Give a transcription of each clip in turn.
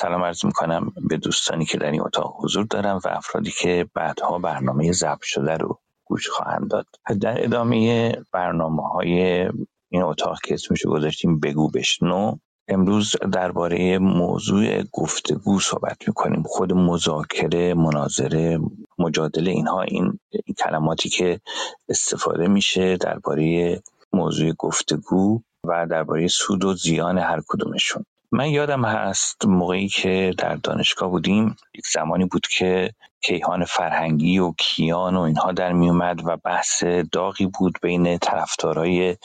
سلام عرض می‌کنم به دوستانی که در این اتاق حضور دارم و افرادی که بعدها برنامه ضبط شده رو گوش خواهند داد. در ادامه برنامه های این اتاق که اسمش گذاشتیم بگو بشنو امروز درباره موضوع گفتگو صحبت می‌کنیم. خود مذاکره مناظره مجادله اینها این, کلماتی که استفاده میشه درباره موضوع گفتگو و درباره سود و زیان هر کدومشون. من یادم هست موقعی که در دانشگاه بودیم یک زمانی بود که کیهان فرهنگی و کیان و اینها در میومد و بحث داغی بود بین طرفدارای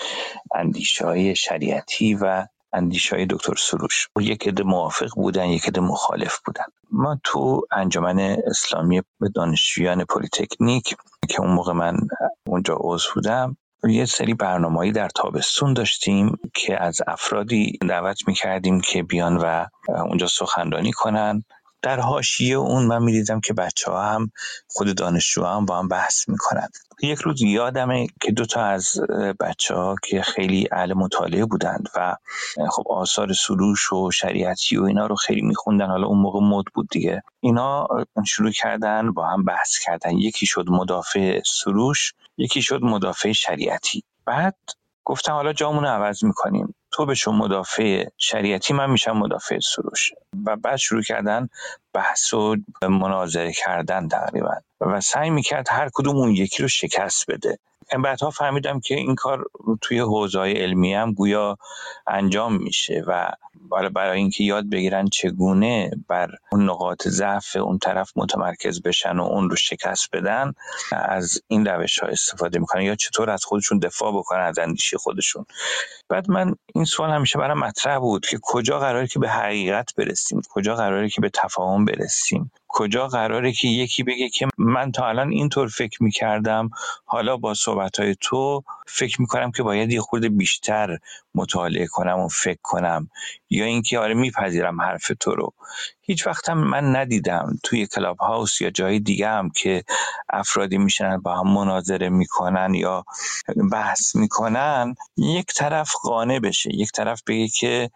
اندیشه های شریعتی و اندیشه های دکتر سروش. و یک عده موافق بودن یک عده مخالف بودن. ما تو انجمن اسلامی دانشجویان پلیتکنیک که اون موقع من اونجا عضو بودم یه سری برنامه‌ای در تابستون داشتیم که از افرادی دعوت می‌کردیم که بیان و اونجا سخنرانی کنن. در حاشیه اون من می‌دیدم که بچه ها هم خود دانشجو هم با هم بحث می‌کنن. یک روز یادمه که دوتا از بچه ها که خیلی اهل مطالعه بودند و خب آثار سروش و شریعتی و اینا رو خیلی میخوندن. حالا اون موقع مد بود دیگه. اینا شروع کردن با هم بحث کردن. یکی شد مدافع سروش یکی شد مدافع شریعتی. بعد گفتم حالا جامون عوض می‌کنیم. تو بشو مدافع شریعتی من میشم مدافع سروش. و بعد شروع کردن بحث و مناظره کردن تقریبا. و سعی می‌کرد هر کدوم اون یکی رو شکست بده. بعدها فهمیدم که این کار توی حوزه‌های علمی هم گویا انجام میشه و برای اینکه یاد بگیرن چگونه بر اون نقاط ضعف اون طرف متمرکز بشن و اون رو شکست بدن از این روش ها استفاده می‌کنن یا چطور از خودشون دفاع بکنن از اندیشه خودشون. بعد من این سوال همیشه برای مطرح بود که کجا قراره که به حقیقت برسیم کجا قراره که به تفاهم برسیم. کجا قراره که یکی بگه که من تا الان اینطور فکر می‌کردم حالا با صحبت های تو فکر می‌کنم که باید یه خورده بیشتر مطالعه کنم و فکر کنم یا اینکه آره میپذیرم حرف تو رو. هیچ وقتم من ندیدم توی کلاب هاوس یا جای دیگه هم که افرادی میشنن با هم مناظره می‌کنن یا بحث می‌کنن یک طرف قانع بشه یک طرف بگه که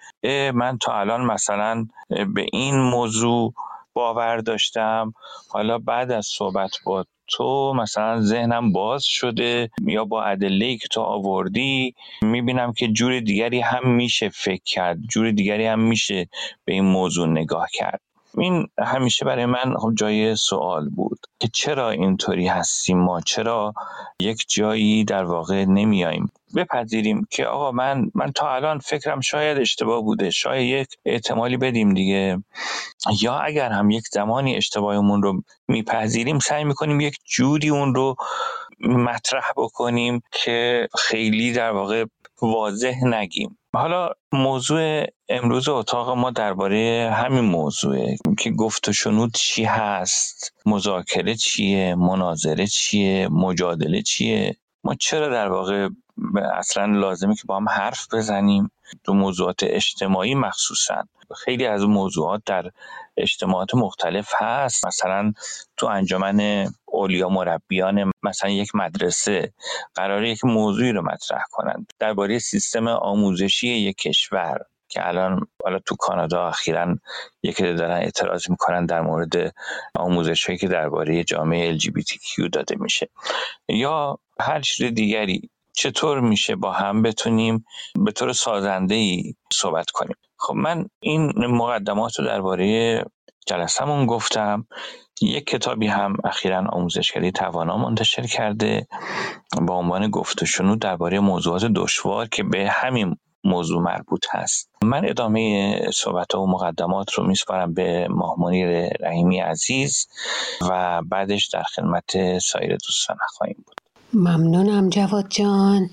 من تا الان مثلا به این موضوع باور داشتم. حالا بعد از صحبت با تو مثلا ذهنم باز شده یا با ادله که تو آوردی می‌بینم که جور دیگری هم میشه فکر کرد جور دیگری هم میشه به این موضوع نگاه کرد. این همیشه برای من خب جای سوال بود که چرا اینطوری هستیم ما؟ چرا یک جایی در واقع نمیاییم؟ بپذیریم که آقا من من تا الان فکرم شاید اشتباه بوده شاید یک احتمالی بدیم دیگه. یا اگر هم یک زمانی اشتباهمون رو میپذیریم سعی می‌کنیم یک جوری اون رو مطرح بکنیم که خیلی در واقع واضح نگیم. حالا موضوع امروز اتاق ما درباره همین موضوعه که گفت و شنود چی هست مذاکره چیه مناظره چیه مجادله چیه. ما چرا در واقع اصلا لازمه که با هم حرف بزنیم؟ تو موضوعات اجتماعی مخصوصا. خیلی از موضوعات در اجتماعات مختلف هست. مثلا تو انجمن اولیا مربیان مثلا یک مدرسه قراره یک موضوعی رو مطرح کنند. درباره سیستم آموزشی یک کشور که الان حالا تو کانادا اخیرا یکی دارن اعتراض می‌کنن در مورد آموزش هایی که درباره جامعه LGBTQ داده میشه. یا هر چیز دیگری. چطور میشه با هم بتونیم به طور سازنده ای صحبت کنیم؟ خب من این مقدمات رو درباره جلسمون گفتم. یک کتابی هم اخیرا آموزشگری توانا منتشر کرده با عنوان گفت و درباره موضوعات دشوار که به همین موضوع مربوط هست. من ادامه صحبت و مقدمات رو میسپارم به ماهمونی رحیمی عزیز و بعدش در خدمت سایر دوستان خواهیم بود. ممنونم جواد جان.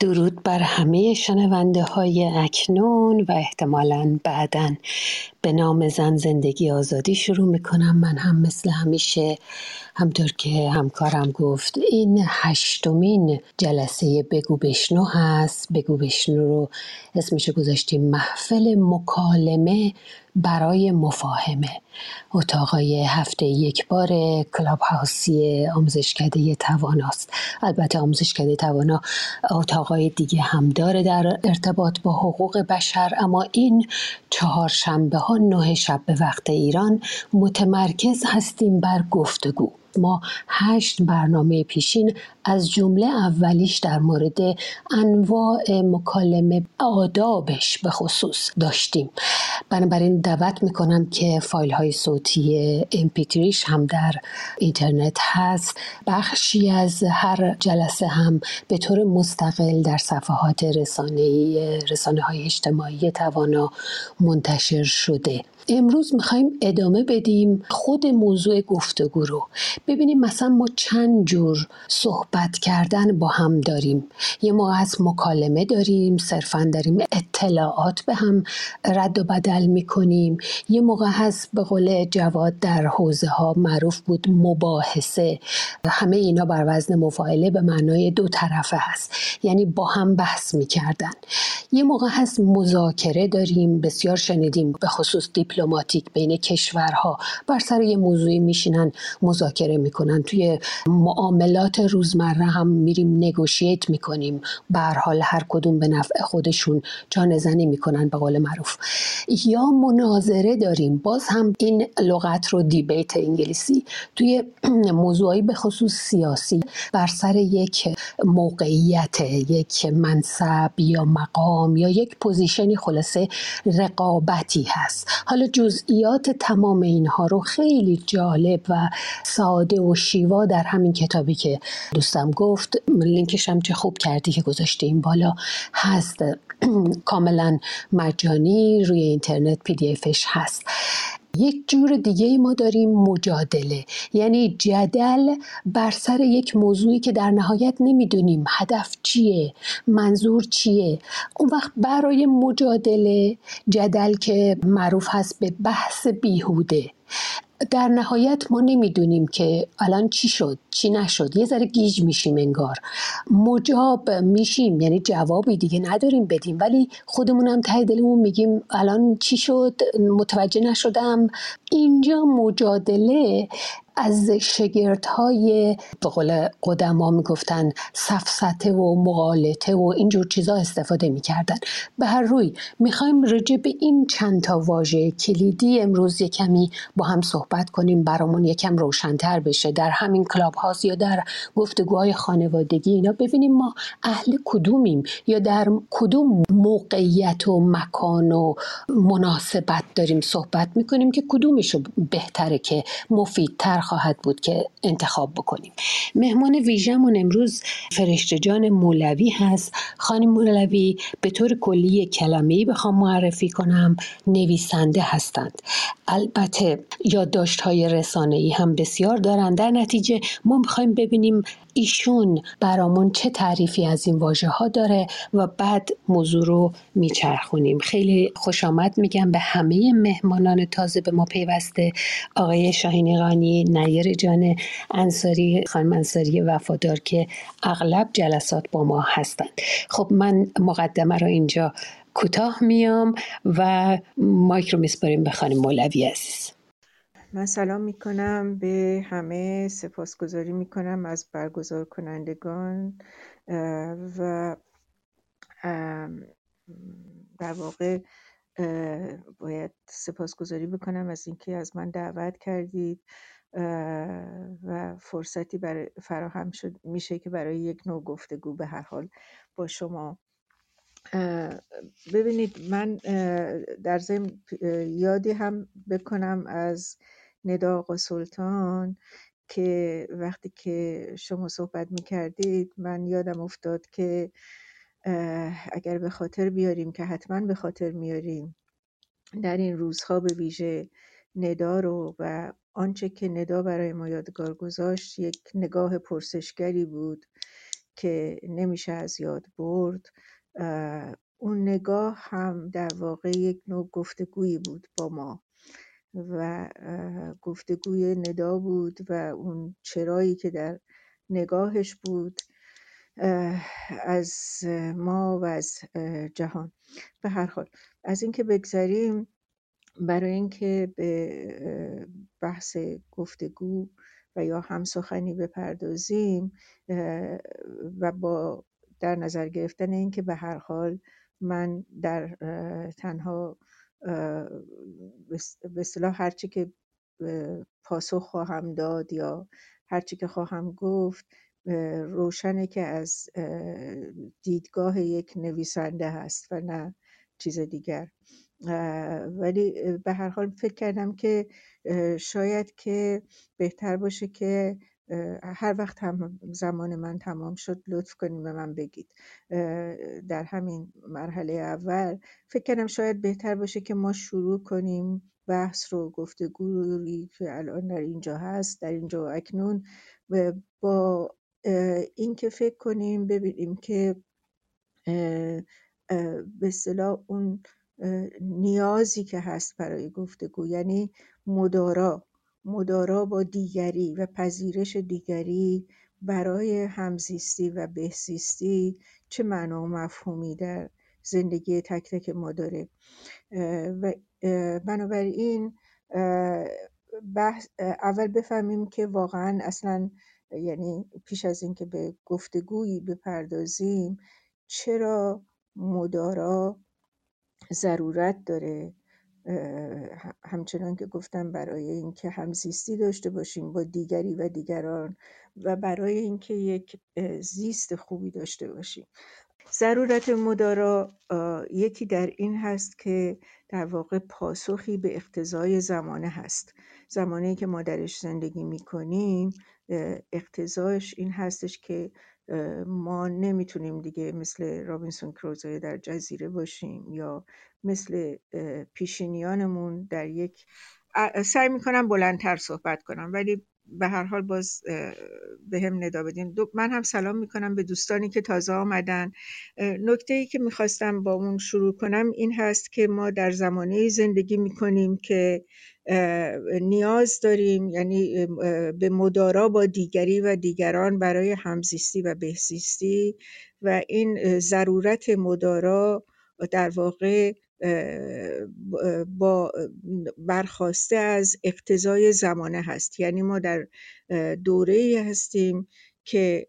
درود بر همه شنونده های اکنون و احتمالا بعدا. به نام زن زندگی آزادی شروع می‌کنم. من هم مثل همیشه همطور که همکارم گفت این هشتمین جلسه بگو بشنو هست. بگو بشنو رو اسمش گذاشتیم محفل مکالمه. برای مفاهمه. اتاقای هفته یک بار کلاب هاوسی آموزشکده تواناست البته آموزشکده توانا اتاقای دیگه هم داره در ارتباط با حقوق بشر اما این چهار شنبه تا نه شب به وقت ایران متمرکز هستیم بر گفتگو. ما هشت برنامه پیشین از جمله اولیش در مورد انواع مکالمه آدابش به خصوص داشتیم. بنابراین دعوت می‌کنم که فایل های صوتی امپیتریش هم در اینترنت هست. بخشی از هر جلسه هم به طور مستقل در صفحات رسانه رسانه های اجتماعی توانا منتشر شده. امروز می‌خوایم ادامه بدیم خود موضوع گفتگو رو. ببینیم مثلا ما چند جور صحبت کردن با هم داریم. یه موقع از مکالمه داریم صرفا داریم اطلاعات به هم رد و بدل می‌کنیم. یه موقع هست به قول جواد در حوزه ها معروف بود مباحثه. همه اینا بر وزن مفاعله به معنای دو طرفه هست. یعنی با هم بحث می‌کردن. یه موقع هست مذاکره داریم بسیار شنیدیم به خصوص دیپلماتیک بین کشورها بر سر یه موضوعی میشینن مذاکره می‌کنن. توی معاملات روزمره هم میریم نگوشیت می‌کنیم. به حال هر کدوم به نفع خودشون جان زنی می‌کنن به قول معروف. یا مناظره داریم. باز هم این لغت رو دیبیت انگلیسی توی موضوعی به خصوص سیاسی بر سر یک موقعیت یک منصب یا مقام یا یک پوزیشنی خلاصه رقابتی هست. حالا جزئیات تمام اینها رو خیلی جالب و ساده و شیوا در همین کتابی که دوستم گفت. لینکش هم چه خوب کردی که گذاشته این بالا هست. کاملا مجانی روی اینترنت پی دی افش هست. یک جور دیگه ما داریم مجادله. یعنی جدل بر سر یک موضوعی که در نهایت نمی‌دونیم هدف چیه منظور چیه. اون وقت برای مجادله جدل که معروف هست به بحث بیهوده. در نهایت ما نمی‌دونیم که الان چی شد چی نشد. یه ذره گیج میشیم انگار. مجاب میشیم یعنی جوابی دیگه نداریم بدیم. ولی خودمونم ته دلمون میگیم الان چی شد متوجه نشدم. اینجا مجادله از شگرت های به قول قدما می‌گفتن سفسته و مقالطه و اینجور چیزا استفاده می‌کردن. به هر روی می‌خوایم رجع به این چند تا واژه کلیدی امروز کمی با هم صحبت کنیم برامون یکم روشنتر بشه. در همین کلاب هاست یا در گفتگوهای خانوادگی اینا ببینیم ما اهل کدومیم یا در کدوم موقعیت و مکان و مناسبت داریم صحبت می‌کنیم که کدومشو بهتره که مفیدتر خواهد بود که انتخاب بکنیم. مهمان ویژمون امروز فرشته جان مولوی هست. خانم مولوی به طور کلی کلمه‌ای بخوام معرفی کنم. نویسنده هستند. البته یادداشت های رسانه ای هم بسیار دارند. در نتیجه ما می‌خوایم ببینیم ایشون برامون چه تعریفی از این واژه ها داره و بعد موضوع رو میچرخونیم. خیلی خوش آمد میگم به همه مهمانان تازه به ما پیوسته. آقای شاهین قانی نیر جان انصاری خانم انصاری وفادار که اغلب جلسات با ما هستند. خب من مقدمه رو اینجا کوتاه میام و مایک رو میسپاریم به خانم مولوی عزیز. من سلام می‌کنم به همه سپاسگزاری می‌کنم از برگزار کنندگان و در واقع باید سپاسگزاری بکنم از اینکه از من دعوت کردید و فرصتی برای فراهم شد میشه که برای یک نوع گفتگو به هر حال با شما. ببینید من در ضمن یادی هم بکنم از ندا آقا سلطان که وقتی که شما صحبت می کردید من یادم افتاد که اگر به خاطر بیاریم که حتما به خاطر میاریم در این روزها به ویژه ندا رو و آنچه که ندا برای ما یادگار گذاشت یک نگاه پرسشگری بود که نمیشه از یاد برد. اون نگاه هم در واقع یک نوع گفتگویی بود با ما. و گفتگوی ندا بود و اون چرایی که در نگاهش بود از ما و از جهان. به هر حال از اینکه بگذریم برای اینکه به بحث گفتگو و یا همسخنی بپردازیم و با در نظر گرفتن اینکه به هر حال من در تنها به اصطلاح هرچی که پاسخ خواهم داد یا هرچی که خواهم گفت روشنه که از دیدگاه یک نویسنده هست و نه چیز دیگر. ولی به هر حال فکر کردم که شاید که بهتر باشه که هر وقت هم زمان من تمام شد لطف کنیم به من بگید. در همین مرحله اول فکر کردم شاید بهتر باشه که ما شروع کنیم بحث رو گفتگویی که الان در اینجا هست در اینجا و اکنون با اینکه فکر کنیم ببینیم که به اصطلاح اون نیازی که هست برای گفتگو یعنی مدارا مدارا با دیگری و پذیرش دیگری برای همزیستی و بهزیستی چه معنا و مفهومی در زندگی تک تک ما داره. و بنابراین بحث اول بفهمیم که واقعا اصلا یعنی پیش از اینکه به گفتگویی بپردازیم چرا مدارا ضرورت داره؟ همچنان که گفتم برای اینکه همزیستی داشته باشیم با دیگری و دیگران و برای اینکه یک زیست خوبی داشته باشیم. ضرورت مدارا یکی در این هست که در واقع پاسخی به اقتضای زمانه هست. زمانه که ما درش زندگی می‌کنیم اقتضایش این هستش که ما نمی‌تونیم دیگه مثل رابینسون کروزو در جزیره باشیم یا مثل پیشینیانمون در یک سعی می‌کنم بلندتر صحبت کنم ولی به هر حال باز به هم ندا بدین. من هم سلام می‌کنم به دوستانی که تازه آمدن. نکته ای که می‌خواستم با اون شروع کنم این هست که ما در زمانه زندگی می‌کنیم که نیاز داریم یعنی به مدارا با دیگری و دیگران برای همزیستی و بهزیستی و این ضرورت مدارا در واقع با برخواسته از اقتضای زمانه هست. یعنی ما در دوره هستیم که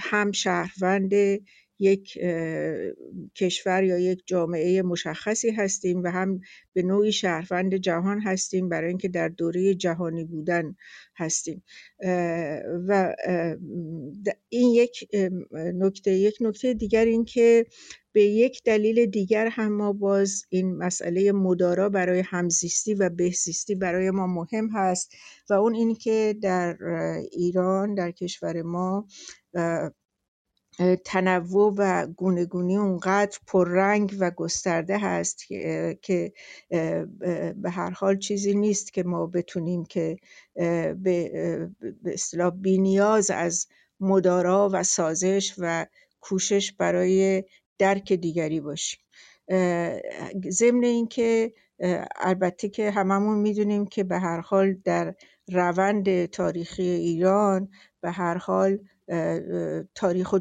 هم شهروند یک کشور یا یک جامعه مشخصی هستیم و هم به نوعی شهروند جهان هستیم برای اینکه در دوره جهانی بودن هستیم. و این یک نکته یک نکته دیگر این که به یک دلیل دیگر هم ما باز این مسئله مدارا برای همزیستی و بهزیستی برای ما مهم هست و اون این که در ایران در کشور ما تنوع و گونهگونی اونقدر پررنگ و گسترده هست که به هر حال چیزی نیست که ما بتونیم که به اصطلاح بینیاز از مدارا و سازش و کوشش برای درک دیگری باشیم. ضمن اینکه البته که هممون می‌دونیم که به هر حال در روند تاریخی ایران به هر حال تاریخ و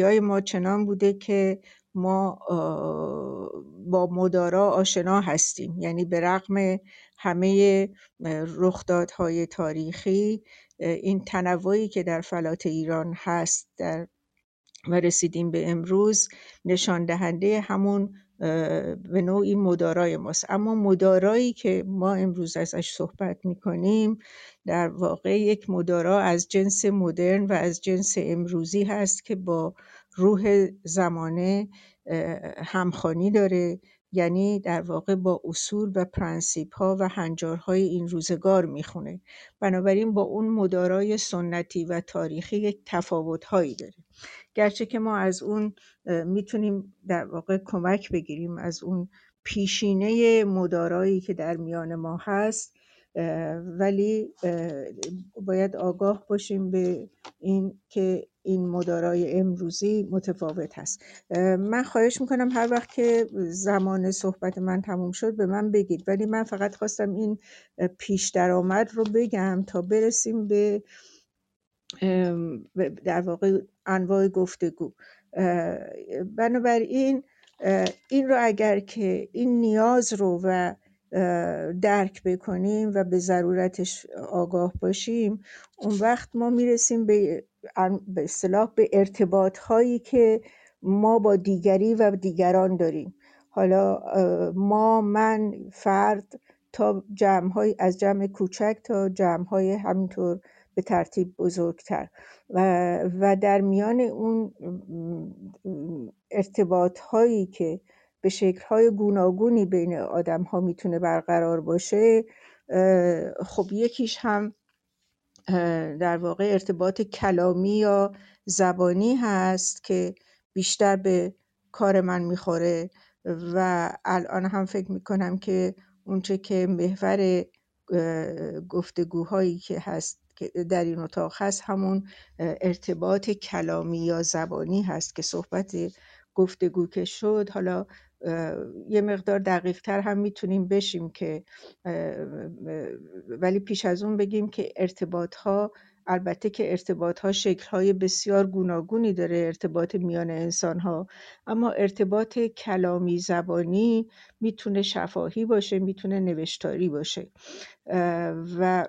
های ما چنان بوده که ما با مدارا آشنا هستیم. یعنی به رغم همه رخدادهای تاریخی این تنوعی که در فلات ایران هست در و رسیدیم به امروز نشان دهنده همون به نوعی مدارای ماست. اما مدارایی که ما امروز ازش صحبت می‌کنیم در واقع یک مدارا از جنس مدرن و از جنس امروزی هست که با روح زمانه همخانی داره. یعنی در واقع با اصول و پرنسیپ ها و هنجارهای این روزگار می‌خونه. بنابراین با اون مدارای سنتی و تاریخی یک تفاوت هایی داره. گرچه که ما از اون می‌تونیم در واقع کمک بگیریم از اون پیشینه مدارایی که در میان ما هست ولی باید آگاه باشیم به این که این مدارای امروزی متفاوت هست. من خواهش می‌کنم هر وقت که زمان صحبت من تموم شد به من بگید. ولی من فقط خواستم این پیش درآمد رو بگم تا برسیم به در واقع انواع گفتگو. بنابراین این رو اگر که این نیاز رو و درک بکنیم و به ضرورتش آگاه باشیم اون وقت ما می‌رسیم به به اصطلاح به ارتباط هایی که ما با دیگری و دیگران داریم. حالا ما من فرد تا جمع های از جمع کوچک تا جمع های همینطور به ترتیب بزرگتر. و, و در میان اون ارتباط هایی که به شکل های گوناگونی بین آدم ها می‌تونه برقرار باشه خب یکیش هم در واقع ارتباط کلامی یا زبانی هست که بیشتر به کار من می‌خوره. و الان هم فکر می‌کنم که اونچه که محور گفتگوهایی که هست که در این اتاق هست همون ارتباط کلامی یا زبانی هست که صحبت گفتگو که شد. حالا یه مقدار دقیق تر هم می‌تونیم بشیم که ولی پیش از اون بگیم که ارتباط ها البته که ارتباط ها شکل های بسیار گوناگونی داره ارتباط میان انسان ها اما ارتباط کلامی زبانی می‌تونه شفاهی باشه می‌تونه نوشتاری باشه. و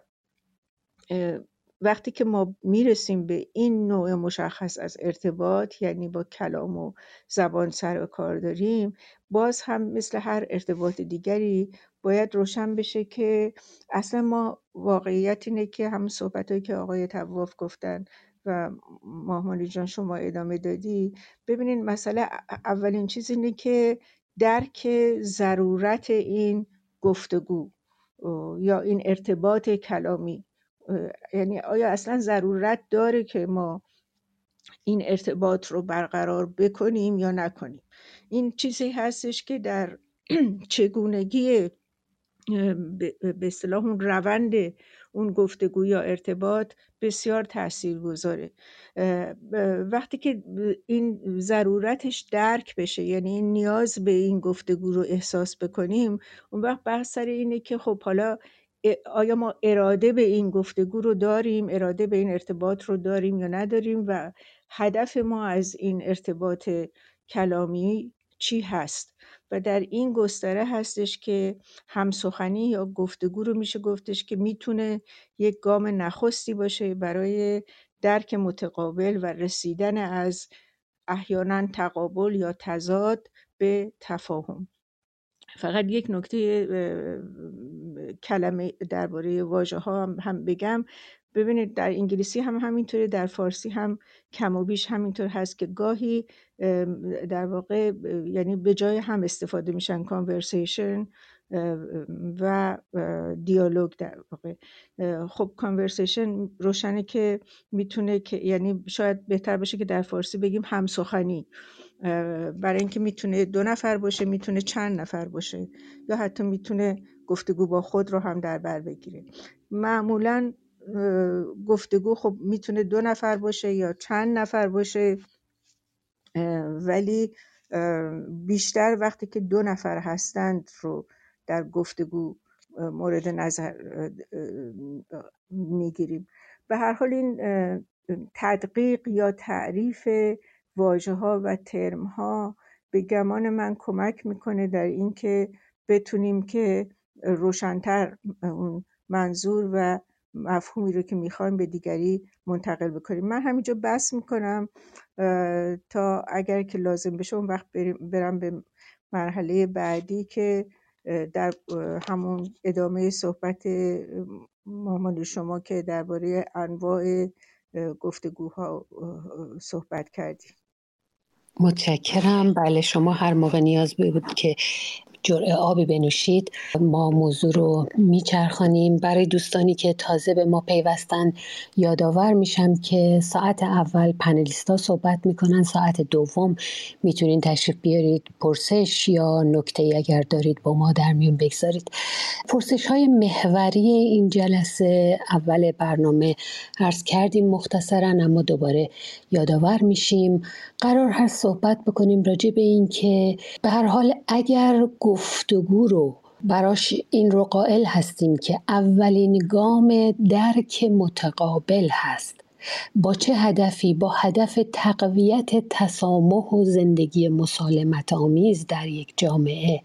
وقتی که ما می‌رسیم به این نوع مشخص از ارتباط یعنی با کلام و زبان سر و کار داریم باز هم مثل هر ارتباط دیگری باید روشن بشه که اصلا ما واقعیت اینه که هم صحبت که آقای تواف گفتن و ماهمانی جان شما ادامه دادی. ببینین مسئله اولین چیز اینه که درک ضرورت این گفتگو یا این ارتباط کلامی. یعنی آیا اصلا ضرورت داره که ما این ارتباط رو برقرار بکنیم یا نکنیم؟ این چیزی هستش که در چگونگی به اصطلاح اون روند اون گفتگو یا ارتباط بسیار تأثیر گذاره. وقتی که این ضرورتش درک بشه یعنی این نیاز به این گفتگو رو احساس بکنیم اون وقت بحث سر اینه که خب حالا آیا ما اراده به این گفتگو رو داریم؟ اراده به این ارتباط رو داریم یا نداریم؟ و هدف ما از این ارتباط کلامی چی هست؟ و در این گستره هستش که همسخنی یا گفتگو رو میشه گفتش که می‌تونه یک گام نخستی باشه برای درک متقابل و رسیدن از احیانا تقابل یا تضاد به تفاهم. فقط یک نکته کلمه درباره واژه ها هم بگم. ببینید در انگلیسی هم همینطوره در فارسی هم کم و بیش همینطور هست که گاهی در واقع یعنی به جای هم استفاده میشن کانورسیشن و دیالوگ در واقع. خب کانورسیشن روشنه که می‌تونه که یعنی شاید بهتر باشه که در فارسی بگیم همسخنی. برای اینکه می‌تونه دو نفر باشه می‌تونه چند نفر باشه یا حتی می‌تونه گفتگو با خود رو هم در بر بگیره. معمولا گفتگو خب می‌تونه دو نفر باشه یا چند نفر باشه ولی بیشتر وقتی که دو نفر هستند رو در گفتگو مورد نظر می‌گیریم. به هر حال این تدقیق یا تعریف واژه ها و ترم ها به گمان من کمک می‌کنه در اینکه بتونیم که روشنتر اون منظور و مفهومی رو که می‌خوایم به دیگری منتقل بکنیم. من همینجا بس می‌کنم تا اگر که لازم بشه اون وقت برم به مرحله بعدی که در همون ادامه صحبت مامان شما که درباره انواع گفتگوها صحبت کردیم. متشکرم. بله شما هر موقع نیاز بود که جرعه آبی بنوشید. ما موضوع رو میچرخانیم. برای دوستانی که تازه به ما پیوستن یادآور میشم که ساعت اول پنلیستا صحبت می‌کنن ساعت دوم می‌تونین تشریف بیارید. پرسش یا نکته اگر دارید با ما در میون بگذارید. پرسش های محوری این جلسه اول برنامه عرض کردیم مختصرا اما دوباره یادآور میشیم. قرار هست صحبت بکنیم راجع به این که به هر حال اگر گفتگو رو براش این رو قائل هستیم که اولین گام درک متقابل هست. با چه هدفی؟ با هدف تقویت تسامح و زندگی مسالمت آمیز در یک جامعه.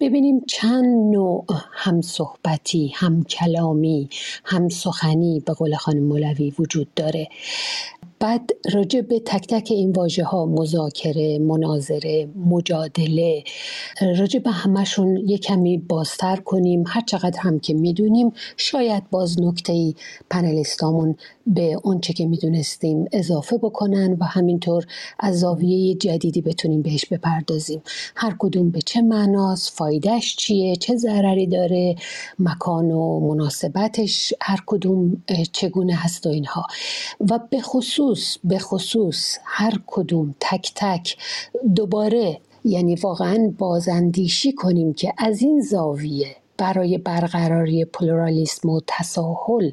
ببینیم چند نوع هم صحبتی هم کلامی هم سخنی به قول خانم مولوی وجود داره. بعد راجع به تک تک این واژه ها مذاکره مناظره مجادله راجع به همشون یه کمی بازتر کنیم. هر چقدر هم که می‌دونیم شاید باز نکته ای پنلیستامون به اونچه که می‌دونستیم اضافه بکنن و همینطور از زاویه جدیدی بتونیم بهش بپردازیم. هر کدوم به چه معناست فایدهش چیه چه ضرری داره مکان و مناسبتش هر کدوم چگونه هست و اینها. و به خصوص به خصوص هر کدوم تک تک دوباره یعنی واقعا بازاندیشی کنیم که از این زاویه برای برقراری پلورالیسم و تساهل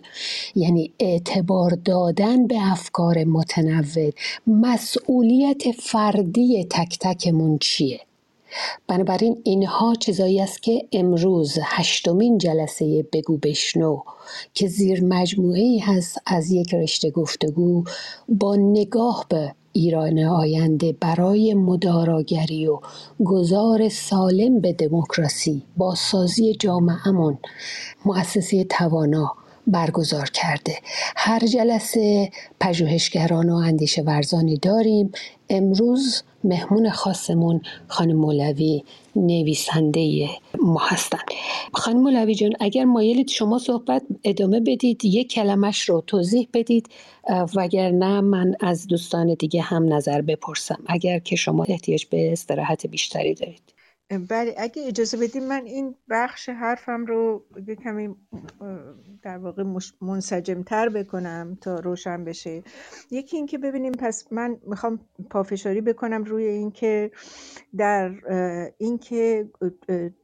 یعنی اعتبار دادن به افکار متنوع مسئولیت فردی تک تکمون چیه؟ بنابراین اینها چیزایی است که امروز هشتمین جلسه بگو بشنو که زیر مجموعه ای هست از یک رشته گفتگو با نگاه به ایران آینده برای مداراگری و گذار سالم به دموکراسی با سازی جامعهمون مؤسسه توانا. برگزار کرده. هر جلسه پژوهشگران و اندیشه ورزانی داریم. امروز مهمون خاصمون خانم مولوی نویسنده ما هستن. خانم مولوی جان اگر مایلید شما صحبت ادامه بدید یک کلمش رو توضیح بدید وگرنه من از دوستان دیگه هم نظر بپرسم. اگر که شما احتیاج به استراحت بیشتری دارید. بله اگه اجازه بدیم من این بخش حرفم رو یه کمی در واقع منسجمتر بکنم تا روشن بشه. یکی اینکه ببینیم پس من می‌خوام پافشاری بکنم روی اینکه در اینکه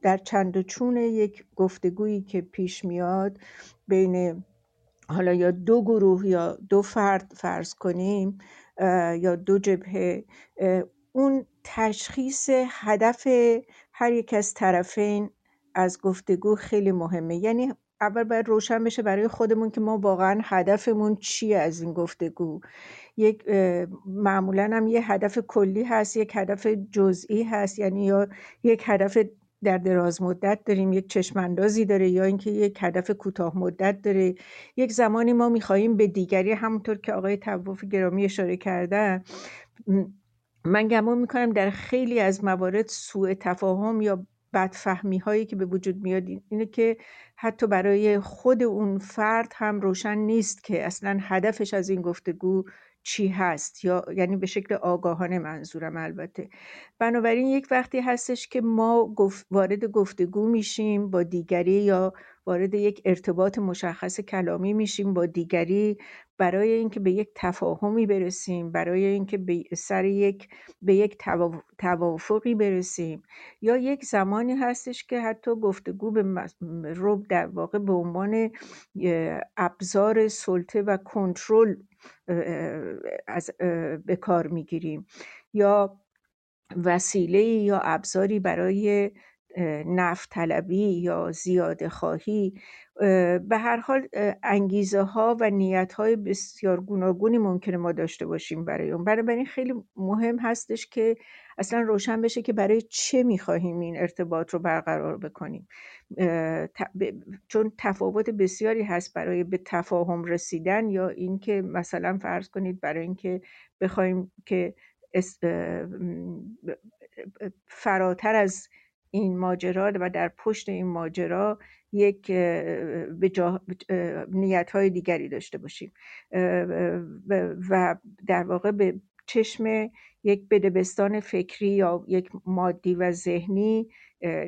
در چند و چون یک گفتگویی که پیش میاد بین حالا یا دو گروه یا دو فرد فرض کنیم یا دو جبهه اون تشخیص هدف هر یک از طرفین از گفتگو خیلی مهمه. یعنی اول باید روشن بشه برای خودمون که ما واقعا هدفمون چیه از این گفتگو. یک معمولا هم یه هدف کلی هست یک هدف جزئی هست یعنی یا یک هدف در دراز مدت داریم یک چشم اندازی داره یا اینکه یک هدف کوتاه مدت داره. یک زمانی ما می‌خواهیم به دیگری همونطور که آقای توف گرامی اشاره کردن من گمان می‌کنم در خیلی از موارد سوء تفاهم یا بدفهمی هایی که به وجود میاد اینه که حتی برای خود اون فرد هم روشن نیست که اصلا هدفش از این گفتگو چی هست یا یعنی به شکل آگاهانه منظورم البته. بنابراین یک وقتی هستش که ما وارد گفتگو میشیم با دیگری یا وارد یک ارتباط مشخص کلامی میشیم با دیگری برای اینکه به یک تفاهمی برسیم برای اینکه به سر یک به یک توافقی برسیم. یا یک زمانی هستش که حتی گفتگو به رو در واقع به عنوان ابزار سلطه و کنترل از به کار می‌گیریم. یا وسیله یا ابزاری برای نفت طلبی یا زیاده خواهی به هر حال انگیزه ها و نیت های بسیار گوناگونی ممکنه ما داشته باشیم برای اون. برای خیلی مهم هستش که اصلا روشن بشه که برای چه می‌خواهیم این ارتباط رو برقرار بکنیم. چون تفاوت بسیاری هست برای به تفاهم رسیدن یا اینکه مثلا فرض کنید برای اینکه بخوایم که فراتر از این ماجرا و در پشت این ماجرا یک نیت های دیگری داشته باشیم. و در واقع به چشم یک بدبستان فکری یا یک مادی و ذهنی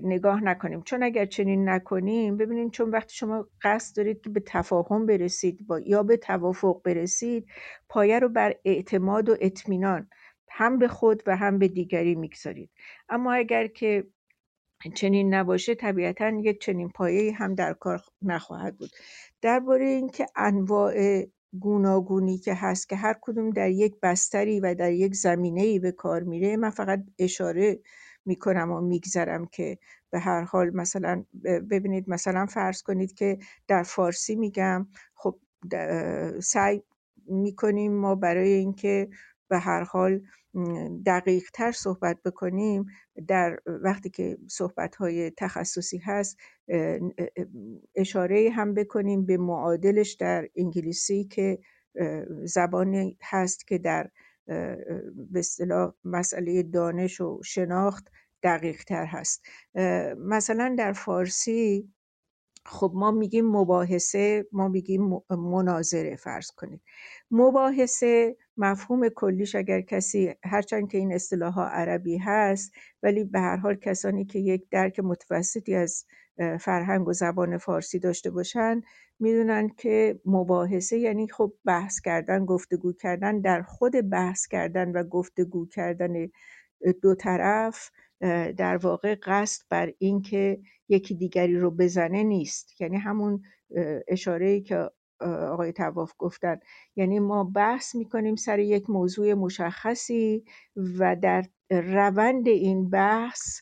نگاه نکنیم. چون اگر چنین نکنیم ببینید چون وقتی شما قصد دارید که به تفاهم برسید با یا به توافق برسید پایه رو بر اعتماد و اطمینان هم به خود و هم به دیگری می‌گذارید. اما اگر که چنین نباشه طبیعتا یک چنین پایه هم در کار نخواهد بود. درباره اینکه انواع گوناگونی که هست که هر کدوم در یک بستری و در یک زمینه ای به کار میره من فقط اشاره می‌کنم و میگذرم که به هر حال مثلا ببینید مثلا فرض کنید که در فارسی میگم خب سعی می‌کنیم ما برای اینکه به هر حال دقیق تر صحبت بکنیم در وقتی که صحبت های تخصصی هست اشاره هم بکنیم به معادلش در انگلیسی که زبانی هست که در به اصطلاح مسئله دانش و شناخت دقیق تر هست مثلا در فارسی خب ما میگیم مباحثه ما میگیم مناظره فرض کنید. مباحثه مفهوم کلیش اگر کسی هرچند که این اصطلاح ها عربی هست ولی به هر حال کسانی که یک درک متوسطی از فرهنگ و زبان فارسی داشته باشن می‌دونن که مباحثه یعنی خب بحث کردن گفتگو کردن در خود بحث کردن و گفتگو کردن دو طرف در واقع قصد بر اینکه یکی دیگری رو بزنه نیست. یعنی همون اشاره که آقای تواف گفتن. یعنی ما بحث می‌کنیم سر یک موضوع مشخصی و در روند این بحث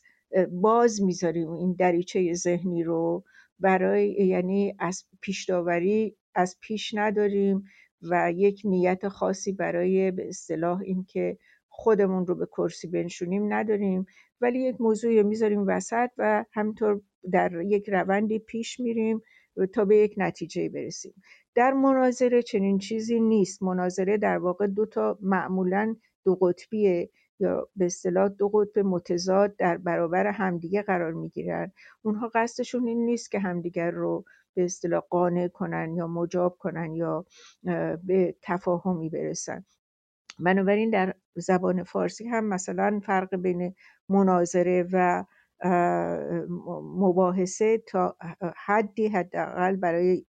باز می‌ذاریم این دریچه ذهنی رو برای یعنی از پیش داوری از پیش نداریم و یک نیت خاصی برای به اصطلاح اینکه خودمون رو به کرسی بنشونیم نداریم. ولی یک موضوعی می‌ذاریم وسط و همینطور در یک روندی پیش میریم. تا به یک نتیجه برسیم. در مناظره چنین چیزی نیست. مناظره در واقع دو تا معمولا دو قطبیه یا به اصطلاح دو قطب متضاد در برابر همدیگه قرار می‌گیرن. اونها قصدشون این نیست که همدیگر رو به اصطلاح قانع کنن یا مجاب کنن یا به تفاهمی برسن. بنابراین در زبان فارسی هم مثلا فرق بین مناظره و مباحثه تا حدی حداقل برای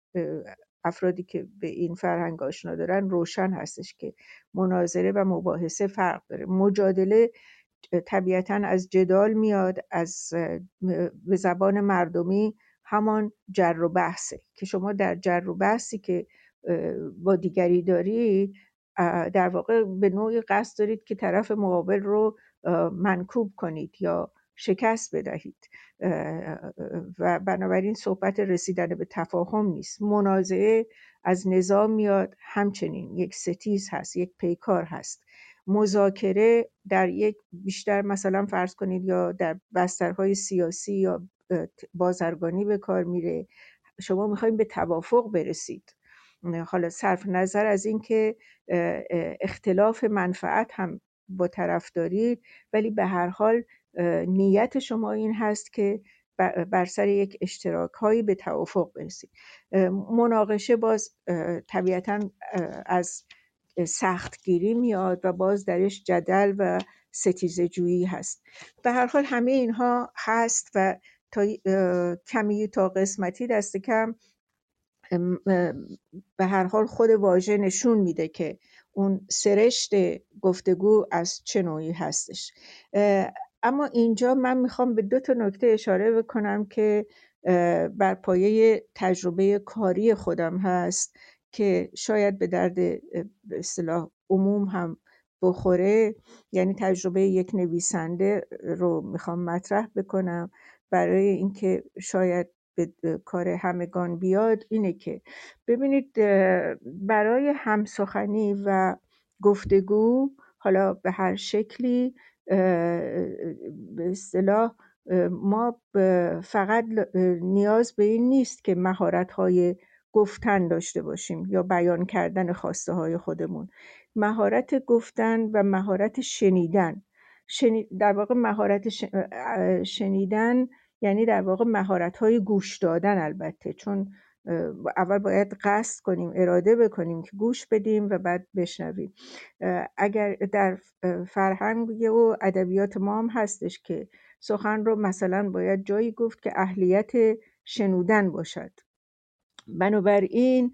افرادی که به این فرهنگ آشنا دارن روشن هستش که مناظره و مباحثه فرق داره. مجادله طبیعتا از جدال میاد از به زبان مردمی همان جر و بحثه. که شما در جر و بحثی که با دیگری دارید در واقع به نوعی قصد دارید که طرف مقابل رو منکوب کنید یا شکست بدهید. و بنابراین صحبت رسیدن به تفاهم نیست. منازعه از نظام میاد همچنین یک ستیز هست یک پیکار هست. مذاکره در یک بیشتر مثلا فرض کنید یا در بسترهای سیاسی یا بازرگانی به کار میره. شما می‌خوایم به توافق برسید. حالا صرف نظر از اینکه اختلاف منفعت هم با طرف دارید ولی به هر حال نیت شما این هست که بر سر یک اشتراک هایی به توافق برسید. مناقشه باز طبیعتا از سختگیری میاد و باز درش جدل و ستیزه جویی هست. به هر حال همه اینها هست و تا کمی تا قسمتی دست کم به هر حال خود واژه نشون میده که اون سرشت گفتگو از چه نوعی هستش. اما اینجا من می‌خوام به دو تا نکته اشاره بکنم که بر پایه تجربه کاری خودم هست که شاید به درد به اصطلاح عموم هم بخوره. یعنی تجربه یک نویسنده رو می‌خوام مطرح بکنم. برای اینکه شاید به کار همگان بیاد اینه که ببینید برای همسخنی و گفتگو حالا به هر شکلی به اصطلاح ما فقط نیاز به این نیست که مهارت های گفتن داشته باشیم یا بیان کردن خواسته های خودمون. مهارت گفتن و مهارت شنیدن. در واقع مهارت شنیدن یعنی در واقع مهارت های گوش دادن البته. چون اول باید قصد کنیم اراده بکنیم که گوش بدیم و بعد بشنویم. اگر در فرهنگ و ادبیات ما هم هستش که سخن رو مثلا باید جایی گفت که اهلیت شنودن باشد. بنابراین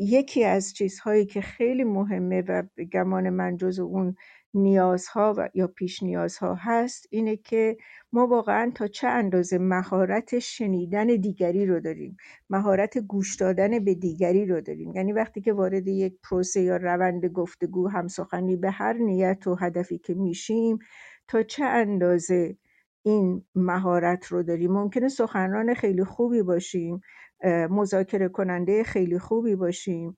یکی از چیزهایی که خیلی مهمه و گمان من جز اون نیازها و یا پیش نیازها هست اینه که ما واقعا تا چه اندازه مهارت شنیدن دیگری رو داریم؟ مهارت گوش دادن به دیگری رو داریم. یعنی وقتی که وارد یک پروسه یا روند گفتگو هم سخنی به هر نیت و هدفی که میشیم تا چه اندازه این مهارت رو داریم؟ ممکنه سخنران خیلی خوبی باشیم مذاکره کننده خیلی خوبی باشیم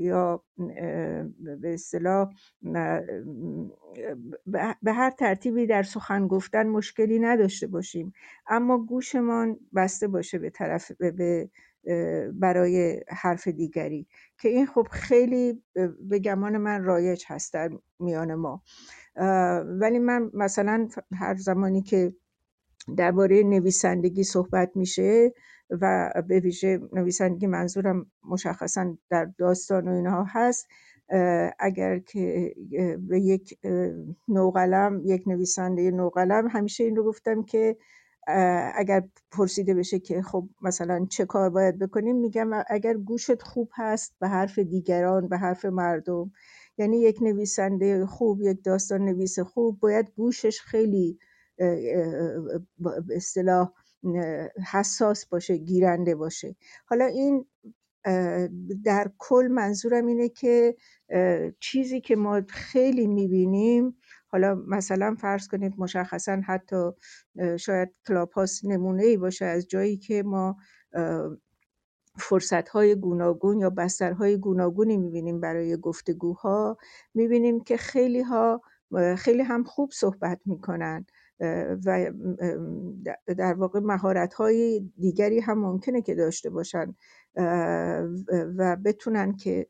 یا به اصطلاح به هر ترتیبی در سخن گفتن مشکلی نداشته باشیم. اما گوشمان بسته باشه به طرف به برای حرف دیگری. که این خب خیلی به گمان من رایج هست در میان ما. ولی من مثلا هر زمانی که درباره نویسندگی صحبت میشه و به ویژه نویسندگی منظورم مشخصا در داستان و اینها هست اگر که به یک نوقلم یک نویسنده نوقلم همیشه این رو گفتم که اگر پرسیده بشه که خب مثلا چه کار باید بکنیم میگم اگر گوشت خوب هست به حرف دیگران به حرف مردم یعنی یک نویسنده خوب یک داستان نویس خوب باید گوشش خیلی به اصطلاح حساس باشه گیرنده باشه. حالا این در کل منظورم اینه که چیزی که ما خیلی می‌بینیم حالا مثلا فرض کنید مشخصا حتی شاید کلاب نمونه ای باشه از جایی که ما فرصت های گوناگون یا بسترهای گوناگونی می‌بینیم برای گفتگوها می‌بینیم که خیلی ها خیلی هم خوب صحبت می‌کنن. و در واقع مهارت های دیگری هم ممکنه که داشته باشن و بتونن که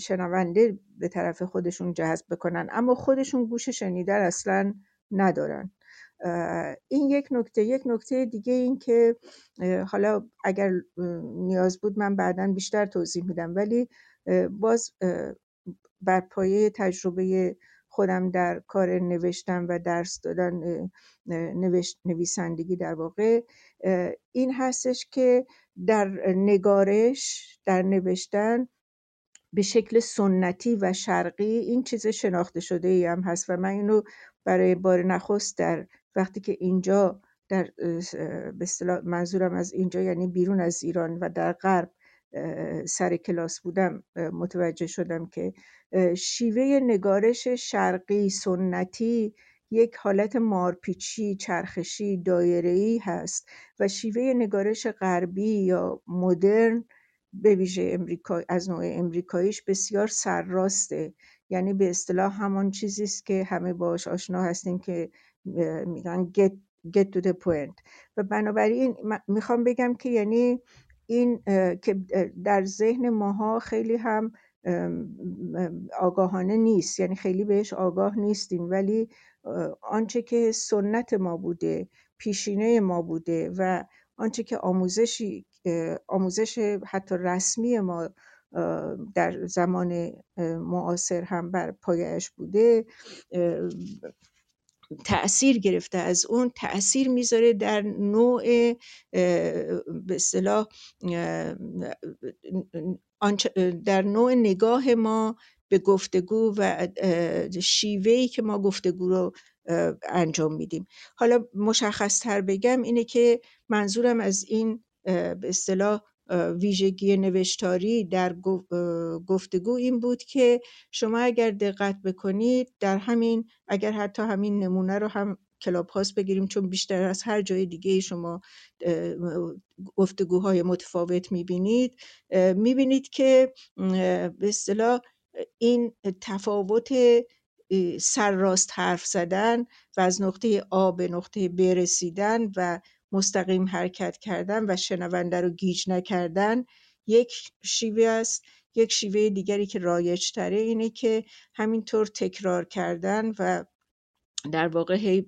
شنونده به طرف خودشون جذب بکنن. اما خودشون گوش شنیدن اصلا ندارن. این یک نکته. یک نکته دیگه این که حالا اگر نیاز بود من بعدا بیشتر توضیح میدم ولی باز بر پایه تجربه خودم در کار نوشتن و درس دادن نویسندگی در واقع این هستش که در نگارش در نوشتن به شکل سنتی و شرقی این چیز شناخته شده ای هم هست و من اینو برای بار نخست در وقتی که اینجا در به منظورم از اینجا یعنی بیرون از ایران و در غرب سر کلاس بودم متوجه شدم که شیوه نگارش شرقی سنتی یک حالت مارپیچی چرخشی دایره‌ای هست و شیوه نگارش غربی یا مدرن به ویژه امریکا از نوع امریکاییش بسیار سرراسته. یعنی به اصطلاح همان چیزی است که همه باش آشنا هستیم که میگن get, get to the point. و بنابراین می‌خوام بگم که یعنی این که در ذهن ماها خیلی هم آگاهانه نیست. یعنی خیلی بهش آگاه نیستیم. ولی آنچه که سنت ما بوده پیشینه ما بوده و آنچه که آموزشی آموزش حتی رسمی ما در زمان معاصر هم بر پایش بوده تأثیر گرفته از اون تأثیر می‌ذاره در نوع به اصطلاح در نوع نگاه ما به گفتگو و شیوهی که ما گفتگو رو انجام میدیم. حالا مشخص تر بگم اینه که منظورم از این به اصطلاح ویژگی نوشتاری در گفتگو این بود که شما اگر دقت بکنید در همین اگر حتی همین نمونه رو هم کلاب هاست بگیریم چون بیشتر از هر جای دیگه شما گفتگوهای متفاوت می‌بینید می‌بینید که به اصطلاح این تفاوت سرراست حرف زدن و از نقطه آ به نقطه ب رسیدن و مستقیم حرکت کردن و شنونده رو گیج نکردن یک شیوه است. یک شیوه دیگری که رایج تره اینه که همینطور تکرار کردن و در واقع هی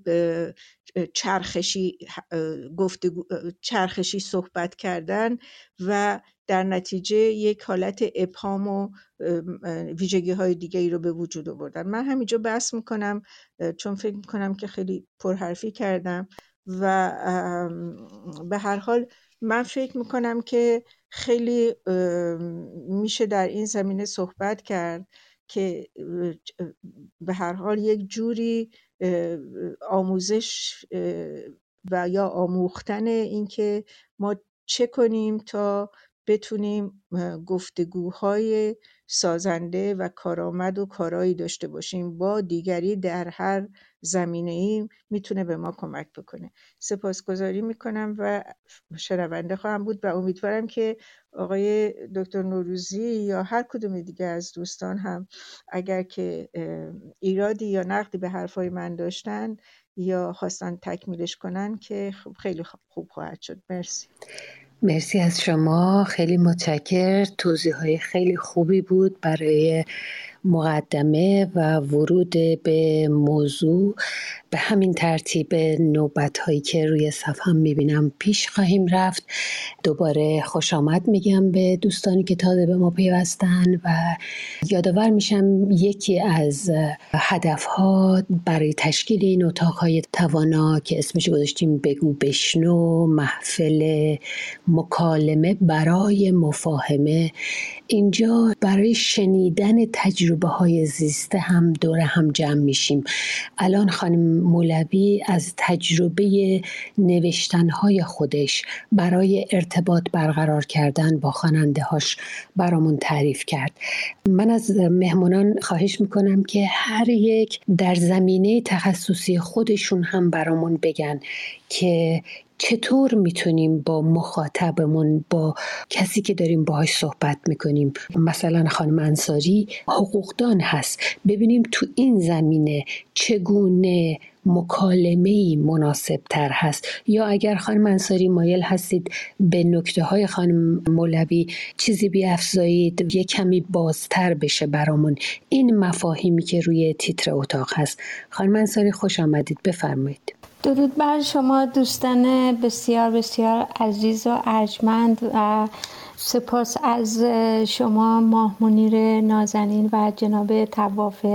چرخشی گفتگو چرخشی صحبت کردن و در نتیجه یک حالت ابهام و ویژگی های دیگری رو به وجود آوردن. من همینجا بحث می‌کنم چون فکر می‌کنم که خیلی پرحرفی کردم. و به هر حال من فکر می‌کنم که خیلی میشه در این زمینه صحبت کرد که به هر حال یک جوری آموزش و یا آموختن اینکه ما چه کنیم تا بتونیم گفتگوهای سازنده و کارآمد و کارایی داشته باشیم. با دیگری در هر زمینه ای می‌تونه به ما کمک بکنه. سپاسگزاری می‌کنم و شنونده خواهم بود و امیدوارم که آقای دکتر نوروزی یا هر کدوم دیگه از دوستان هم اگر که ایرادی یا نقدی به حرفای من داشتن یا خواستن تکمیلش کنن که خیلی خوب خواهد شد. مرسی. مرسی از شما. خیلی متشکر توضیح های خیلی خوبی بود برای مقدمه و ورود به موضوع به همین ترتیب نوبت هایی که روی صفحه می‌بینم پیش خواهیم رفت. دوباره خوش آمد میگم به دوستانی که تازه به ما پیوستن و یادآور میشم یکی از هدف ها برای تشکیل این اتاق های توانا که اسمش گذاشتیم بگو بشنو محفل مکالمه برای مفاهمه اینجا برای شنیدن تجربه های زیسته هم دور هم جمع میشیم. الان خانم مولوی از تجربه نوشتنهای خودش برای ارتباط برقرار کردن با خواننده هاش برامون تعریف کرد. من از مهمانان خواهش می‌کنم که هر یک در زمینه تخصصی خودشون هم برامون بگن که چطور می‌تونیم با مخاطبمون با کسی که داریم باهاش صحبت می‌کنیم؟ مثلا خانم انصاری حقوقدان هست. ببینیم تو این زمینه چگونه مکالمه مناسب تر هست. یا اگر خانم انصاری مایل هستید به نکته های خانم مولوی چیزی بیافزایید یه کمی بازتر بشه برامون. این مفاهیمی که روی تیتر اتاق هست. خانم انصاری خوش آمدید. بفرمایید. درود بر شما دوستان بسیار بسیار عزیز و ارجمند و سپاس از شما ماه منیر نازنین و جناب تواف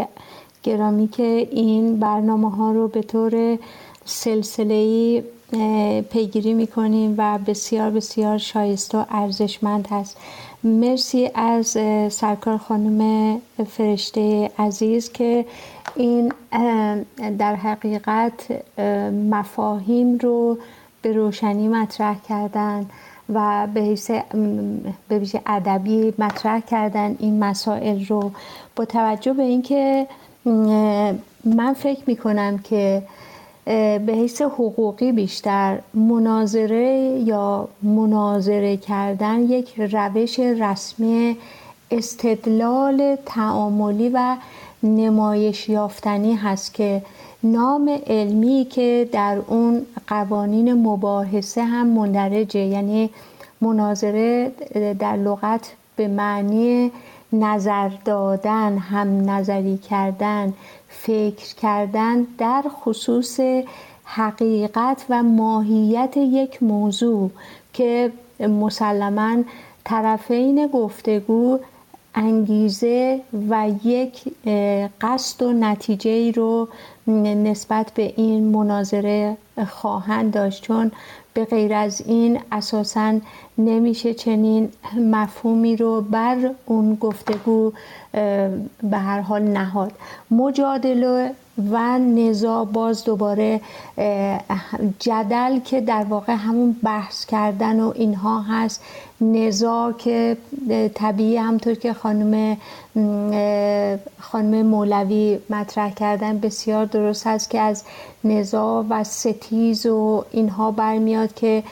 گرامی که این برنامه ها رو به طور سلسله پیگیری می‌کنیم و بسیار بسیار شایسته و ارزشمند هست. مرسی از سرکار خانم فرشته عزیز که این در حقیقت مفاهیم رو به روشنی مطرح کردن و به ویژه ادبی مطرح کردن این مسائل رو. با توجه به اینکه من فکر می کنم که به حیث حقوقی بیشتر مناظره یا مناظره کردن یک روش رسمی استدلال تعاملی و نمایش یافتنی هست که نام علمی که در اون قوانین مباحثه هم مندرجه یعنی مناظره در لغت به معنی نظر دادن هم نظری کردن فکر کردن در خصوص حقیقت و ماهیت یک موضوع که مسلما طرفین گفتگو انگیزه و یک قصد و نتیجه رو نسبت به این مناظره خواهند داشت. چون به غیر از این اساسا نمیشه چنین مفهومی رو بر اون گفتگو به هر حال نهاد. مجادله و نزا باز دوباره جدل که در واقع همون بحث کردن و اینها هست. نزا که طبیعی همطور که خانم خانم مولوی مطرح کردن بسیار درست هست که از نزا و ستیز و اینها برمیاد که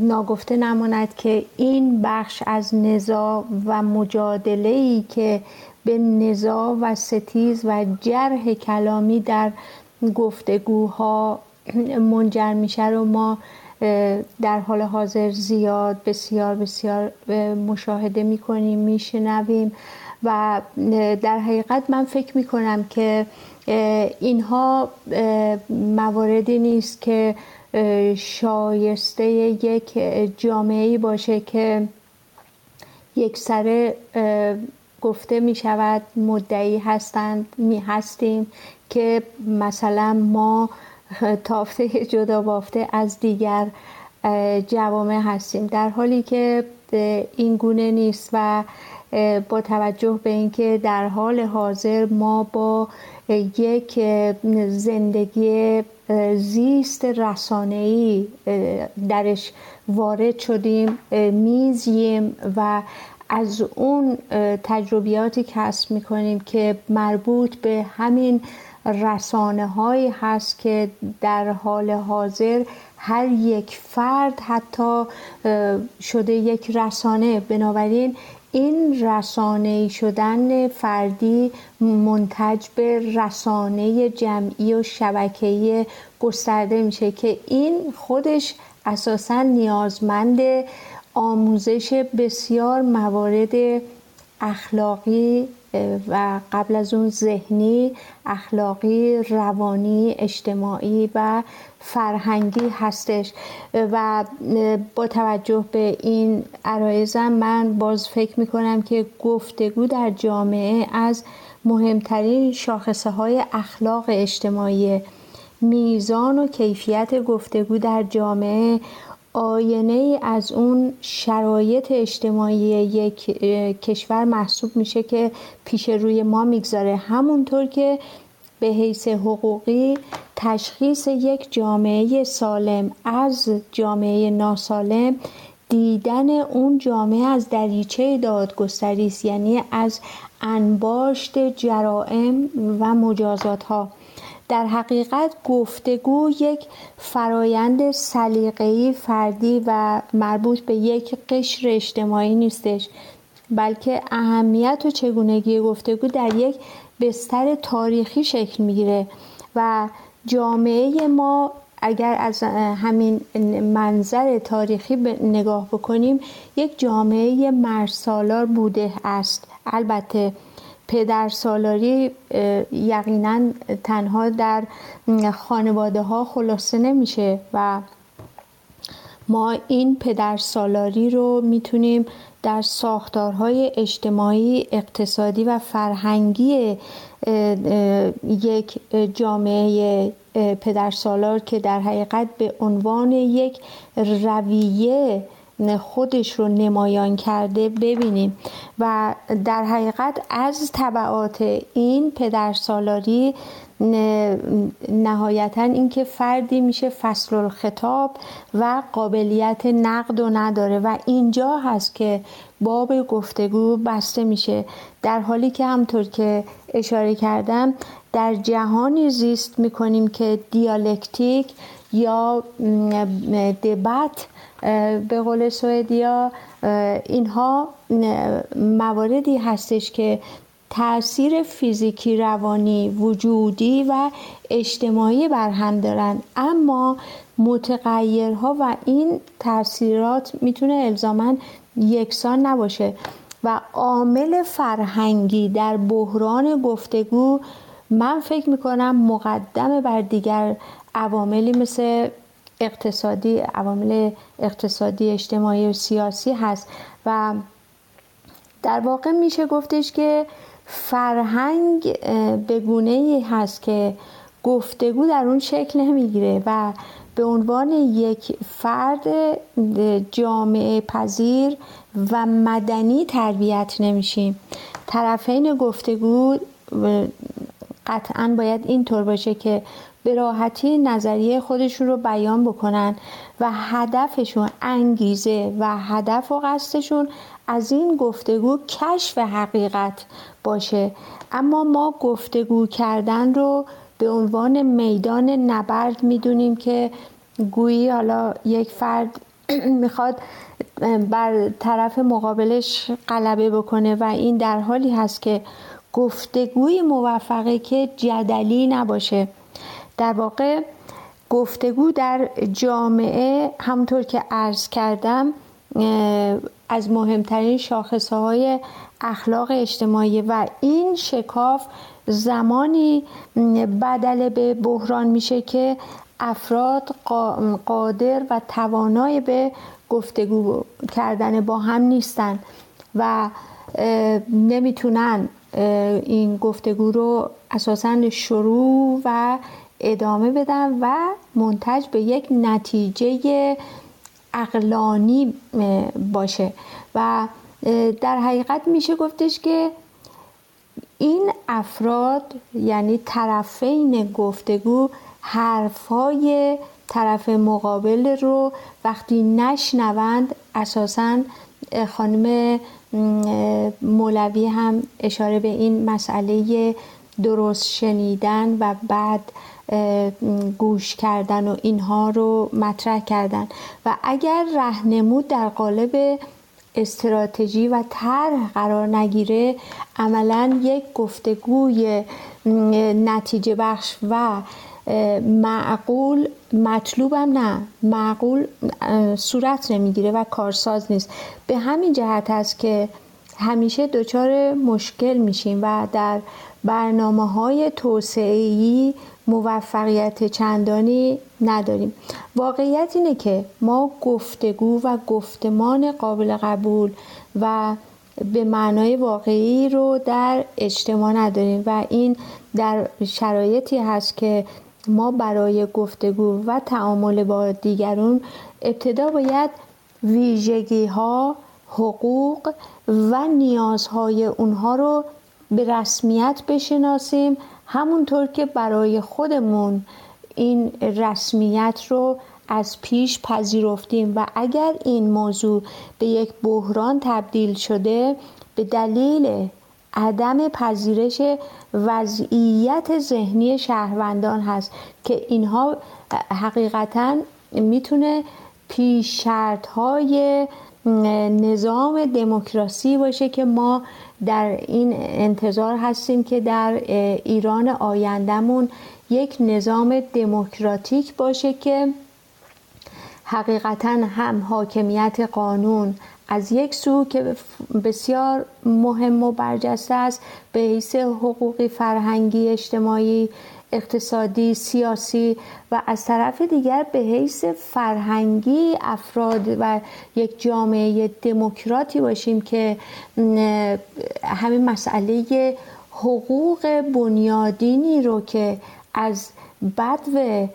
ناگفته نماند که این بخش از نزا و مجادله ای که به نزا و ستیز و جرح کلامی در گفتگوها منجر میشه رو ما در حال حاضر زیاد بسیار بسیار مشاهده می‌کنیم میشنویم و در حقیقت من فکر می‌کنم که اینها مواردی نیست که شایسته یک جامعه باشه که یک سره گفته می شود مدعی هستند می هستیم که مثلا ما تافته جدا بافته از دیگر جوامع هستیم. در حالی که این گونه نیست و با توجه به اینکه در حال حاضر ما با یک زندگی زیست رسانه‌ای درش وارد شدیم میزیم و از اون تجربیاتی کسب می‌کنیم که مربوط به همین رسانه هایی هست که در حال حاضر هر یک فرد حتی شده یک رسانه. بنابراین این رسانه شدن فردی منتج به رسانه جمعی و شبکه‌ای گسترده میشه که این خودش اساسا نیازمند آموزش بسیار موارد اخلاقی و قبل از اون ذهنی اخلاقی روانی اجتماعی و فرهنگی هستش. و با توجه به این عرایزم من باز فکر می‌کنم که گفتگو در جامعه از مهمترین شاخصه های اخلاق اجتماعی میزان و کیفیت گفتگو در جامعه آینه از اون شرایط اجتماعی یک کشور محسوب میشه که پیش روی ما می‌گذاره. همونطور که به حیث حقوقی تشخیص یک جامعه سالم از جامعه ناسالم دیدن اون جامعه از دریچه دادگستری است یعنی از انباشت جرائم و مجازات ها در حقیقت گفتگو یک فرایند سلیقه‌ای فردی و مربوط به یک قشر اجتماعی نیستش بلکه اهمیت و چگونگی گفتگو در یک بستر تاریخی شکل می‌گیره و جامعه ما اگر از همین منظر تاریخی نگاه بکنیم یک جامعه مرسالار بوده است. البته پدر سالاری یقینا تنها در خانواده ها خلاصه نمیشه و ما این پدر سالاری رو می‌تونیم در ساختارهای اجتماعی اقتصادی و فرهنگی یک جامعه پدرسالار که در حقیقت به عنوان یک رویه خودش رو نمایان کرده ببینیم. و در حقیقت از طبعات این پدرسالاری نهایتا اینکه فردی میشه فصل الخطاب و قابلیت نقد و نداره. و اینجا هست که باب گفتگو بسته میشه. در حالی که همطور که اشاره کردم در جهانی زیست می‌کنیم که دیالکتیک یا دبت به قول سوئدیا اینها مواردی هستش که تاثیر فیزیکی روانی وجودی و اجتماعی بر هم دارن. اما متغیرها و این تاثیرات می‌تونه الزاما یکسان نباشه و عامل فرهنگی در بحران گفتگو من فکر می‌کنم مقدم بر دیگر عواملی مثل اقتصادی عوامل اقتصادی اجتماعی و سیاسی هست. و در واقع میشه گفتش که فرهنگ به گونه ای هست که گفتگو در اون شکل نمی‌گیره و به عنوان یک فرد جامعه پذیر و مدنی تربیت نمیشیم. طرفین گفتگو قطعا باید اینطور باشه که به راحتی نظریه خودشون رو بیان بکنن و هدفشون انگیزه و هدف و قصدشون از این گفتگو کشف حقیقت باشه. اما ما گفتگو کردن رو به عنوان میدان نبرد می‌دونیم که گویی حالا یک فرد می‌خواد بر طرف مقابلش غلبه بکنه و این در حالی هست که گفتگوی موفقه که جدلی نباشه. در واقع گفتگو در جامعه همطور که عرض کردم از مهمترین شاخصه های اخلاق اجتماعی و این شکاف زمانی بدل به بحران میشه که افراد قادر و توانای به گفتگو کردن با هم نیستن و نمی‌تونن این گفتگو رو اساسا شروع و ادامه بدن و منتج به یک نتیجه اقلانی باشه. و در حقیقت میشه گفتش که این افراد یعنی طرفین گفتگو حرفای طرف مقابل رو وقتی نشنوند اساسا خانم مولوی هم اشاره به این مسئله درست شنیدن و بعد گوش کردن و اینها رو مطرح کردن. و اگر رهنمود در قالب استراتژی و طرح قرار نگیره عملا یک گفتگوی نتیجه بخش و معقول مطلوبم نه. معقول صورت نمی‌گیره و کارساز نیست. به همین جهت است که همیشه دچار مشکل میشیم و در برنامه های توسعه‌ای موفقیت چندانی نداریم. واقعیت اینه که ما گفتگو و گفتمان قابل قبول و به معنای واقعی رو در اجتماع نداریم و این در شرایطی هست که ما برای گفتگو و تعامل با دیگرون ابتدا باید ویژگی ها حقوق و نیازهای اونها رو به رسمیت بشناسیم همونطور که برای خودمون این رسمیت رو از پیش پذیرفتیم و اگر این موضوع به یک بحران تبدیل شده به دلیل عدم پذیرش وضعیت ذهنی شهروندان هست که اینها حقیقتا می‌تونه پیش شرط های نظام دموکراسی باشه که ما در این انتظار هستیم که در ایران آیندهمون یک نظام دموکراتیک باشه که حقیقتا هم حاکمیت قانون از یک سو که بسیار مهم و برجسته است به حیث حقوقی فرهنگی اجتماعی اقتصادی سیاسی و از طرف دیگر به حیث فرهنگی افراد و یک جامعه دموکراتی باشیم که همین مسئله حقوق بنیادینی رو که از بدو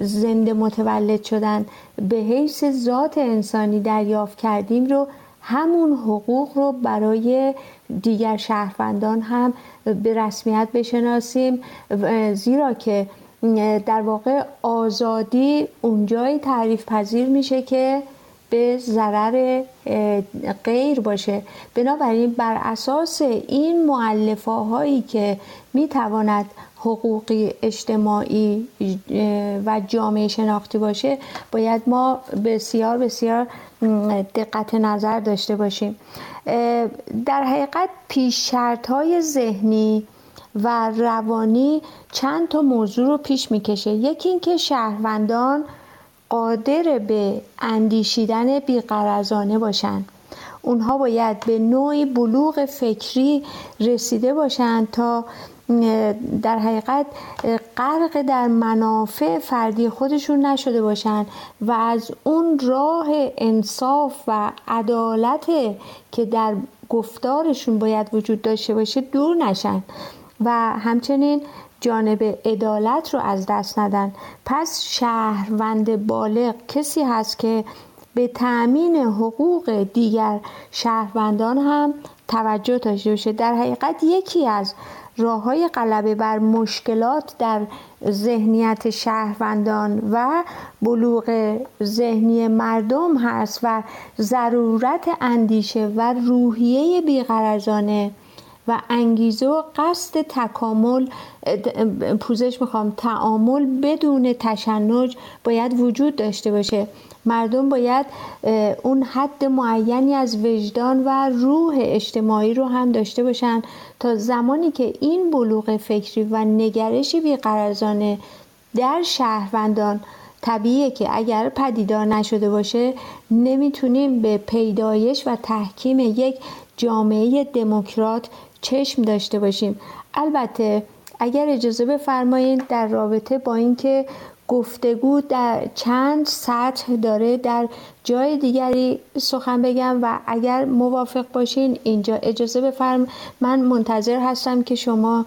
زنده متولد شدن به حیث ذات انسانی دریافت کردیم رو همون حقوق رو برای دیگر شهروندان هم به رسمیت بشناسیم زیرا که در واقع آزادی اونجایی تعریف پذیر میشه که به ضرر غیر باشه. بنابراین بر اساس این معلفه هایی که می‌تواند حقوقی اجتماعی و جامعه شناختی باشه باید ما بسیار بسیار دقت نظر داشته باشیم. در حقیقت پیش شرط های ذهنی و روانی چند تا موضوع رو پیش می‌کشه. یکی اینکه شهروندان قادر به اندیشیدن بیقرزانه باشند اونها باید به نوعی بلوغ فکری رسیده باشند تا در حقیقت غرق در منافع فردی خودشون نشده باشند و از اون راه انصاف و عدالت که در گفتارشون باید وجود داشته باشه دور نشن و همچنین جانب عدالت رو از دست ندن. پس شهروند بالغ کسی هست که به تأمین حقوق دیگر شهروندان هم توجه داشته باشه. در حقیقت یکی از راه های غلبه بر مشکلات در ذهنیت شهروندان و بلوغ ذهنی مردم هست و ضرورت اندیشه و روحیه بیغرزانه و انگیزه و قصد تکامل پوزش می‌خوام تعامل بدون تشنج باید وجود داشته باشه. مردم باید اون حد معینی از وجدان و روح اجتماعی رو هم داشته باشن تا زمانی که این بلوغ فکری و نگرشی بیقرزانه در شهروندان طبیعیه که اگر پدیدار نشده باشه نمی‌تونیم به پیدایش و تحکیم یک جامعه دموکرات چشم داشته باشیم. البته اگر اجازه بفرمایید در رابطه با اینکه گفتگو در چند سطح داره. در جای دیگری سخن بگم و اگر موافق باشین اینجا اجازه بفرم. من منتظر هستم که شما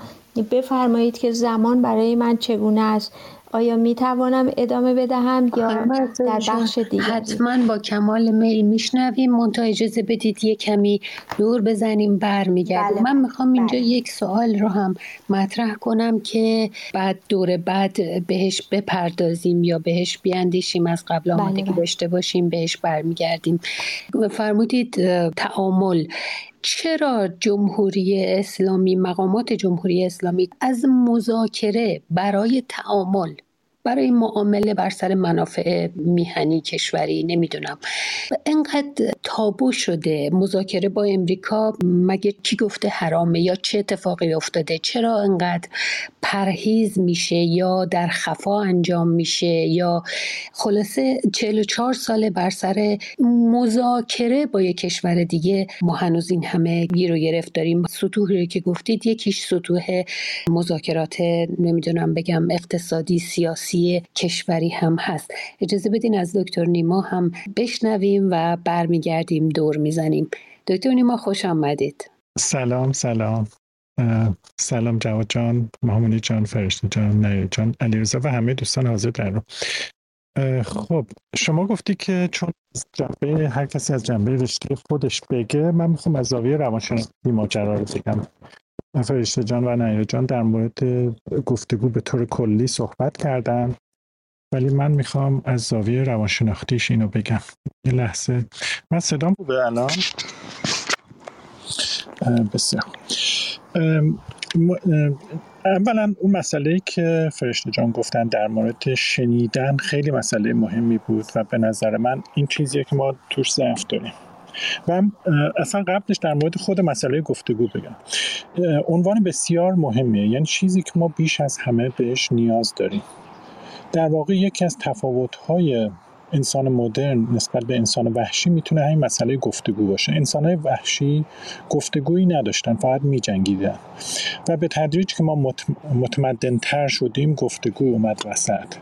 بفرمایید که زمان برای من چگونه است. آیا می توانم ادامه بدهم یا در بخش دیگری حتما با کمال میل میشنویم منتها اجازه بدید یه کمی دور بزنیم برمیگردیم بله. من می‌خوام اینجا بله. یک سوال رو هم مطرح کنم که بعد دور بعد بهش بپردازیم یا بهش بیاندیشیم از قبل آمادگی بله. داشته باشیم بهش برمیگردیم فرمودید تعامل چرا جمهوری اسلامی مقامات جمهوری اسلامی از مذاکره برای تعامل برای معامله بر سر منافع میهنی کشوری نمی‌دونم. انقدر تابو شده مذاکره با امریکا مگه کی گفته حرامه یا چه اتفاقی افتاده؟ چرا انقدر پرهیز میشه یا در خفا انجام میشه یا خلاصه 44 ساله بر سر مذاکره با یک کشور دیگه؟ ما هنوز این همه گیر و گرفت داریم. سطوحی که گفتید یکیش سطوح مذاکرات نمی‌دونم بگم اقتصادی سیاسی کشوری هم هست. اجازه بدین از دکتر نیما هم بشنویم و برمیگردیم دور می‌زنیم. دکتر نیما خوش آمدید. سلام سلام. سلام جواد جان محمودی جان فرشته جان نیر جان علیرضا و همه دوستان حاضر در رو خب شما گفتی که چون جنبه هر کسی از جنبه رشته خودش بگه من می‌خوام از زاویه روانشناسی ماجرا رو بگم. فرشته جان و نیر جان در مورد گفتگو به طور کلی صحبت کردن. ولی من می‌خوام از زاویه روانشناختیش اینو بگم. یه لحظه. من صدام خوبه الان؟ بسیار. اولا اون مسئله که فرشته جان گفتن در مورد شنیدن خیلی مسئله مهمی بود و به نظر من این چیزیه که ما توش ضعف داریم. و اصلا قبلش در مورد خود مسئله گفتگو بگم. عنوان بسیار مهمیه. یعنی چیزی که ما بیش از همه بهش نیاز داریم. در واقع یکی از تفاوت‌های انسان مدرن نسبت به انسان وحشی می‌تونه همین مسئله گفتگو باشه. انسان وحشی گفتگویی نداشتن فقط میجنگیدن. و به تدریج که ما متمدن تر شدیم گفتگو اومد وسط.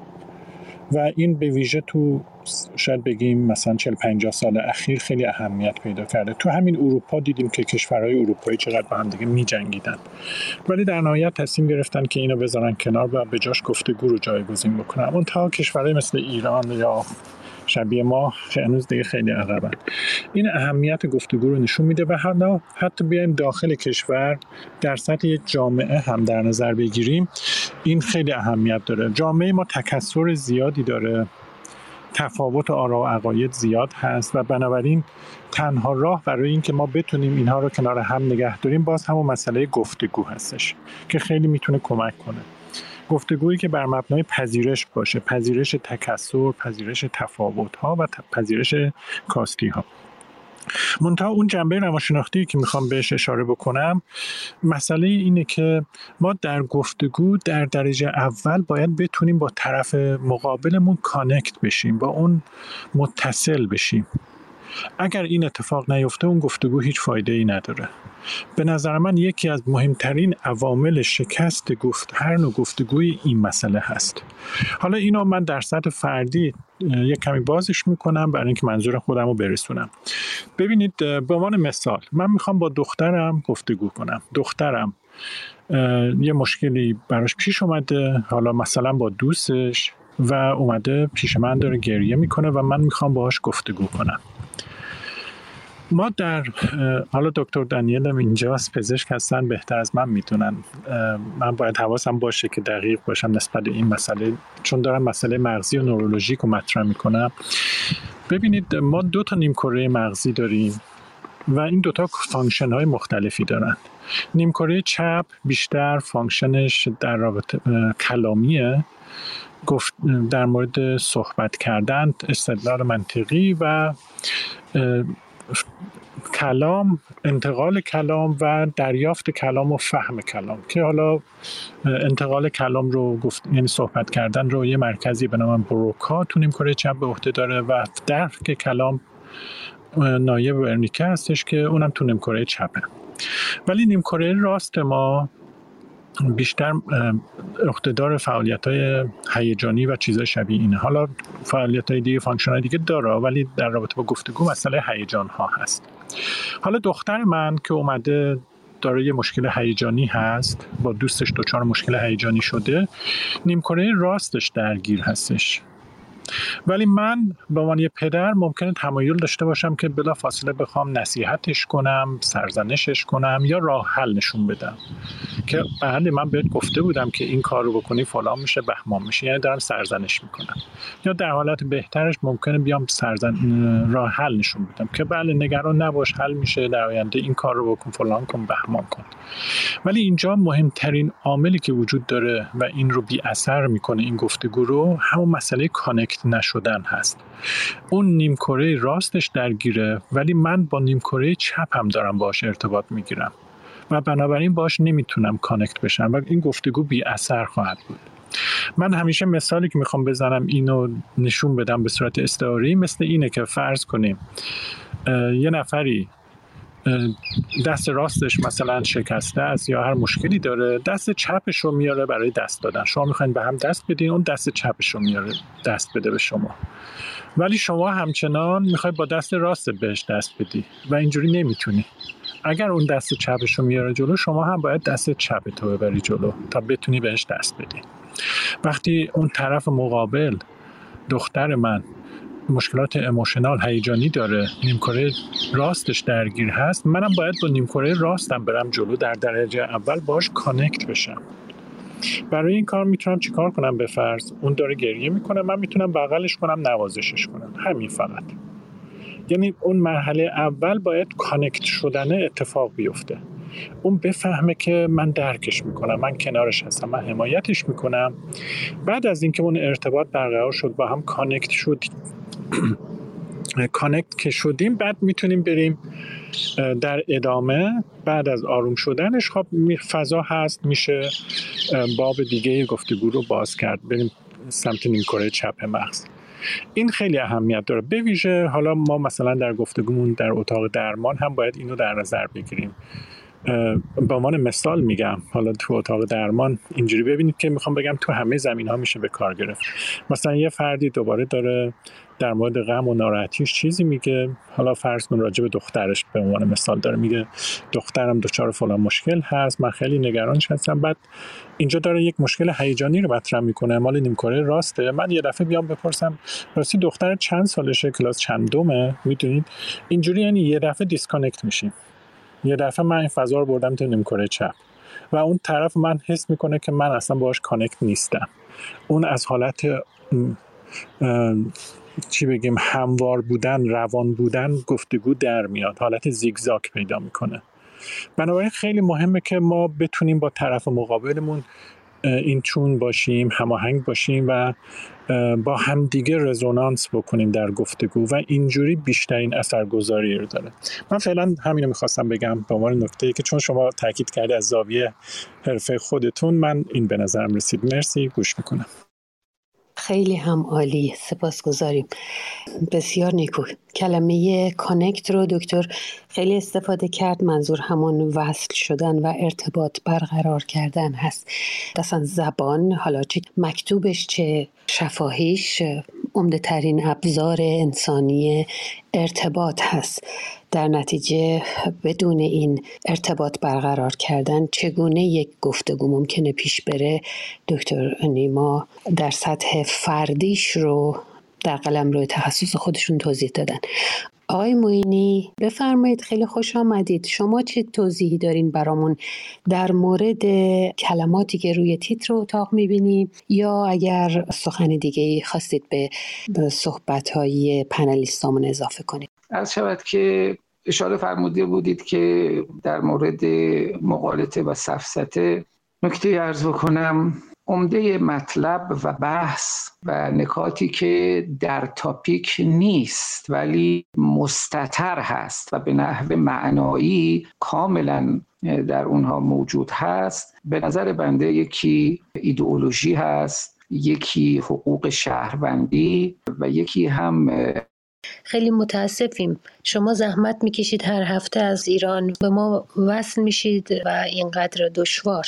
و این به ویژه تو شاید بگیم مثلا 40 50 سال اخیر خیلی اهمیت پیدا کرده. تو همین اروپا دیدیم که کشورهای اروپایی چقدر با هم دیگه میجنگیدن. ولی در نهایت تصمیم گرفتن که اینو بذارن کنار و به جاش گفتگو رو جایگزین بکنن. اون تا کشورهای مثل ایران یا شبیه ما هنوز دیگه خیلی عقبن. این اهمیت گفتگو رو نشون میده و حالا حتی بیایم داخل کشور در سطح یک جامعه هم در نظر بگیریم. این خیلی اهمیت داره. جامعه ما تکسر زیادی داره. تفاوت آرا و عقاید زیاد هست و بنابراین تنها راه برای اینکه ما بتونیم اینها رو کنار هم نگه داریم باز همون مسئله گفتگو هستش که خیلی می‌تونه کمک کنه. گفتگویی که بر مبنای پذیرش باشه. پذیرش تکسر پذیرش تفاوت ها و پذیرش کاستی ها منتها اون جنبه روانشناختی که می‌خوام بهش اشاره بکنم مسئله اینه که ما در گفتگو در درجه اول باید بتونیم با طرف مقابلمون کانکت بشیم با اون متصل بشیم. اگر این اتفاق نیفته اون گفتگو هیچ فایده ای نداره. به نظر من یکی از مهمترین عوامل شکست گفت هر نوع گفتگوی این مسئله هست. حالا اینو من در سطح فردی یک کمی بازش می‌کنم برای اینکه منظور خودم رو برسونم. ببینید به عنوان مثال من می‌خوام با دخترم گفتگو کنم. دخترم یه مشکلی براش پیش اومده حالا مثلا با دوستش و اومده پیش من داره گریه می‌کنه و من می‌خوام باهاش گفتگو کنم. ما در حالا دکتر دانیل هم اینجاست پزشک هستن بهتر از من می‌تونن من باید حواسم باشه که دقیق باشم نسبت این مسئله. چون دارم مسئله مغزی و نورولوژیک رو مطرح می‌کنم. ببینید ما دو تا نیمکره مغزی داریم و این دوتا function های مختلفی دارن. نیمکره چپ بیشتر function ش در رابطه کلامیه. گفت در مورد صحبت کردن استدلال منطقی و کلام انتقال کلام و دریافت کلام و فهم کلام که حالا انتقال کلام رو گفت یعنی صحبت کردن رو یه مرکزی به نام بروکا تو نیمکره چپ به عهده داره و درک کلام نایب ورنیکه هستش که اونم تو نیمکره چپه. ولی نیمکره راست ما بیشتر اقتدار فعالیت های هیجانی و چیزای شبیه اینه. حالا فعالیت های دیگه function های دیگه داره ولی در رابطه با گفتگو مسئله هیجان ها هست. حالا دختر من که اومده داره یه مشکل هیجانی هست با دوستش دچار مشکل هیجانی شده نیمکره راستش درگیر هستش. ولی من به عنوان یه پدر ممکنه تمایل داشته باشم که بلا فاصله بخوام نصیحتش کنم سرزنشش کنم یا راه حل نشون بدم. که بله من بهت گفته بودم که این کار رو بکنی فلان میشه بهمان میشه یعنی دارم سرزنش می‌کنم. یا در حالت بهترش ممکنه بیام سرزن راه حل نشون بدم که بله نگران نباش حل میشه در آینده این کار رو بکن فلان کن بهمان کن. ولی اینجا مهمترین عاملی که وجود داره و این رو بی اثر می‌کنه این گفتگو رو همون مسئله connect نشدن هست. اون نیمکره راستش درگیره ولی من با نیمکره چپم دارم باش ارتباط می‌گیرم. و بنابراین باش نمی‌تونم connect بشم و این گفتگو بی اثر خواهد بود. من همیشه مثالی که می‌خوام بزنم اینو نشون بدم به صورت استعاری مثل اینه که فرض کنیم یه نفری دست راستش مثلا شکسته است یا هر مشکلی داره دست چپش رو میاره برای دست دادن. شما می‌خواین به هم دست بدین اون دست چپش رو میاره دست بده به شما. ولی شما همچنان می‌خوای با دست راست بهش دست بدی و اینجوری نمی‌تونی. اگر اون دست چپش رو میاره جلو شما هم باید دست چپ تو ببری جلو تا بتونی بهش دست بدی. وقتی اون طرف مقابل دختر من مشکلات emotional هیجانی داره. نیمکره راستش درگیر هست. منم باید با نیمکره راستم برم جلو در درجه اول باش connect بشم. برای این کار می‌تونم چیکار کنم به فرض؟ اون داره گریه می‌کنه. من می‌تونم بغلش کنم نوازشش کنم. همین فقط. یعنی اون مرحله اول باید connect شدن اتفاق بیفته. اون بفهمه که من درکش می‌کنم من کنارش هستم من حمایتش می‌کنم. بعد از اینکه اون ارتباط برقرار شد با هم connect شد connect که شدیم بعد می‌تونیم بریم در ادامه بعد از آروم شدنش خب فضا هست میشه باب دیگه گفتگو رو باز کرد. بریم سمت نیمکره چپ مغز. این خیلی اهمیت داره. به ویژه حالا ما مثلا در گفتگومون در اتاق درمان هم باید اینو در نظر بگیریم. به عنوان مثال میگم حالا تو اتاق درمان اینجوری ببینید که می‌خوام بگم تو همه زمین ها میشه به کار گرفت. مثلا یه فردی دوباره داره در مورد غم و ناراحتیش چیزی میگه. حالا فرض کن راجع به دخترش به عنوان مثال داره میگه دخترم دچار فلان مشکل هست من خیلی نگرانش هستم. بعد اینجا داره یک مشکل هیجانی رو مطرح می‌کنه مال نیمکره راسته. من یه دفعه بیام بپرسم راستی دختر چند سالشه؟ کلاس چند دومه؟ می‌دونید؟ اینجوری یعنی یه دفعه disconnect میشیم. یه دفعه من این فضا رو بردم تو نیمکره چپ. و اون طرف من حس می‌کنه که من اصلا باش connect نیستم. اون از حالت چی بگیم هموار بودن روان بودن گفتگو در میاد. حالت زیگزاگ پیدا می‌کنه. بنابراین خیلی مهمه که ما بتونیم با طرف مقابلمون in tune باشیم هماهنگ باشیم و با همدیگه رزونانس بکنیم در گفتگو و اینجوری بیشترین اثرگذاری رو داره. من فعلا همین رو می‌خواستم بگم به عنوان نکته که چون شما تاکید کرده از زاویه حرفه خودتون من این به نظرم رسید. مرسی گوش می‌کنم. خیلی هم عالی سپاسگزاریم. بسیار نیکو. کلمه کانکت رو دکتر خیلی استفاده کرد. منظور همون وصل شدن و ارتباط برقرار کردن هست. اصلا زبان حالا چه مکتوبش چه شفاهیش؟ عمده ترین ابزار انسانی ارتباط هست. در نتیجه بدون این ارتباط برقرار کردن چگونه یک گفتگو ممکنه پیش بره؟ دکتر نیما در سطح فردیش رو در قلم روی تخصص خودشون توضیح دادن. آقای موینی بفرمایید خیلی خوش آمدید. شما چه توضیحی دارین برامون در مورد کلماتی که روی تیتر اتاق می‌بینیم؟ یا اگر سخن دیگه خواستید به صحبت های پنلیستامون اضافه کنید؟ از شود که اشاره فرموده بودید که در مورد مقالطه و سفسته نکته ارز بکنم عمده مطلب و بحث و نکاتی که در تاپیک نیست ولی مستتر هست و به نحو معنایی کاملا در اونها موجود هست. به نظر بنده یکی ایدئولوژی هست یکی حقوق شهروندی و یکی هم خیلی متاسفیم. شما زحمت می‌کشید هر هفته از ایران. به ما وصل میشید و اینقدر دشوار.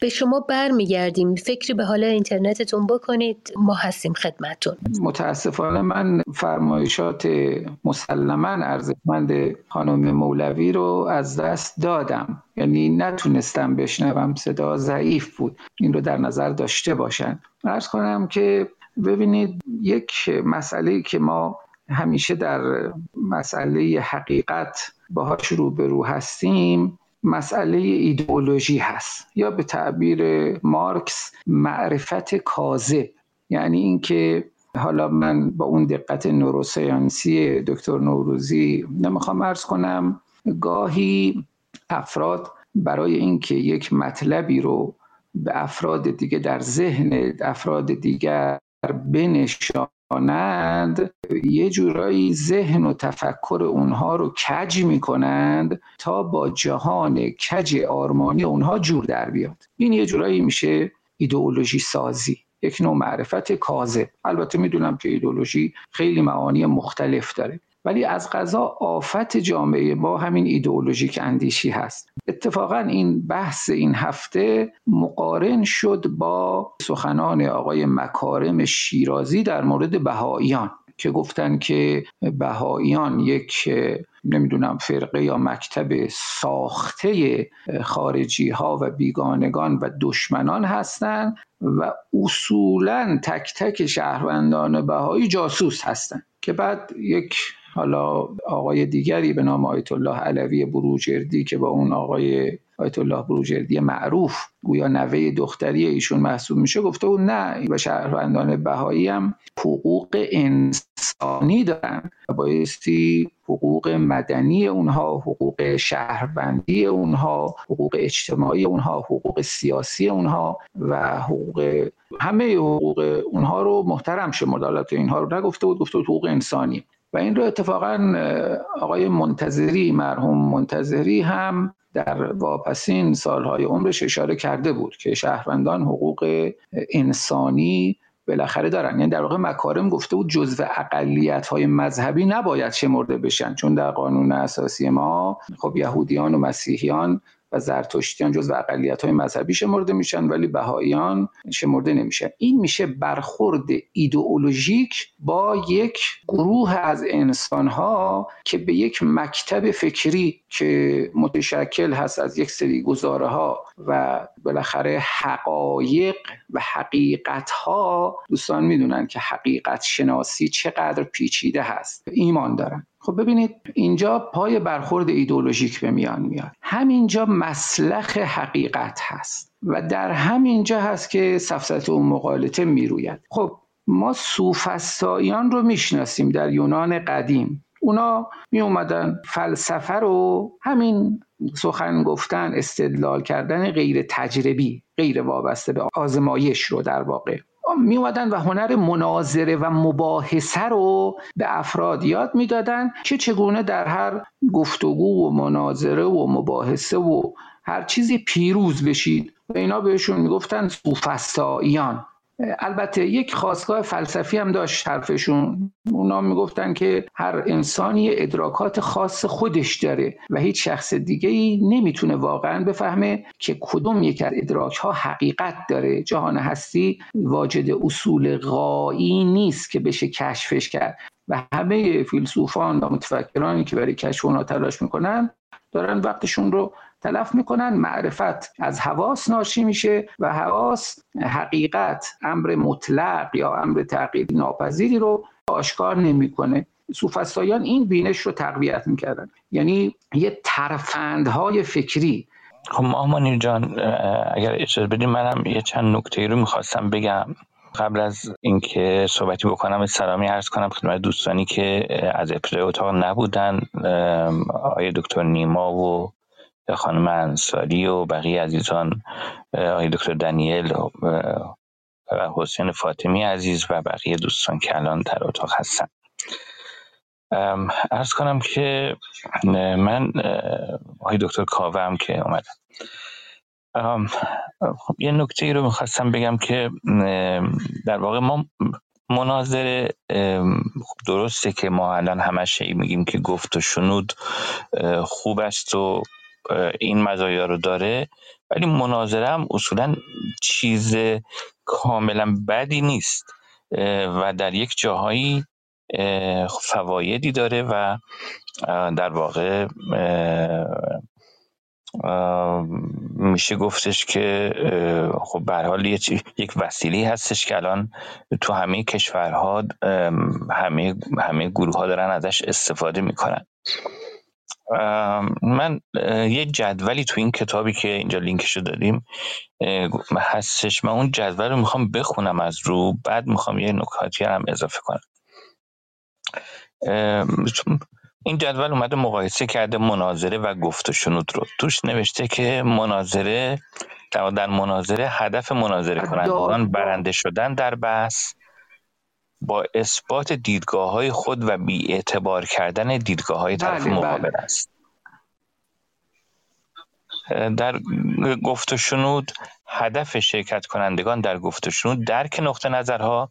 به شما برمیگردیم. فکری به حال اینترنتتون بکنید. ما هستیم خدمتون متاسفانه من فرمایشات مسلما ارزشمند خانم مولوی رو از دست دادم. یعنی نتونستم بشنوم. صدا ضعیف بود. این رو در نظر داشته باشن. ارز کنم که ببینید یک مسئله که ما همیشه در مسئله حقیقت باهاش روبرو هستیم. مسئله ایدئولوژی هست یا به تعبیر مارکس معرفت کاذب. یعنی اینکه حالا من با اون دقت نوروسیانسی دکتر نوروزی نمی‌خوام ارز کنم گاهی افراد برای اینکه یک مطلبی رو به افراد دیگه در ذهن افراد دیگر بنشانند یه جورایی ذهن و تفکر اونها رو کج می‌کنند تا با جهان کج آرمانی اونها جور در بیاد. این یه جورایی میشه ایدئولوژی سازی یک نوع معرفت کاذب. البته می‌دونم که ایدولوژی خیلی معانی مختلف داره. ولی از غذا آفت جامعه ما همین ایدئولوژیک اندیشی هست. اتفاقا این بحث این هفته مقارن شد با سخنان آقای مکارم شیرازی در مورد بهاییان که گفتن که بهاییان یک نمی‌دونم فرقه یا مکتب ساخته خارجی ها و بیگانگان و دشمنان هستند و اصولا تک تک شهروندان بهایی جاسوس هستند که بعد یک حالا آقای دیگری به نام آیت الله علوی بروجردی که با اون آقای آیت الله بروجردی معروف گویا نوه دختری ایشون محسوب میشه گفته بود نه و شهروندان بهایی هم حقوق انسانی دارن و بایستی حقوق مدنی اونها حقوق شهروندی اونها حقوق اجتماعی اونها حقوق سیاسی اونها و حقوق همه حقوق اونها رو محترم شمرد. اینها رو نگفته بود گفته بود حقوق انسانی. و این رو اتفاقا آقای منتظری مرحوم منتظری هم در واپسین سالهای عمرش اشاره کرده بود که شهروندان حقوق انسانی بالاخره دارن. یعنی در واقع مکارم گفته بود جزو اقلیت های مذهبی نباید شمرده بشن چون در قانون اساسی ما خب یهودیان و مسیحیان و زرتشتیان جز اقلیت های مذهبی شمرده میشن ولی بهاییان شمرده نمیشن. این میشه برخورد ایدئولوژیک با یک گروه از انسان ها که به یک مکتب فکری که متشکل هست از یک سری گزاره ها و بالاخره حقایق و حقیقت ها دوستان می‌دونن که حقیقت شناسی چقدر پیچیده هست. ایمان دارن. خب ببینید اینجا پای برخورد ایدولوژیک به میان میاد. همینجا مسلخ حقیقت هست و در همینجا هست که سفسط و مقالطه می‌روید. خب ما سوفستاییان رو می‌شناسیم در یونان قدیم. اونا می اومدن فلسفه رو همین سخن گفتن استدلال کردن غیر تجربی غیر وابسته به آزمایش رو در واقع می اومدن و هنر مناظره و مباحثه رو به افراد یاد می‌دادن که چگونه در هر گفتگو و مناظره و مباحثه و هر چیزی پیروز بشید. و اینا بهشون می‌گفتن سوفستاییان البته یک خواستگاه فلسفی هم داشت حرفشون. اونا می‌گفتن که هر انسانی ادراکات خاص خودش داره و هیچ شخص دیگه ای نمی‌تونه واقعا بفهمه که کدوم یک از ادراک ها حقیقت داره. جهان هستی واجد اصول غایی نیست که بشه کشفش کرد. و همه فیلسوفان و متفکرانی که برای کشف اونا تلاش می‌کنن دارن وقتشون رو تلف می‌کنن معرفت از حواس ناشی میشه و حواس حقیقت امر مطلق یا امر تغییر ناپذیری رو آشکار نمی‌کنه. سوفستایان این بینش رو تقویت می‌کردن. یعنی یه ترفندهای فکری. خب جان اگر اجازه بدیم منم یه چند نکته رو می‌خواستم بگم. قبل از اینکه صحبتی بکنم سلامی عرض کنم خدمت دوستانی که از ابتدای اتاق نبودن آقای دکتر نیما و خانم انصاری و بقیه عزیزان آقای دکتر دنیل و حسین فاطمی عزیز و بقیه دوستان که الان در اتاق هستن. ارز کنم که من آقای دکتر کاوه هم که اومدن خب یه نکته ای رو می‌خواستم بگم که در واقع ما مناظره خب درسته که ما الان همش میگیم که گفت و شنود خوب است و این مزایا رو داره ولی مناظره هم اصولا چیز کاملا بدی نیست. و در یک جاهایی فوایدی داره و در واقع میشه گفتش که خب به حال یک وسیله هستش که الان تو همه کشورها همه همه گروه ها دارن ازش استفاده می‌کنن. من یه جدولی تو این کتابی که اینجا لینکشو دادیم هستش. من اون جدول رو می‌خوام بخونم از رو بعد می‌خوام یه نکاتی هم اضافه کنم. این جدول اومده مقایسه کرده مناظره و گفت و شنود رو. توش نوشته که مناظره در مناظره هدف مناظره کنندگان برنده شدن در بحث. با اثبات دیدگاه های خود و بی اعتبار کردن دیدگاه های طرف بله، مقابل بله. است. در گفت و شنود هدف شرکت کنندگان در گفت و شنود درک نقطه نظرها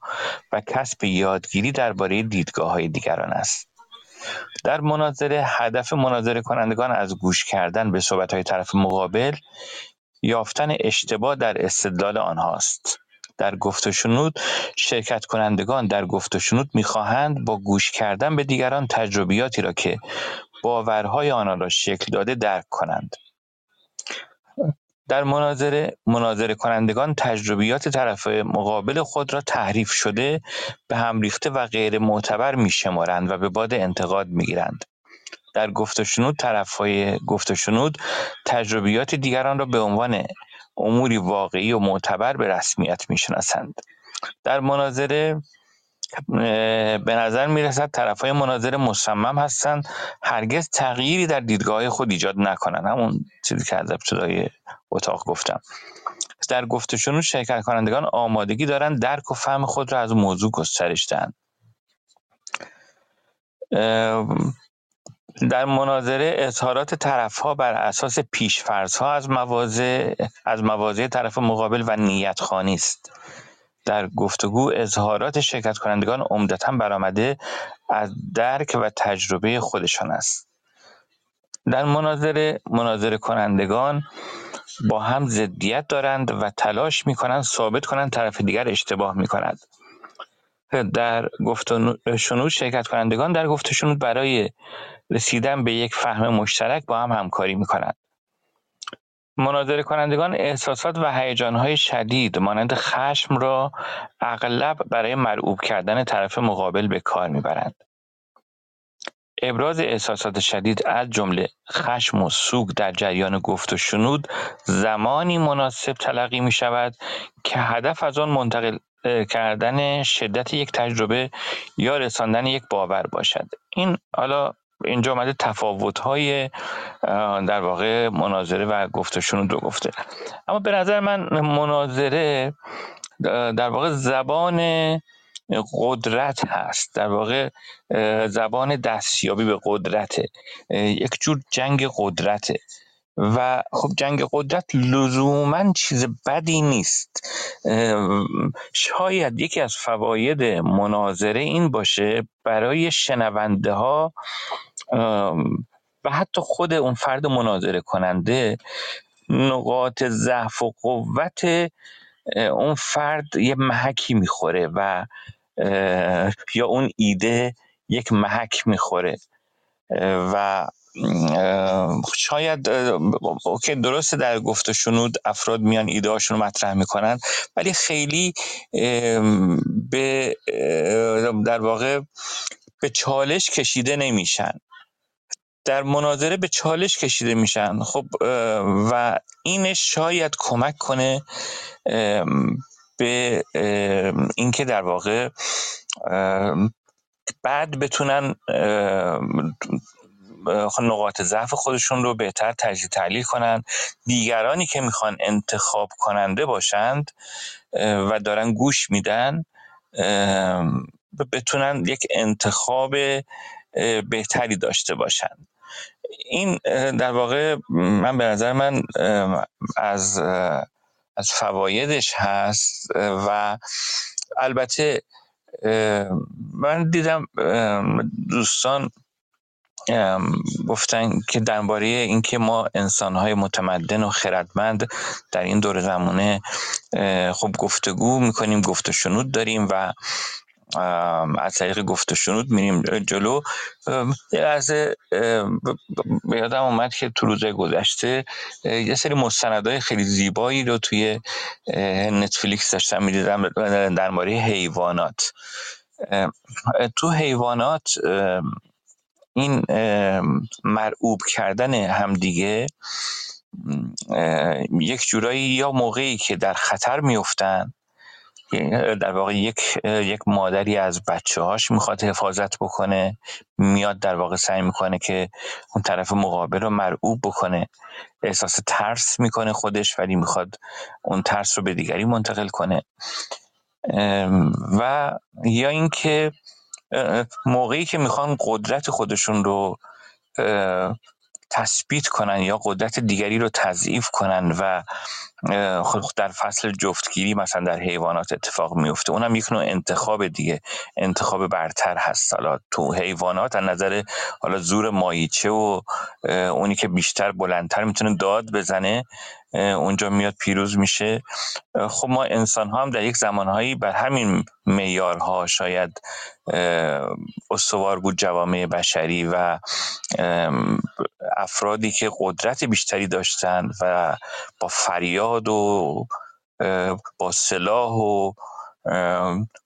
و کسب یادگیری درباره دیدگاه های دیگران است. در مناظره هدف مناظره کنندگان از گوش کردن به صحبت های طرف مقابل یافتن اشتباه در استدلال آنهاست. در گفت و شنود شرکت کنندگان در گفت و شنود می‌خواهند با گوش کردن به دیگران تجربیاتی را که باورهای آنها را شکل داده درک کنند. در مناظره مناظره کنندگان تجربیات طرف مقابل خود را تحریف شده به هم ریخته و غیر معتبر میشمارند و به باد انتقاد می‌گیرند. در گفت و شنود و شنود تجربیات دیگران را به عنوان اموری واقعی و معتبر به رسمیت می‌شناسند. در مناظره به نظر می رسد طرف های مناظره مصمم هستند. هرگز تغییری در دیدگاه خود ایجاد نکنند. همون چیزی که از ابتدای اتاق گفتم. در گفتشون شرکت کنندگان آمادگی دارند درک و فهم خود را از موضوع گسترش دهند. در مناظره اظهارات طرف ها بر اساس پیشفرض ها از مواضع از مواضع طرف مقابل و نیت خانی است. در گفتگو اظهارات شرکت کنندگان عمدتا برآمده از درک و تجربه خودشان است. در مناظره مناظره کنندگان با هم ضدیت دارند و تلاش می کنند ثابت کنند طرف دیگر اشتباه می کند در گفت شنود شرکت کنندگان در گفت برای رسیدن به یک فهم مشترک با هم همکاری می کنند مناظره کنندگان احساسات و هیجانهای شدید مانند خشم را اغلب برای مرعوب کردن طرف مقابل به کار می‌برند. ابراز احساسات شدید از جمله خشم و سوگ در جریان گفت و شنود زمانی مناسب تلقی می شود که هدف از آن منتقل کردن شدت یک تجربه یا رساندن یک باور باشد. این حالا اینجا آمده تفاوت های در واقع مناظره و گفتشون دو گفته. اما به نظر من مناظره در واقع زبان قدرت هست. در واقع زبان دستیابی به قدرته. یک جور جنگ قدرته. و خب جنگ قدرت لزوما چیز بدی نیست. شاید یکی از فواید مناظره این باشه برای شنونده ها و حتی خود اون فرد مناظره کننده نقاط ضعف و قوت اون فرد یه محکی می‌خوره و یا اون ایده یک محک می‌خوره. و شاید که درسته در گفت شنود افراد میان ایده هاشون رو مطرح می‌کنن ولی خیلی به در واقع به چالش کشیده نمیشن. در مناظره به چالش کشیده میشن. خب و این شاید کمک کنه به اینکه در واقع بعد بتونن نقاط ضعف خودشون رو بهتر تجزیه تحلیل کنن. دیگرانی که می‌خوان انتخاب کننده باشند و دارن گوش میدن بتونن یک انتخاب بهتری داشته باشند این در واقع من به نظر من از از فوایدش هست و البته من دیدم دوستان گفتن که درباره اینکه ما انسانهای متمدن و خردمند در این دور زمانه خب گفتگو می‌کنیم گفت و شنود داریم و از طریق گفت و شنود میریم جلو. یه لحظه به یادم اومد که تو روزهای گذشته یه سری مستندهای خیلی زیبایی رو توی نتفلیکس داشتم می‌دیدم در مورد حیوانات تو حیوانات این مرعوب کردن همدیگه یک جورایی یا موقعی که در خطر میفتن در واقع یک یک مادری از بچه هاش می‌خواد حفاظت بکنه میاد در واقع سعی می‌کنه که اون طرف مقابل رو مرعوب بکنه. احساس ترس می‌کنه خودش ولی می‌خواد اون ترس رو به دیگری منتقل کنه. و یا اینکه موقعی که می‌خوان قدرت خودشون رو تثبیت کنن یا قدرت دیگری رو تضعیف کنن و در فصل جفتگیری مثلا در حیوانات اتفاق میفته. اونم یک نوع انتخاب دیگه. انتخاب برتر هست. حالا تو حیوانات از نظر حالا زور مایچه و اونی که بیشتر بلندتر می‌تونه داد بزنه اونجا میاد پیروز میشه. خب ما انسان ها هم در یک زمانهایی بر همین میارها شاید استوار بود جوامع بشری و افرادی که قدرت بیشتری داشتند و با فریاد و با سلاح و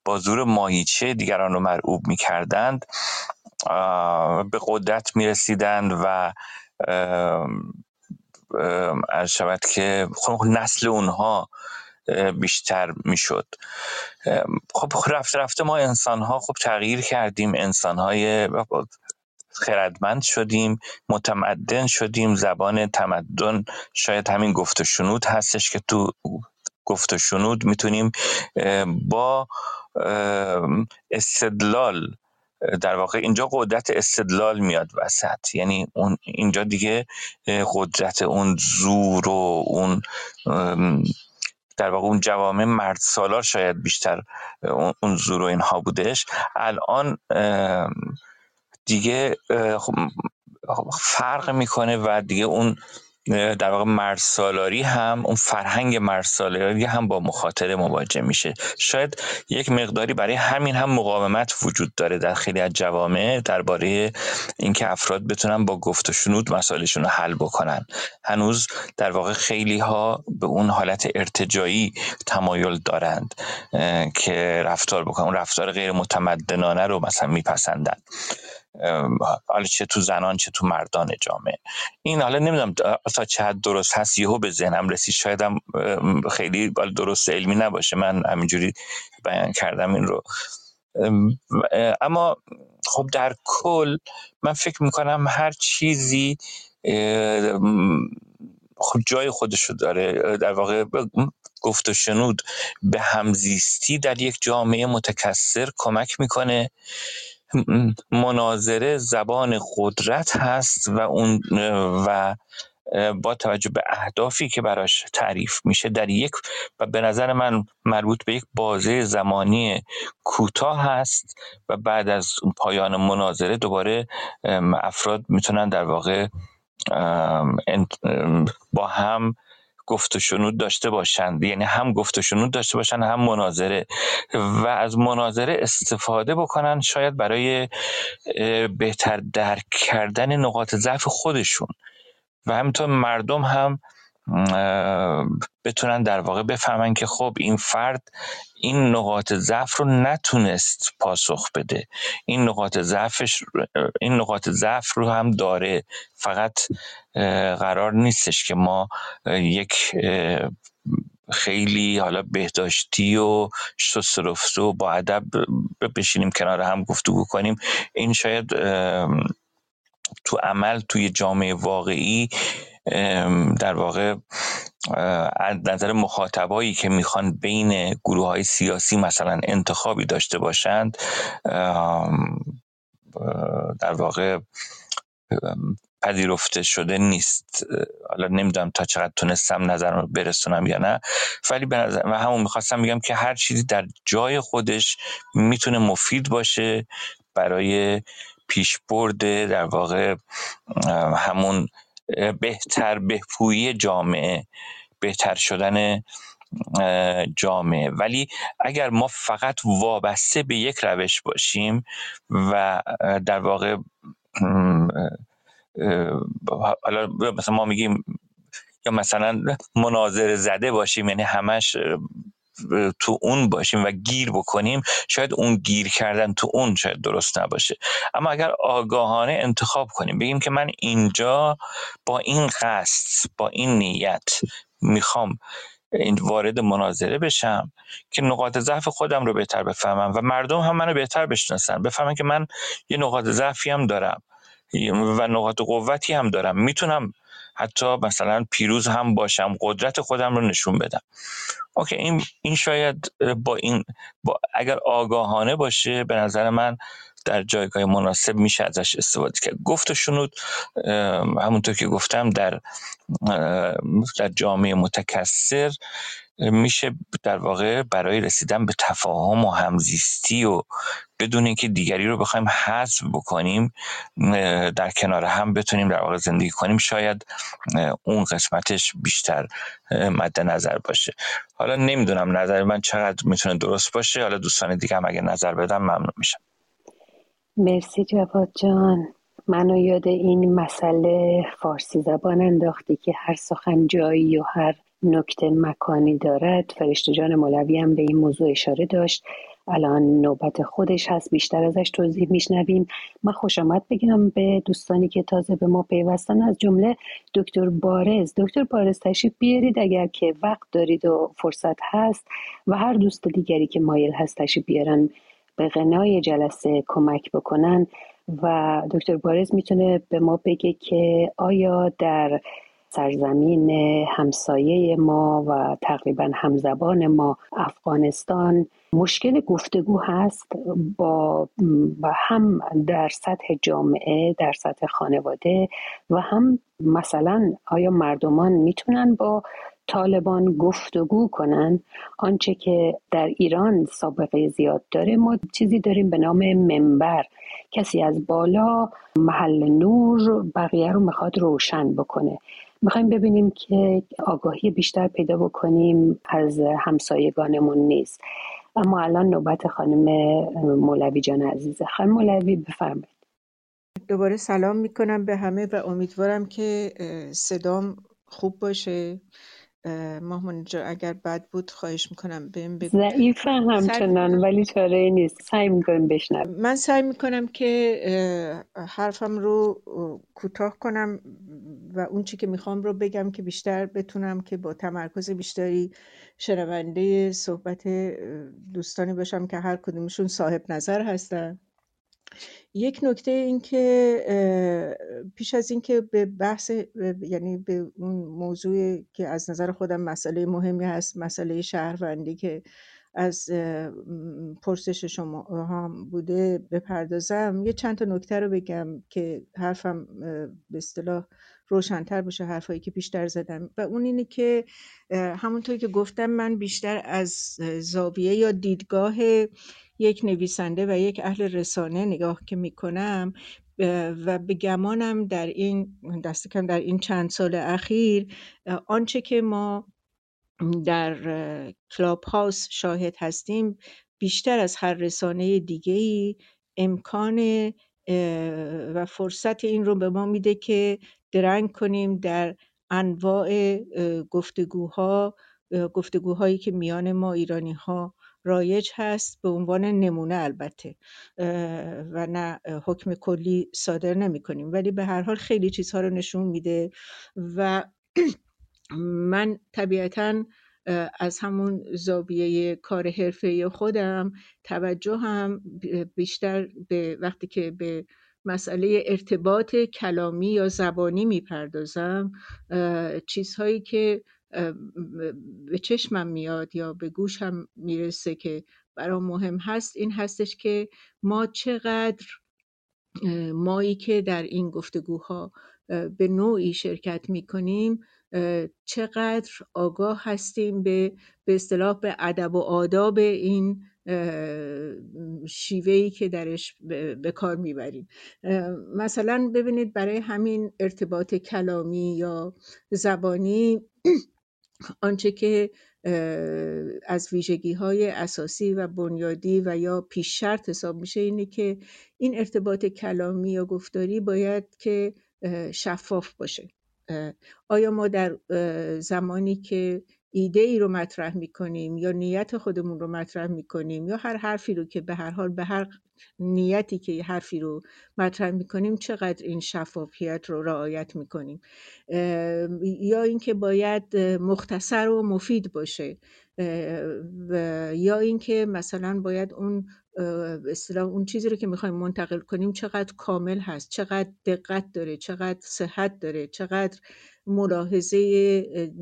با زور ماهیچه دیگران رو مرعوب می کردند به قدرت می رسیدند و از شود که خب نسل اونها بیشتر می‌شد. خب رفته رفته ما انسان ها خب تغییر کردیم انسان های خردمند شدیم متمدن شدیم زبان تمدن شاید همین گفت و شنود هستش که تو گفت و شنود می‌تونیم با استدلال در واقع اینجا قدرت استدلال میاد وسط. یعنی اون اینجا دیگه قدرت اون زور و اون در واقع اون جوامع مرد سالار شاید بیشتر اون زور و اینها بودش. الان دیگه خب، فرق می‌کنه و دیگه اون در واقع مرسالاری هم اون فرهنگ مرسالاری هم با مخاطره مواجه میشه. شاید یک مقداری برای همین هم مقاومت وجود داره در خیلی از جوامع درباره اینکه افراد بتونن با گفت و شنود مسائلشون رو حل بکنن. هنوز در واقع خیلی ها به اون حالت ارتجایی تمایل دارند که رفتار بکنن اون رفتار غیر متمدنانه رو مثلا میپسندن. حالا چه تو زنان چه تو مردان جامعه. این حالا نمی‌دونم تا چه حد درست هست یهو به ذهنم رسید شاید هم خیلی درست علمی نباشه. من همینجوری بیان کردم این رو. اما خب در کل من فکر می‌کنم هر چیزی خب جای خودشو داره. در واقع گفت و شنود به همزیستی در یک جامعه متکثر کمک می‌کنه. مناظره زبان قدرت هست و اون و با توجه به اهدافی که براش تعریف میشه در یک و به نظر من مربوط به یک بازه زمانی کوتاه هست و بعد از پایان مناظره دوباره افراد می‌تونن در واقع با هم گفت و شنود داشته باشند یعنی هم گفت و شنود داشته باشند هم مناظره. و از مناظره استفاده بکنن شاید برای بهتر درک کردن نقاط ضعف خودشون. و همینطور مردم هم بتونن در واقع بفهمن که خب این فرد این نقاط ضعف رو نتونست پاسخ بده. این نقاط ضعفش این نقاط ضعف رو هم داره. فقط قرار نیستش که ما یک خیلی حالا بهداشتی و شست و با ادب بشینیم کنار هم گفتگو کنیم. این شاید تو عمل توی جامعه واقعی در واقع از نظر مخاطبایی که می‌خوان بین گروه های سیاسی مثلا انتخابی داشته باشند در واقع پذیرفته شده نیست. حالا نمی‌دونم تا چقدر تونستم نظر رو برسونم یا نه. ولی به نظر و همون می‌خواستم بگم که هر چیزی در جای خودش می‌تونه مفید باشه برای پیشبرد در واقع همون بهتر بهپویی جامعه بهتر شدن جامعه. ولی اگر ما فقط وابسته به یک روش باشیم و در واقع حالا مثلا ما میگیم یا مثلا مناظر زده باشیم یعنی همش تو اون باشیم و گیر بکنیم شاید اون گیر کردن تو اون شاید درست نباشه. اما اگر آگاهانه انتخاب کنیم بگیم که من اینجا با این قصد با این نیت می‌خوام این وارد مناظره بشم که نقاط ضعف خودم رو بهتر بفهمم و مردم هم منو بهتر بشناسن. بفهمن که من یه نقاط ضعفی هم دارم و نقاط قوتی هم دارم. می‌تونم حتی مثلا پیروز هم باشم قدرت خودم رو نشون بدم. اوکی این این شاید با این با اگر آگاهانه باشه به نظر من در جایگاه مناسب میشه ازش استفاده کرد. گفت و شنود همونطور که گفتم در در جامعه متکثر میشه در واقع برای رسیدن به تفاهم و همزیستی و بدون اینکه دیگری رو بخوایم حذف بکنیم در کنار هم بتونیم در واقع زندگی کنیم شاید اون قسمتش بیشتر مد نظر باشه. حالا نمی‌دونم نظر من چقدر می‌تونه درست باشه. حالا دوستان دیگه هم اگر نظر بدم ممنون میشم. مرسی جواد جان. منو یاد این مسئله فارسی زبان انداختی که هر سخن جایی و هر نکته مکانی دارد. فرشته جان مولوی هم به این موضوع اشاره داشت. الان نوبت خودش هست بیشتر ازش توضیح میشنویم. من خوش آمد بگم به دوستانی که تازه به ما پیوستن. از جمله دکتر بارز. دکتر بارز تشریف بیارید اگر که وقت دارید و فرصت هست و هر دوست دیگری که مایل هست تشریف بیارن به غنای جلسه کمک بکنن. و دکتر بارز می‌تونه به ما بگه که آیا در سرزمین همسایه ما و تقریبا همزبان ما افغانستان. مشکل گفتگو هست با هم در سطح جامعه در سطح خانواده و هم مثلا آیا مردمان می‌تونن با طالبان گفتگو کنن؟ آنچه که در ایران سابقه زیاد داره ما چیزی داریم به نام منبر. کسی از بالا محل نور بقیه رو می‌خواد روشن بکنه. می‌خوایم ببینیم که آگاهی بیشتر پیدا بکنیم از همسایگانمون نیست. اما الان نوبت خانم مولوی جان عزیزه. خانم مولوی بفرمایید. دوباره سلام می‌کنم به همه و امیدوارم که صدام خوب باشه. مامان جا اگر بد بود خواهش می‌کنم بهم بگو. ضعیف همچنان ولی چاره نیست. سعی می‌کنم بشنم من سعی می‌کنم که حرفم رو کوتاه کنم و اون چی که می‌خوام رو بگم که بیشتر بتونم که با تمرکز بیشتری شنونده صحبت دوستانی باشم که هر کدومشون صاحب نظر هستن. یک نکته این که پیش از اینکه به بحث یعنی به اون موضوع که از نظر خودم مسئله مهمی هست مسئله شهروندی که از پرسش شما هم بوده بپردازم. یه چند تا نکته رو بگم که حرفم به اصطلاح روشنتر باشه حرفایی که بیشتر زدم. و اون اینه که همونطور که گفتم من بیشتر از زاویه یا دیدگاه یک نویسنده و یک اهل رسانه نگاه که می‌کنم و به گمانم در این دست کم در این چند سال اخیر آنچه که ما در کلاب هاوس شاهد هستیم بیشتر از هر رسانه دیگه ای امکان و فرصت این رو به ما میده که درنگ کنیم در انواع گفتگوها گفتگوهایی که میان ما ایرانی ها رایج هست به عنوان نمونه البته و نه حکم کلی صادر نمی کنیم ولی به هر حال خیلی چیزها رو نشون میده و من طبیعتا از همون زاویه کار حرفه خودم توجه هم بیشتر به وقتی که به مسئله ارتباط کلامی یا زبانی می‌پردازم چیزهایی که به چشمم میاد یا به گوشم می‌رسه که برام مهم هست این هستش که ما چقدر مایی که در این گفتگوها به نوعی شرکت می‌کنیم چقدر آگاه هستیم به به اصطلاح به ادب و آداب این شیوهی که درش به کار می‌بریم. مثلا ببینید برای همین ارتباط کلامی یا زبانی آنچه که از ویژگی های اساسی و بنیادی و یا پیش شرط حساب میشه اینه که این ارتباط کلامی یا گفتاری باید که شفاف باشه. آیا ما در زمانی که ایده ای رو مطرح می‌کنیم یا نیت خودمون رو مطرح می‌کنیم یا هر حرفی رو که به هر حال به هر نیتی که حرفی رو مطرح می‌کنیم چقدر این شفافیت رو رعایت می‌کنیم. یا اینکه باید مختصر و مفید باشه یا اینکه مثلا باید اون اصطلاح اون چیزی رو که می‌خوایم منتقل کنیم چقدر کامل هست چقدر دقت داره چقدر صحت داره چقدر ملاحظه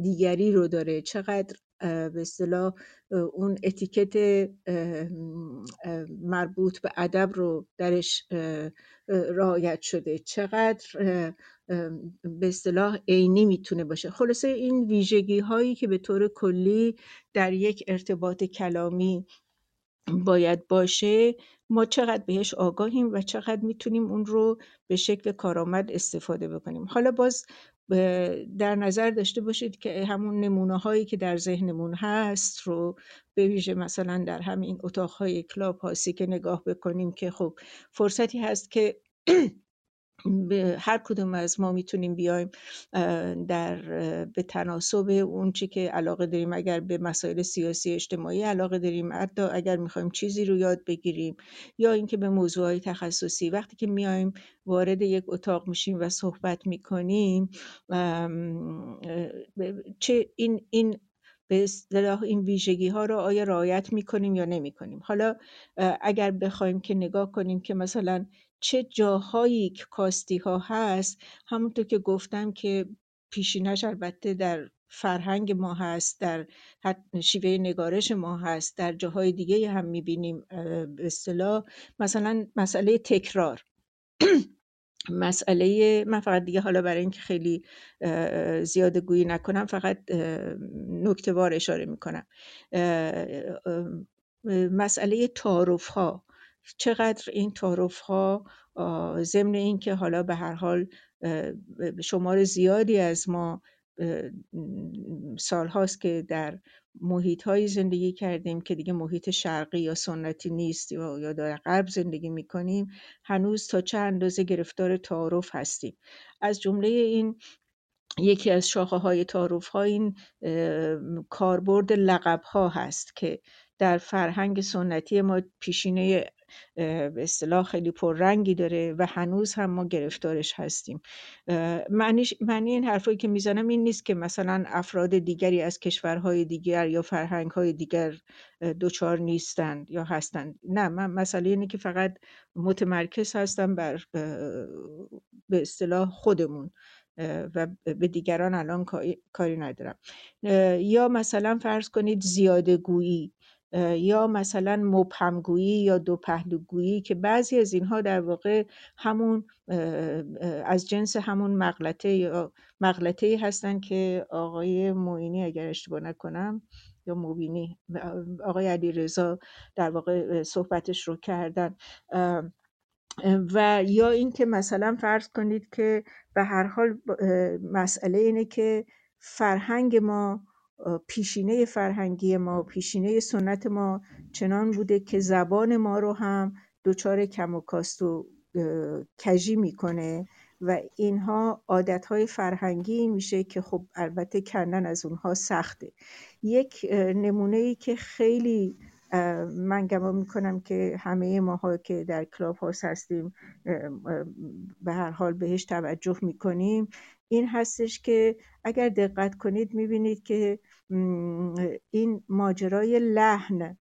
دیگری رو داره. چقدر به اصطلاح اون اتیکت مربوط به ادب رو درش رعایت شده. چقدر به اصطلاح عینی می‌تونه باشه. خلاصه این ویژگی هایی که به طور کلی در یک ارتباط کلامی باید باشه ما چقدر بهش آگاهیم و چقدر می‌تونیم اون رو به شکل کارآمد استفاده بکنیم. حالا باز در نظر داشته باشید که همون نمونه هایی که در ذهنمون هست رو به ویژه مثلا در همین اتاقهای کلاب هاسی که نگاه بکنیم که خب فرصتی هست که هر کدوم از ما می‌تونیم بیایم در به تناسب اون چی که علاقه داریم. اگر به مسائل سیاسی اجتماعی علاقه داریم حتی اگر می‌خوایم چیزی رو یاد بگیریم یا اینکه به موضوعهای تخصصی وقتی که میایم وارد یک اتاق میشیم و صحبت می‌کنیم چه این این به اصطلاح این ویژگی ها رو آیا رعایت می‌کنیم یا نمی‌کنیم؟ حالا اگر بخوایم که نگاه کنیم که مثلا چه جاهایی که کاستی ها هست همونطور که گفتم که پیشینش البته در فرهنگ ما هست در شیوه نگارش ما هست در جاهای دیگه هم می‌بینیم به اصطلاح مثلا مسئله تکرار. مسئله من فقط دیگه حالا برای اینکه خیلی زیاده گویی نکنم فقط نکتوار اشاره می‌کنم. مسئله تعارف ها چقدر این تعارف ها ضمن اینکه حالا به هر حال شمار زیادی از ما سال هاست که در محیط های زندگی کردیم که دیگه محیط شرقی یا سنتی نیست یا در غرب زندگی می‌کنیم هنوز تا چه اندازه گرفتار تعارف هستیم. از جمله این یکی از شاخه های تعارف ها این کاربرد لقب ها هست که در فرهنگ سنتی ما پیشینه به اصطلاح خیلی پررنگی داره و هنوز هم ما گرفتارش هستیم. معنی این حرفایی که می‌زنم این نیست که مثلا افراد دیگری از کشورهای دیگر یا فرهنگهای دیگر دوچار نیستند یا هستند. نه من مسئله اینه که فقط متمرکز هستم بر به اصطلاح خودمون و به دیگران الان کاری ندارم. یا مثلا فرض کنید زیاده گویی. یا مثلا مبهمگویی یا دو پهلوگویی که بعضی از اینها در واقع همون از جنس همون مغلطه یا مغلطه هستن که آقای معینی اگر اشتباه نکنم یا مبینی آقای علی رضا در واقع صحبتش رو کردن. و یا اینکه مثلا فرض کنید که به هر حال مسئله اینه که فرهنگ ما پیشینه فرهنگی ما پیشینه سنت ما چنان بوده که زبان ما رو هم دچار کم و کاست و کجی می‌کنه و اینها عادتهای فرهنگی میشه که خب البته کندن از اونها سخته. یک نمونه ای که خیلی من گمان می‌کنم که همه ماها که در کلاب هاست هستیم به هر حال بهش توجه می‌کنیم این هستش که اگر دقت کنید می‌بینید که این ماجرای لحن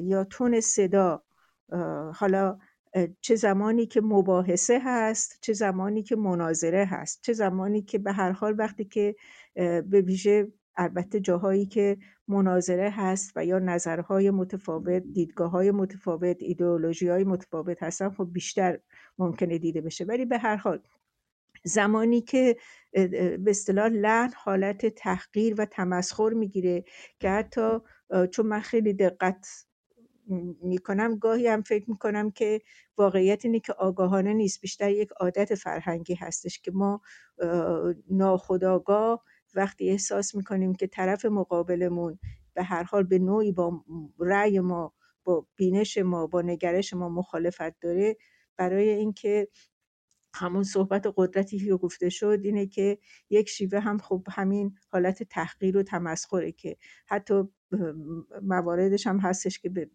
یا تون صدا حالا چه زمانی که مباحثه هست چه زمانی که مناظره هست چه زمانی که به هر حال وقتی که به ویژه البته جاهایی که مناظره هست و یا نظرهای متفاوت دیدگاه های متفاوت ایدئولوژی های متفاوت هستن خب بیشتر ممکنه دیده بشه. ولی به هر حال زمانی که به اصطلاح لحن حالت تحقیر و تمسخر می‌گیره که حتی چون من خیلی دقت می‌کنم گاهی هم فکر می‌کنم که واقعیت اینه که آگاهانه نیست. بیشتر یک عادت فرهنگی هستش که ما ناخداگاه وقتی احساس می‌کنیم که طرف مقابلمون به هر حال به نوعی با رأی ما با بینش ما با نگرش ما مخالفت داره برای اینکه همون صحبت قدرتی که گفته شد اینه که یک شیوه هم خب همین حالت تحقیر و تمسخره که حتی مواردش هم هستش که به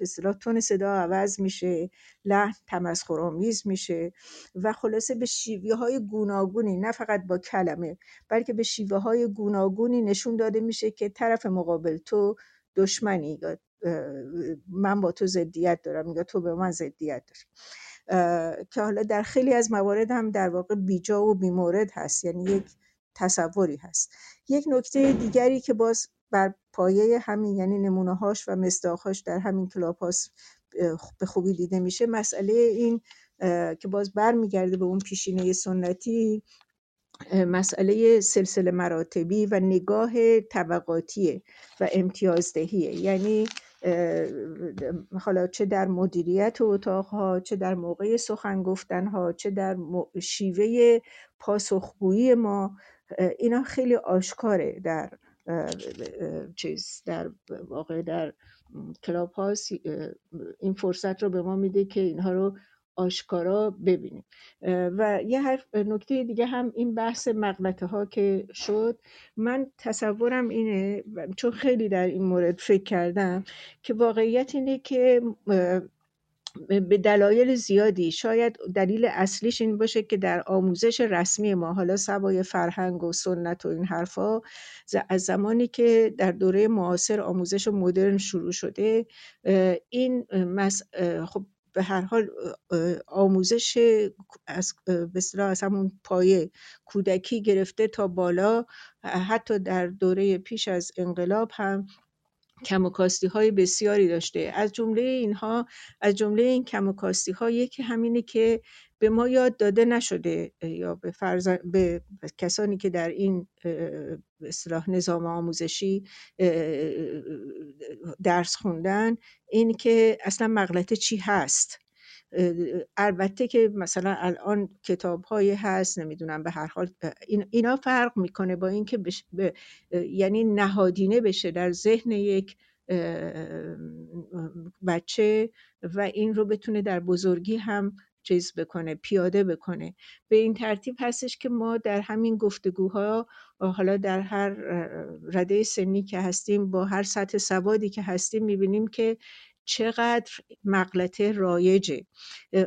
اصطلاح تون صدا عوض میشه لحن تمسخرآمیز میشه و خلاصه به شیوه های گوناگونی نه فقط با کلمه بلکه به شیوه های گوناگونی نشون داده میشه که طرف مقابل تو دشمنی من با تو ضدیت دارم یا تو به من ضدیت داری. که حالا در خیلی از موارد هم در واقع بیجا و بیمورد هست یعنی یک تصوری هست. یک نکته دیگری که باز بر پایه همین یعنی نمونه هاش و مصداقهاش در همین کلاب هاست به خوبی دیده میشه. مسئله این که باز برمیگرده به اون پیشینه سنتی مسئله سلسله مراتبی و نگاه طبقاتیه و امتیازدهیه. یعنی حالا چه در مدیریت اتاقها چه در موقع سخن گفتنها چه در شیوه پاسخگویی ما اینا خیلی آشکاره در چیز در واقع در کلاب این فرصت رو به ما میده که اینها رو آشکارا ببینیم. و یه هر نکته دیگه هم این بحث مغلطه ها که شد. من تصورم اینه چون خیلی در این مورد فکر کردم که واقعیت اینه که به دلایل زیادی شاید دلیل اصلیش این باشه که در آموزش رسمی ما حالا سوای فرهنگ و سنت و این حرفا از زمانی که در دوره معاصر آموزش مدرن شروع شده این خب به هر حال آموزش از به از همون پایه کودکی گرفته تا بالا حتی در دوره پیش از انقلاب هم کم و کاستی های بسیاری داشته. از جمله اینها از جمله این کم و کاستی ها یکی همینه که به ما یاد داده نشده یا به, فرز... به کسانی که در این اصلاح نظام آموزشی درس خوندن این که اصلا مغلطه چی هست. البته که مثلا الان کتاب های هست نمی‌دونم به هر حال اینا فرق می‌کنه با اینکه یعنی نهادینه بشه در ذهن یک بچه و این رو بتونه در بزرگی هم چیز بکنه پیاده بکنه. به این ترتیب هستش که ما در همین گفتگوها حالا در هر رده سنی که هستیم با هر سطح سوادی که هستیم می‌بینیم که چقدر مغلطه رایجه.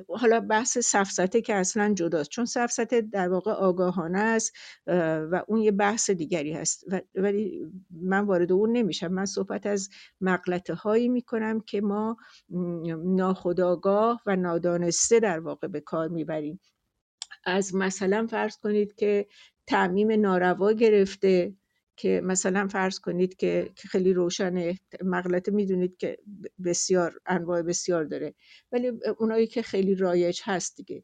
حالا بحث سفسته که اصلا جداست. چون سفسته در واقع آگاهانه است و اون یه بحث دیگری هست. ولی من وارد اون نمیشم. من صحبت از مغلطه هایی می‌کنم که ما ناخداگاه و نادانسته در واقع به کار می‌بریم. از مثلا فرض کنید که تعمیم ناروا گرفته که مثلا فرض کنید که خیلی روشن مغلطه می‌دونید که بسیار انواع بسیار داره. ولی اونایی که خیلی رایج هست دیگه.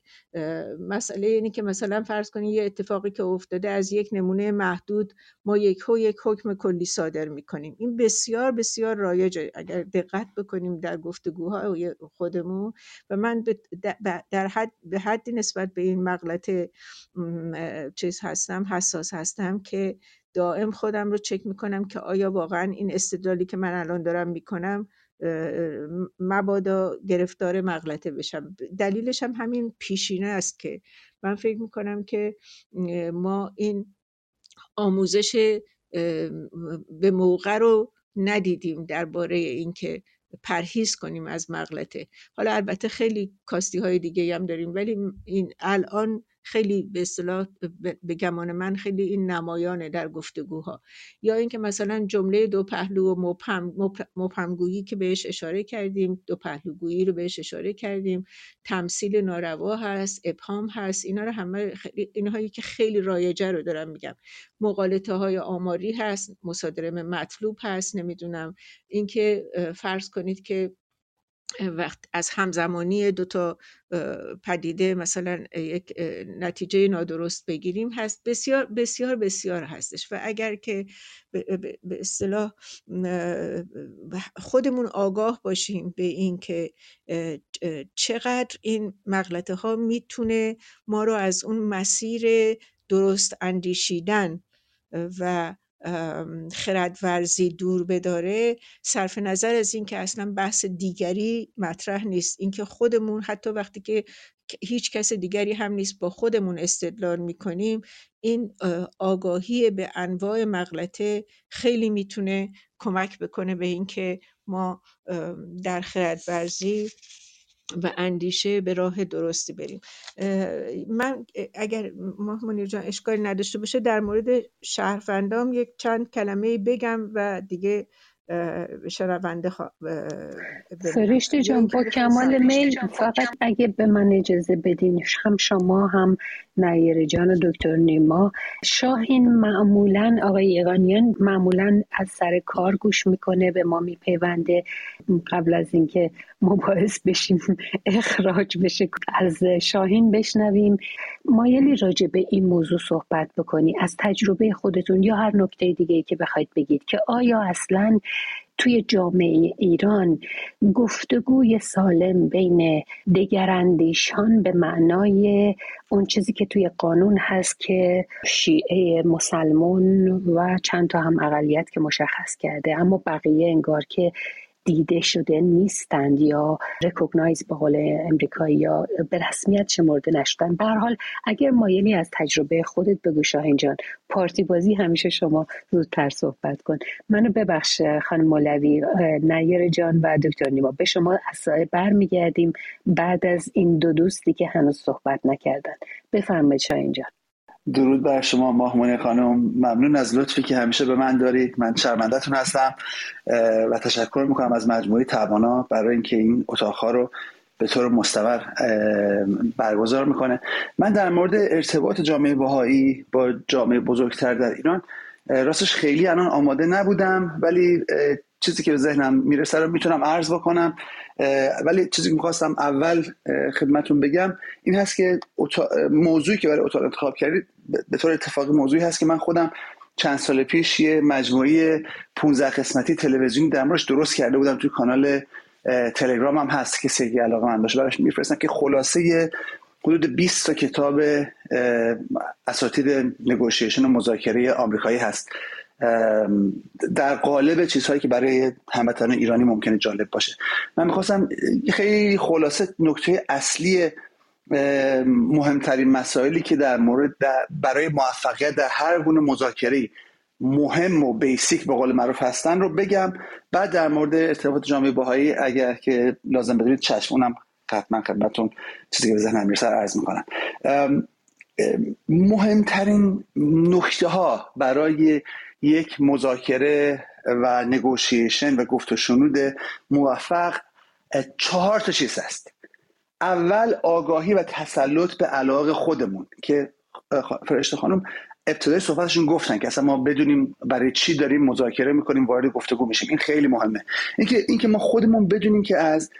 مسئله اینه که مثلا فرض کنید یه اتفاقی که افتاده از یک نمونه محدود ما یک هو یک حکم کلی صادر می‌کنیم. این بسیار بسیار رایجه. اگر دقت بکنیم در گفتگوهای خودمون و من در حد به حدی نسبت به این مغلطه چیز هستم حساس هستم که دائم خودم رو چک می‌کنم که آیا واقعا این استدلالی که من الان دارم می‌کنم مبادا گرفتار مغلطه بشم. دلیلش هم همین پیشینه است که من فکر می‌کنم که ما این آموزش به موقع رو ندیدیم درباره اینکه پرهیز کنیم از مغلطه. حالا البته خیلی کاستی های دیگه هم داریم ولی این الان خیلی به اصطلاح به گمان من خیلی این نمایانه در گفتگوها. یا اینکه مثلا جمله دو پهلو و مبهمگویی که بهش اشاره کردیم دو پهلوگویی رو بهش اشاره کردیم. تمثیل ناروا هست ابهام هست اینا رو همه خیلی اینهایی که خیلی رایجه رو دارم میگم. مقالطه های آماری هست مصادره مطلوب هست نمی‌دونم. اینکه فرض کنید که وقت از همزمانی دو تا پدیده مثلا یک نتیجه نادرست بگیریم هست. بسیار بسیار بسیار هستش. و اگر که به اصطلاح خودمون آگاه باشیم به این که چقدر این مغلطه ها می‌تونه ما رو از اون مسیر درست اندیشیدن و خردورزی دور بداره صرف نظر از اینکه اصلا بحث دیگری مطرح نیست. اینکه خودمون حتی وقتی که هیچ کس دیگری هم نیست با خودمون استدلال می‌کنیم این آگاهی به انواع مغلطه خیلی می‌تونه کمک بکنه به اینکه ما در خردورزی و اندیشه به راه درستی بریم. من اگر ماه منیر جان اشکالی نداشته باشه در مورد شهروندام یک چند کلمه بگم و دیگه شنونده فرشته جان با کمال میل فقط اگه به من اجازه بدین هم شما هم نیر جان و دکتر نیما. شاهین معمولا آقای ایرانیان معمولا از سر کار گوش می‌کنه به ما میپیونده. قبل از اینکه مباحث بشیم اخراج بشه از شاهین بشنویم. مایلی راجع به این موضوع صحبت بکنی. از تجربه خودتون یا هر نکته دیگه که بخواید بگید که آیا اصلا توی جامعه ایران گفتگوی سالم بین دگراندیشان به معنای اون چیزی که توی قانون هست که شیعه مسلمون و چند تا هم اقلیت که مشخص کرده اما بقیه انگار که دیده شده نیستند یا رکوگنایز به قول امریکایی یا به رسمیت شمرده نشدن. به حال اگر مایلی از تجربه خودت بگو شاهین جان پارتی بازی همیشه شما زودتر صحبت کن. منو ببخش خانم مولوی نیر جان و دکتر نیما. به شما اصلا برمیگردیم بعد از این دو دوستی که هنوز صحبت نکردن. بفرمایید شاهین جان. درود بر شما ماهمونه خانم. ممنون از لطفی که همیشه به من دارید. من شرمندهتون هستم و تشکر می‌کنم از مجموعه توانا برای اینکه این اتاقها رو به طور مستمر برگزار می‌کنه. من در مورد ارتباط جامعه بهایی با جامعه بزرگتر در ایران راستش خیلی الان آماده نبودم ولی چیزی که به ذهنم می‌رسه رو می‌تونم عرض بکنم. ولی چیزی که می‌خواستم اول خدمتون بگم این هست که موضوعی که برای اتاق انتخاب کردید به طور اتفاقی موضوعی هست که من خودم چند سال پیش یه مجموعه 15 قسمتی تلویزیونی در درست کرده بودم توی کانال تلگرام هم هست که سیگی علاقه من باشه براش میفرستم که خلاصه حدود 20 تا کتاب اساتید نگوشیشن و مذاکره آمریکایی هست. در قالب چیزهایی که برای هموطنان ایرانی ممکنه جالب باشه. من می‌خواستم خیلی خلاصه نکته اصلی مهمترین مسائلی که در مورد برای موفقیت در هر گونه مذاکره مهم و بیسیک به قول معروف هستن رو بگم. بعد در مورد ارتباط جامعه باهایی اگر که لازم بدونید چشم اونم حتما خدمتون چیزی که به ذهنم می‌رسه عرض می‌کنم. مهمترین نکته ها برای یک مذاکره و نگوشیشن و گفت و شنود موفق چهار تا چیز است اول آگاهی و تسلط به علاق خودمون که فرشته خانم ابتدای صحبتشون گفتن که اصلا ما بدونیم برای چی داریم مذاکره می‌کنیم وارد گفتگو میشیم. این خیلی مهمه. اینکه اینکه ما خودمون بدونیم که از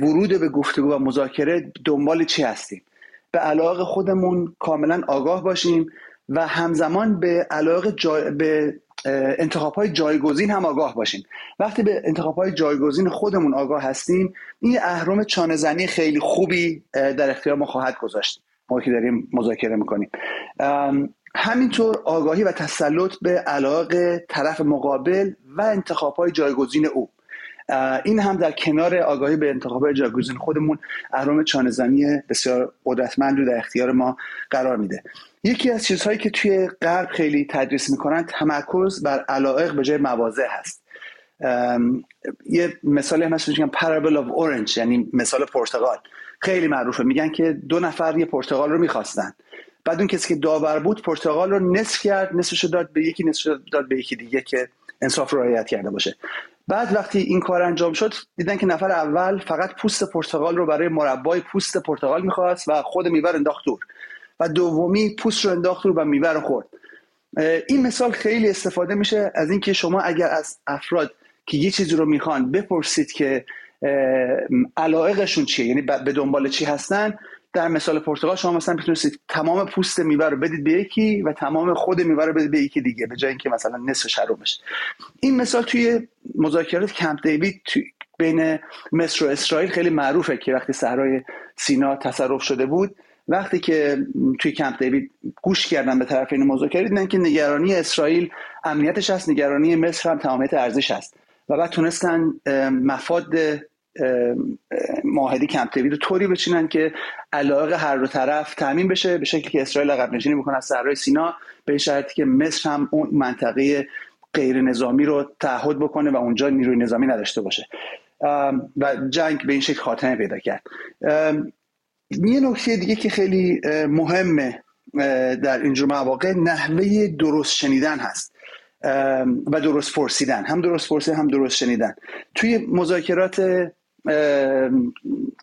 ورود به گفتگو و مذاکره دنبال چی هستیم. به علاق خودمون کاملا آگاه باشیم و همزمان به علاقه جای... به انتخاب های جایگزین هم آگاه باشیم وقتی به انتخاب های جایگزین خودمون آگاه هستیم این اهرام چانه خیلی خوبی در اختیار ما خواهد گذاشت. ما که داریم مذاکره می‌کنیم. همینطور آگاهی و تسلط به علاقه طرف مقابل و انتخاب های جایگزین او. این هم در کنار آگاهی به انتخاب جایگزین خودمون اهرام چانزنی بسیار قدرتمند رو در اختیار ما قرار میده. یکی از چیزهایی که توی غرب خیلی تدریس می‌کنن تمرکز بر علائق به جای مواضع هست. یه مثالی هم هست میگن پارابل اف اورنج یعنی مثال پرتغال خیلی معروفه میگن که دو نفر یه پرتغال رو می‌خواستن. بعد اون کسی که داور بود پرتغال رو نصف کرد نصفش داد به یکی نصفش داد به یکی دیگه که انصاف رو رعایت کرده باشه. بعد وقتی این کار انجام شد دیدن که نفر اول فقط پوست پرتغال رو برای مربای پوست پرتغال می‌خواست و خود میبر انداخت دور. و دومی پوست رو انداخت رو و میوه رو خورد. این مثال خیلی استفاده میشه از اینکه شما اگر از افراد که یه چیزی رو می‌خوان بپرسید که علایقشون چیه یعنی به دنبال چی هستن در مثال پرتغال شما مثلا می‌تونستید تمام پوست میوه رو بدید به یکی و تمام خود میوه رو بدید به یکی دیگه به جای اینکه مثلا نصف رو بشه. این مثال توی مذاکرات کمپ دیوید بین مصر و اسرائیل خیلی معروفه که وقتی صحرای سینا تصرف شده بود وقتی که توی کمپ دیوید گوش کردن به طرف این مذاکره دیدن که نگرانی اسرائیل امنیتش هست نگرانی مصر هم تمامیت ارزش هست. و بعد تونستن مفاد معاهده کمپ دیوید رو طوری بچینن که علاقه هر دو طرف تامین بشه به شکلی که اسرائیل عقب نشینی بکنه از صحرای سینا به شرطی که مصر هم اون منطقه غیر نظامی رو تعهد بکنه و اونجا نیروی نظامی نداشته باشه. و جنگ به این شکل خاتمه پیدا کرد. یه نکته دیگه که خیلی مهمه در اینجور مواقع نحوه درست شنیدن هست و درست پرسیدن. هم درست پرسیدن هم درست شنیدن. توی مذاکرات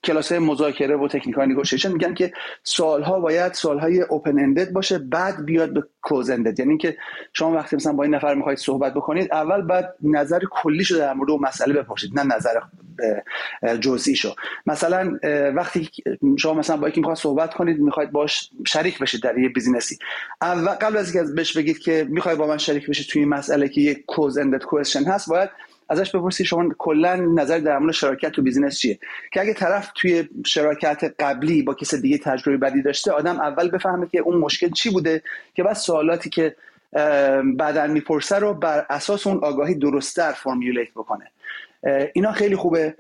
کلاس مذاکره و تکنیک های نگوشیشن میگن که سوالها باید سوالهای اوپن اندد باشه بعد بیاد به کلوز اندد یعنی که شما وقتی مثلا با این نفر می‌خواید صحبت بکنید اول بعد نظر کلی شده در مورد اون مسئله بپرسید نه نظر جزئی شو مثلا وقتی شما مثلا با یکی می‌خواید صحبت کنید می‌خواید باش شریک بشید در یه business ی اول قبل از اینکه بهش بگید که می‌خواید با من شریک بشید توی این مسئله که یک closed ended question هست باید ازش بپرسی شما کلا نظر در مورد شراکت تو business چیه؟ که اگه طرف توی شراکت قبلی با کس دیگه تجربه بدی داشته آدم اول بفهمه که اون مشکل چی بوده که بعد سوالاتی که بعدا می‌پرسه رو بر اساس اون آگاهی درستتر formulate بکنه. اینا خیلی خوبه.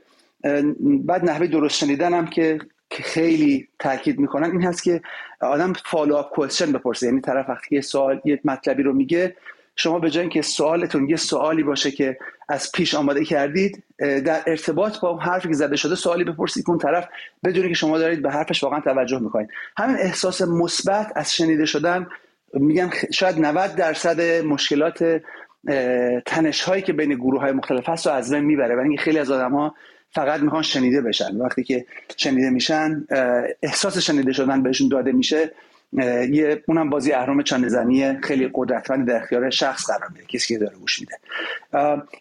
بعد نحوه درست شنیدن هم که خیلی تاکید می‌کنن این هست که آدم فالو اپ کوشن بپرسه. یعنی طرف وقتی یه سوال یه مطلبی رو میگه شما به جای اینکه سوالتون یه سوالی باشه که از پیش آماده کردید در ارتباط با حرفی که زده شده سوالی بپرسید که اون طرف بدونی که شما دارید به حرفش واقعا توجه می‌کنید. همین احساس مثبت از شنیده شدن میگن شاید 90 درصد مشکلات تنش هایی که بین گروه های مختلف هست رو از بین می‌بره. و اینکه خیلی از آدم ها فقط می‌خوان شنیده بشن. وقتی که شنیده میشن احساس شنیده شدن بهشون داده میشه یه اونم بازی اهرام چندزنی خیلی قدرتمند در اختیار شخص قرار میده کسی که داره گوش میده.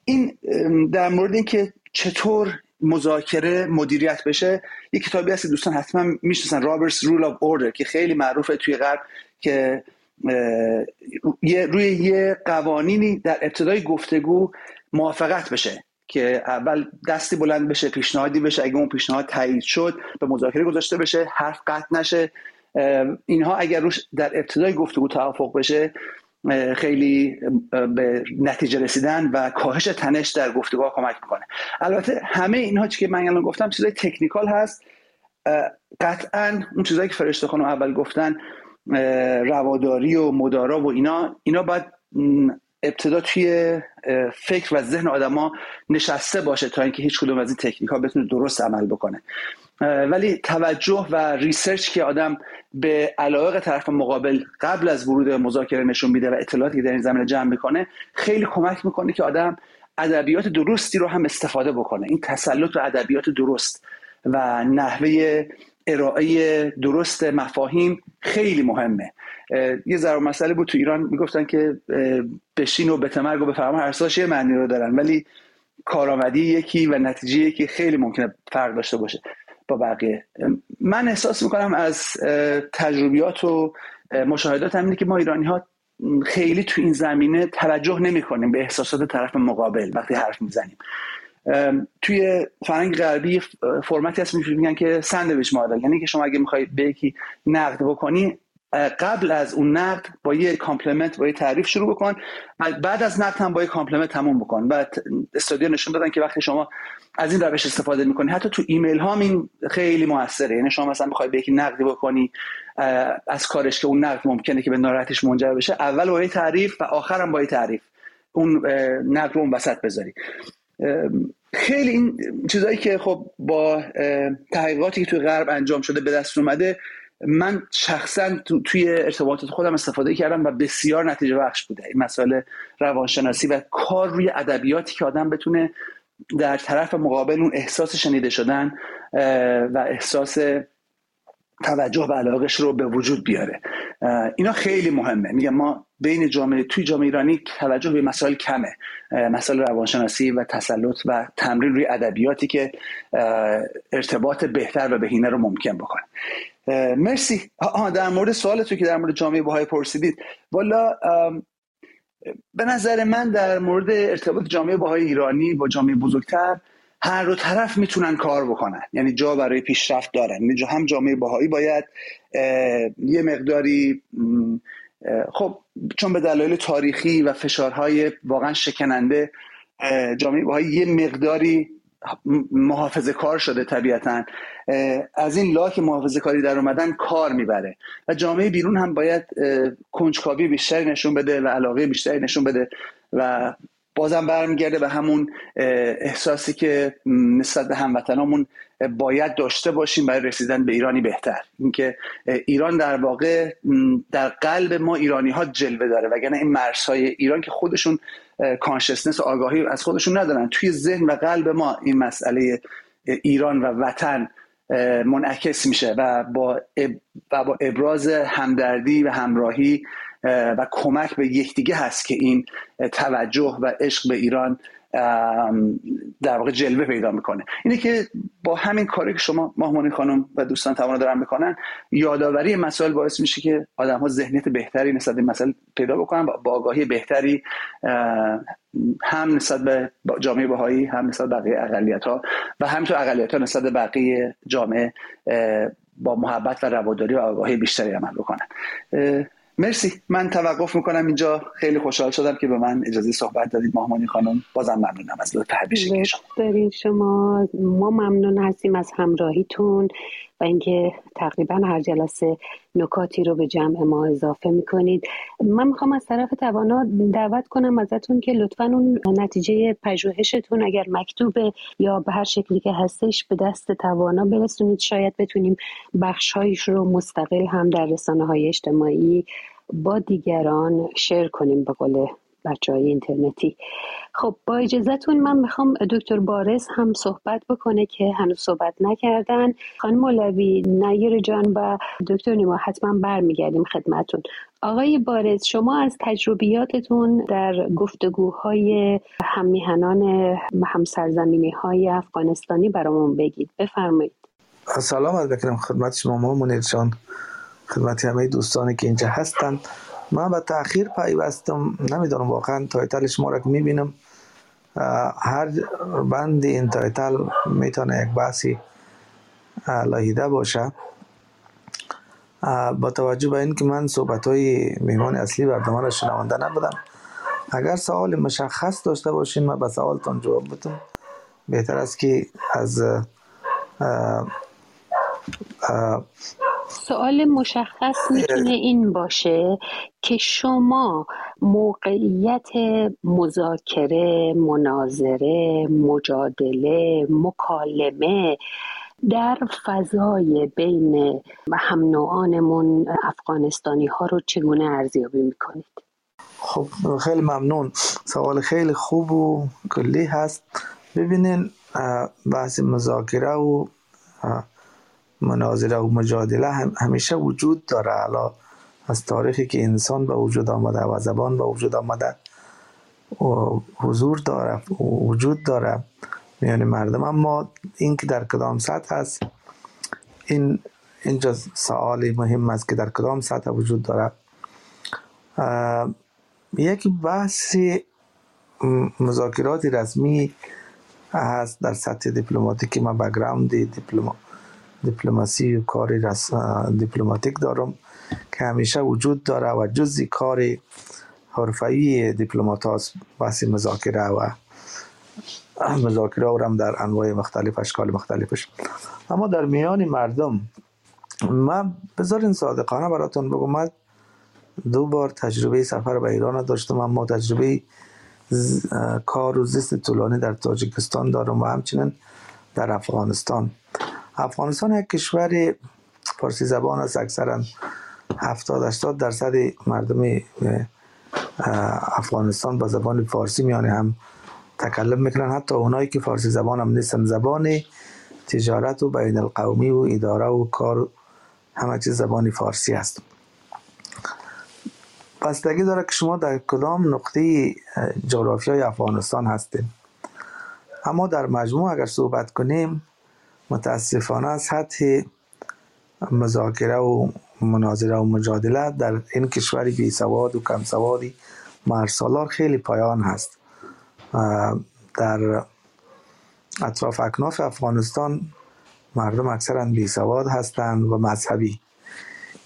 این در مورد اینکه چطور مذاکره مدیریت بشه یه کتابی هست دوستان حتما می‌شناسن رابرتس رول اف اوردر که خیلی معروفه توی غرب که روی یه قوانینی در ابتدای گفتگو موافقت بشه که اول دستی بلند بشه پیشنهادی بشه اگه اون پیشنهاد تایید شد به مذاکره گذاشته بشه حرف قطع نشه اینها اگر روش در ابتدای گفتگو توافق بشه خیلی به نتیجه رسیدن و کاهش تنش در گفتگاه کمک می‌کنه. البته همه اینها چی که من الان گفتم چیزای تکنیکال هست. قطعا اون چیزایی که فرشته خانم اول گفتن رواداری و مدارا و اینا اینا باید ابتدا توی فکر و ذهن آدما نشسته باشه تا اینکه هیچ کدوم از این تکنیک ها بتونه درست عمل بکنه. ولی توجه و ریسرچ که آدم به علاقه طرف مقابل قبل از ورود مذاکره نشون میده و اطلاعاتی که در این زمینه جمع می‌کنه خیلی کمک می‌کنه که آدم ادبیات درستی رو هم استفاده بکنه. این تسلط و ادبیات درست و نحوه ارائه درست مفاهیم خیلی مهمه. یه ذره مسئله بود تو ایران می‌گفتن که بشین و بتمرگ و بفرما هر یه معنی رو دارن. ولی کارآمدی یکی و نتیجه یکی خیلی ممکنه فرق داشته باشه. با بقیه. من احساس می‌کنم از تجربیات و مشاهدات همینه که ما ایرانی ها خیلی تو این زمینه توجه نمی کنیم به احساسات طرف مقابل وقتی حرف می‌زنیم. توی فرهنگ غربی فرمتی هست میگن که sandwich model یعنی که شما اگه می‌خوای به یکی نقد بکنی قبل از اون نقد با یه compliment با یه تعریف شروع بکن. بعد از نقد هم با یه compliment تموم بکن. و study ها نشون دادن که وقتی شما از این روش استفاده می‌کنی. حتی تو ایمیل ها این خیلی موثره. یعنی شما مثلا بخوای به یکی نقدی بکنی از کارش که اون نقد ممکنه که به ناراحتیش منجر بشه اول با یه تعریف و آخرم با یه تعریف. اون نقد رو اون وسط بذاری. خیلی این چیزایی که خب با تحقیقاتی که توی غرب انجام شده به دست اومده من شخصا توی ارتباطات خودم استفاده کردم و بسیار نتیجه بخش بوده. این مسئله روانشناسی و کار روی ادبیاتی که آدم بتونه در طرف مقابل اون احساس شنیده شدن و احساس توجه و علاقش رو به وجود بیاره. اینا خیلی مهمه. میگم ما بین جامعه توی جامعه ایرانی توجه به مسائل کمه. مسائل روانشناسی و تسلط و تمرین روی ادبیاتی که ارتباط بهتر و بهینه رو ممکن بکنه. مرسی. آها در مورد سوالتون که در مورد جامعه بهای پرسیدید. والا به نظر من در مورد ارتباط جامعه بهای ایرانی با جامعه بزرگتر هر دو طرف می‌تونن کار بکنن. یعنی جا برای پیشرفت دارن. یعنی هم جامعه باهایی باید یه مقداری خب چون به دلایل تاریخی و فشارهای واقعا شکننده جامعه باهایی یه مقداری محافظه کار شده طبیعتا. از این لاک محافظه کاری در اومدن کار می‌بره. و جامعه بیرون هم باید کنجکاوی بیشتری نشون بده و علاقه بیشتری نشون بده. و بازم برمیگرده به همون احساسی که نسبت به هموطنامون باید داشته باشیم برای رسیدن به ایرانی بهتر. اینکه ایران در واقع در قلب ما ایرانی ها جلوه داره. وگرنه این مرزهای ایران که خودشون کانشسنس آگاهی از خودشون ندارن. توی ذهن و قلب ما این مسئله ایران و وطن منعکس میشه و با و با ابراز همدردی و همراهی و کمک به یکدیگه هست که این توجه و عشق به ایران در واقع جلوه پیدا می‌کنه. اینه که با همین کاری که شما ماهمانی خانم و دوستان توانا دارن می‌کنن یادآوری مسائل باعث میشه که آدم ها ذهنیت بهتری نسبت به مسائل پیدا بکنن با آگاهی بهتری هم نسبت به جامعه بهایی هم نسبت به بقیه اقلیت ها و همینطور اقلیت ها نسبت به بقیه جامعه با محبت و رواداری و آگاهی بیشتری عمل بکنن. مرسی. من توقف می‌کنم اینجا. خیلی خوشحال شدم که به من اجازه صحبت دادید ماهمانی خانم. بازم ممنونم از لطف شما ما ممنون هستیم از همراهیتون. و اینکه تقریبا هر جلسه نکاتی رو به جمع ما اضافه می‌کنید. من می‌خوام از طرف توانا دعوت کنم ازتون که لطفا اون نتیجه پژوهشتون اگر مکتوبه یا به هر شکلی که هستش به دست توانا برسونید شاید بتونیم بخشهایش رو مستقل هم در رسانه های اجتماعی با دیگران شیر کنیم به قول بچه های اینترنتی. خب با اجازهتون من می‌خوام دکتر بارس هم صحبت بکنه که هنوز صحبت نکردن. خانم مولوی نیر جان و دکتر نیما حتما برمیگردیم خدمتون آقای بارز شما از تجربیاتتون در گفتگوهای هممیهنان همسرزمینی های افغانستانی برامون بگید. بفرمایید. سلام از بکنم خدمت شما منیر جان. خدمت همه دوستانی که اینجا هستند من به تاخیر پیوستم. نمی‌دونم واقعا title شما را که می‌بینم. هر بند این title می‌تونه یک بحثی علی‌حده باشه. با توجه به اینکه من صحبت های میهمان اصلی برنامه را شنونده نبودم اگر سوال مشخص داشته باشین من به سوالتان جواب بدم. بهتر است که از سوال مشخص می‌تونه این باشه که شما موقعیت مذاکره مناظره مجادله مکالمه در فضای بین هم نوعانمون افغانستانی ها رو چگونه ارزیابی می‌کنید؟ خب خیلی ممنون. سوال خیلی خوب و کلی هست. ببینین بحث مذاکره و مناظره و مجادله هم همیشه وجود داره. حالا از تاریخی که انسان به وجود آمده و زبان به وجود آمده و حضور داره وجود داره میان مردم. اما این که در کدام سطح هست این اینجا سوالی مهم است که در کدام سطح وجود داره. یک بحث مذاکرات رسمی هست در سطح دیپلماتیکی. ما بگراوند دیپلمات دیپلماسی و کار دیپلماتیک دارم که همیشه وجود داره و جزی کار حرفه‌ای دیپلمات هاست بحث مذاکره و مذاکره و هم در انواع مختلف اشکال مختلفش. اما در میان مردم من بذارین صادقانه براتون بگم من دو بار تجربه سفر به ایران داشتم اما تجربه کار و زیست طولانی در تاجیکستان دارم و همچنین در افغانستان. افغانستان یک کشور فارسی زبان است اکثرا 70 80 درصد مردم افغانستان با زبان فارسی میانه هم تکلم می‌کنن. حتی اونایی که فارسی زبان هم نیستن. زبان تجارت و بین القومی و اداره و کار همه چیز زبان فارسی است. بستگی داره که شما در کدام نقطه جغرافیای افغانستان هستین. اما در مجموع اگر صحبت کنیم متاسفانه سطح مذاکره و مناظره و مجادله در این کشوری بی سواد و کم سوادی مرسالار خیلی پایان هست. در اطراف اکناف افغانستان مردم اکثرا بی سواد هستند و مذهبی.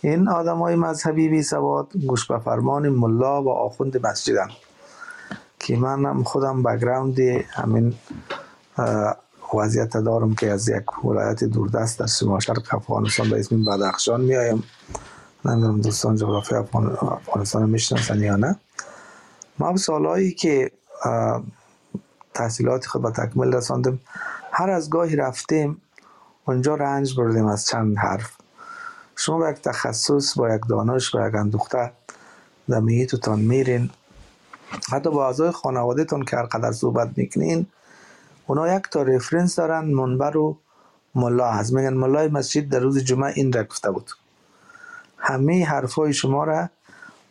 این آدم های مذهبی بی سواد گوش به فرمان ملا و آخوند مسجدن. که من خودم بگراوند همین وضعیت دارم که از یک ولایت دوردست در شما شرق افغانستان به اسم بدخشان میایم. نمی‌دونم دوستان جغرافی افغانستان می‌شناسن یا نه. ما به سالهایی که تحصیلات خود به تکمیل رساندیم هر از گاهی رفتیم اونجا رنج بردیم از چند حرف. شما با یک تخصص با یک دانش با یک اندوخته در میتون میرین. حتی با اعضای خانوادهتون که هر قدر صحبت می‌کنین اونا یک تا رفرنس دارن منبر و ملا هست. میگن ملای مسجد در روز جمعه این را گفته بود. همه حرفای شما را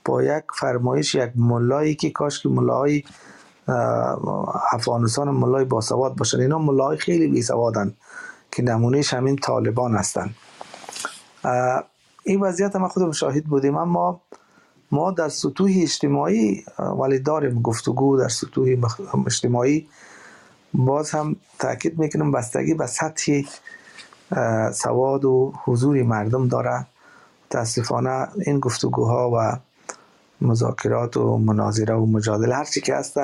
با یک فرمایش یک ملایی که کاش که ملای افغانستان ملای باسواد باشن. اینا ملای خیلی بی سوادن که نمونهش همین طالبان هستن. این وضعیت ما خودم شاهد بودیم. اما ما در سطوح اجتماعی ولی داریم گفتگو در سطوح اجتماعی باز هم تاکید می‌کنم بستگی به سطح سواد و حضور مردم داره. تاسفانه این گفتگوها و مذاکرات و مناظره و مجادله هرچی که هست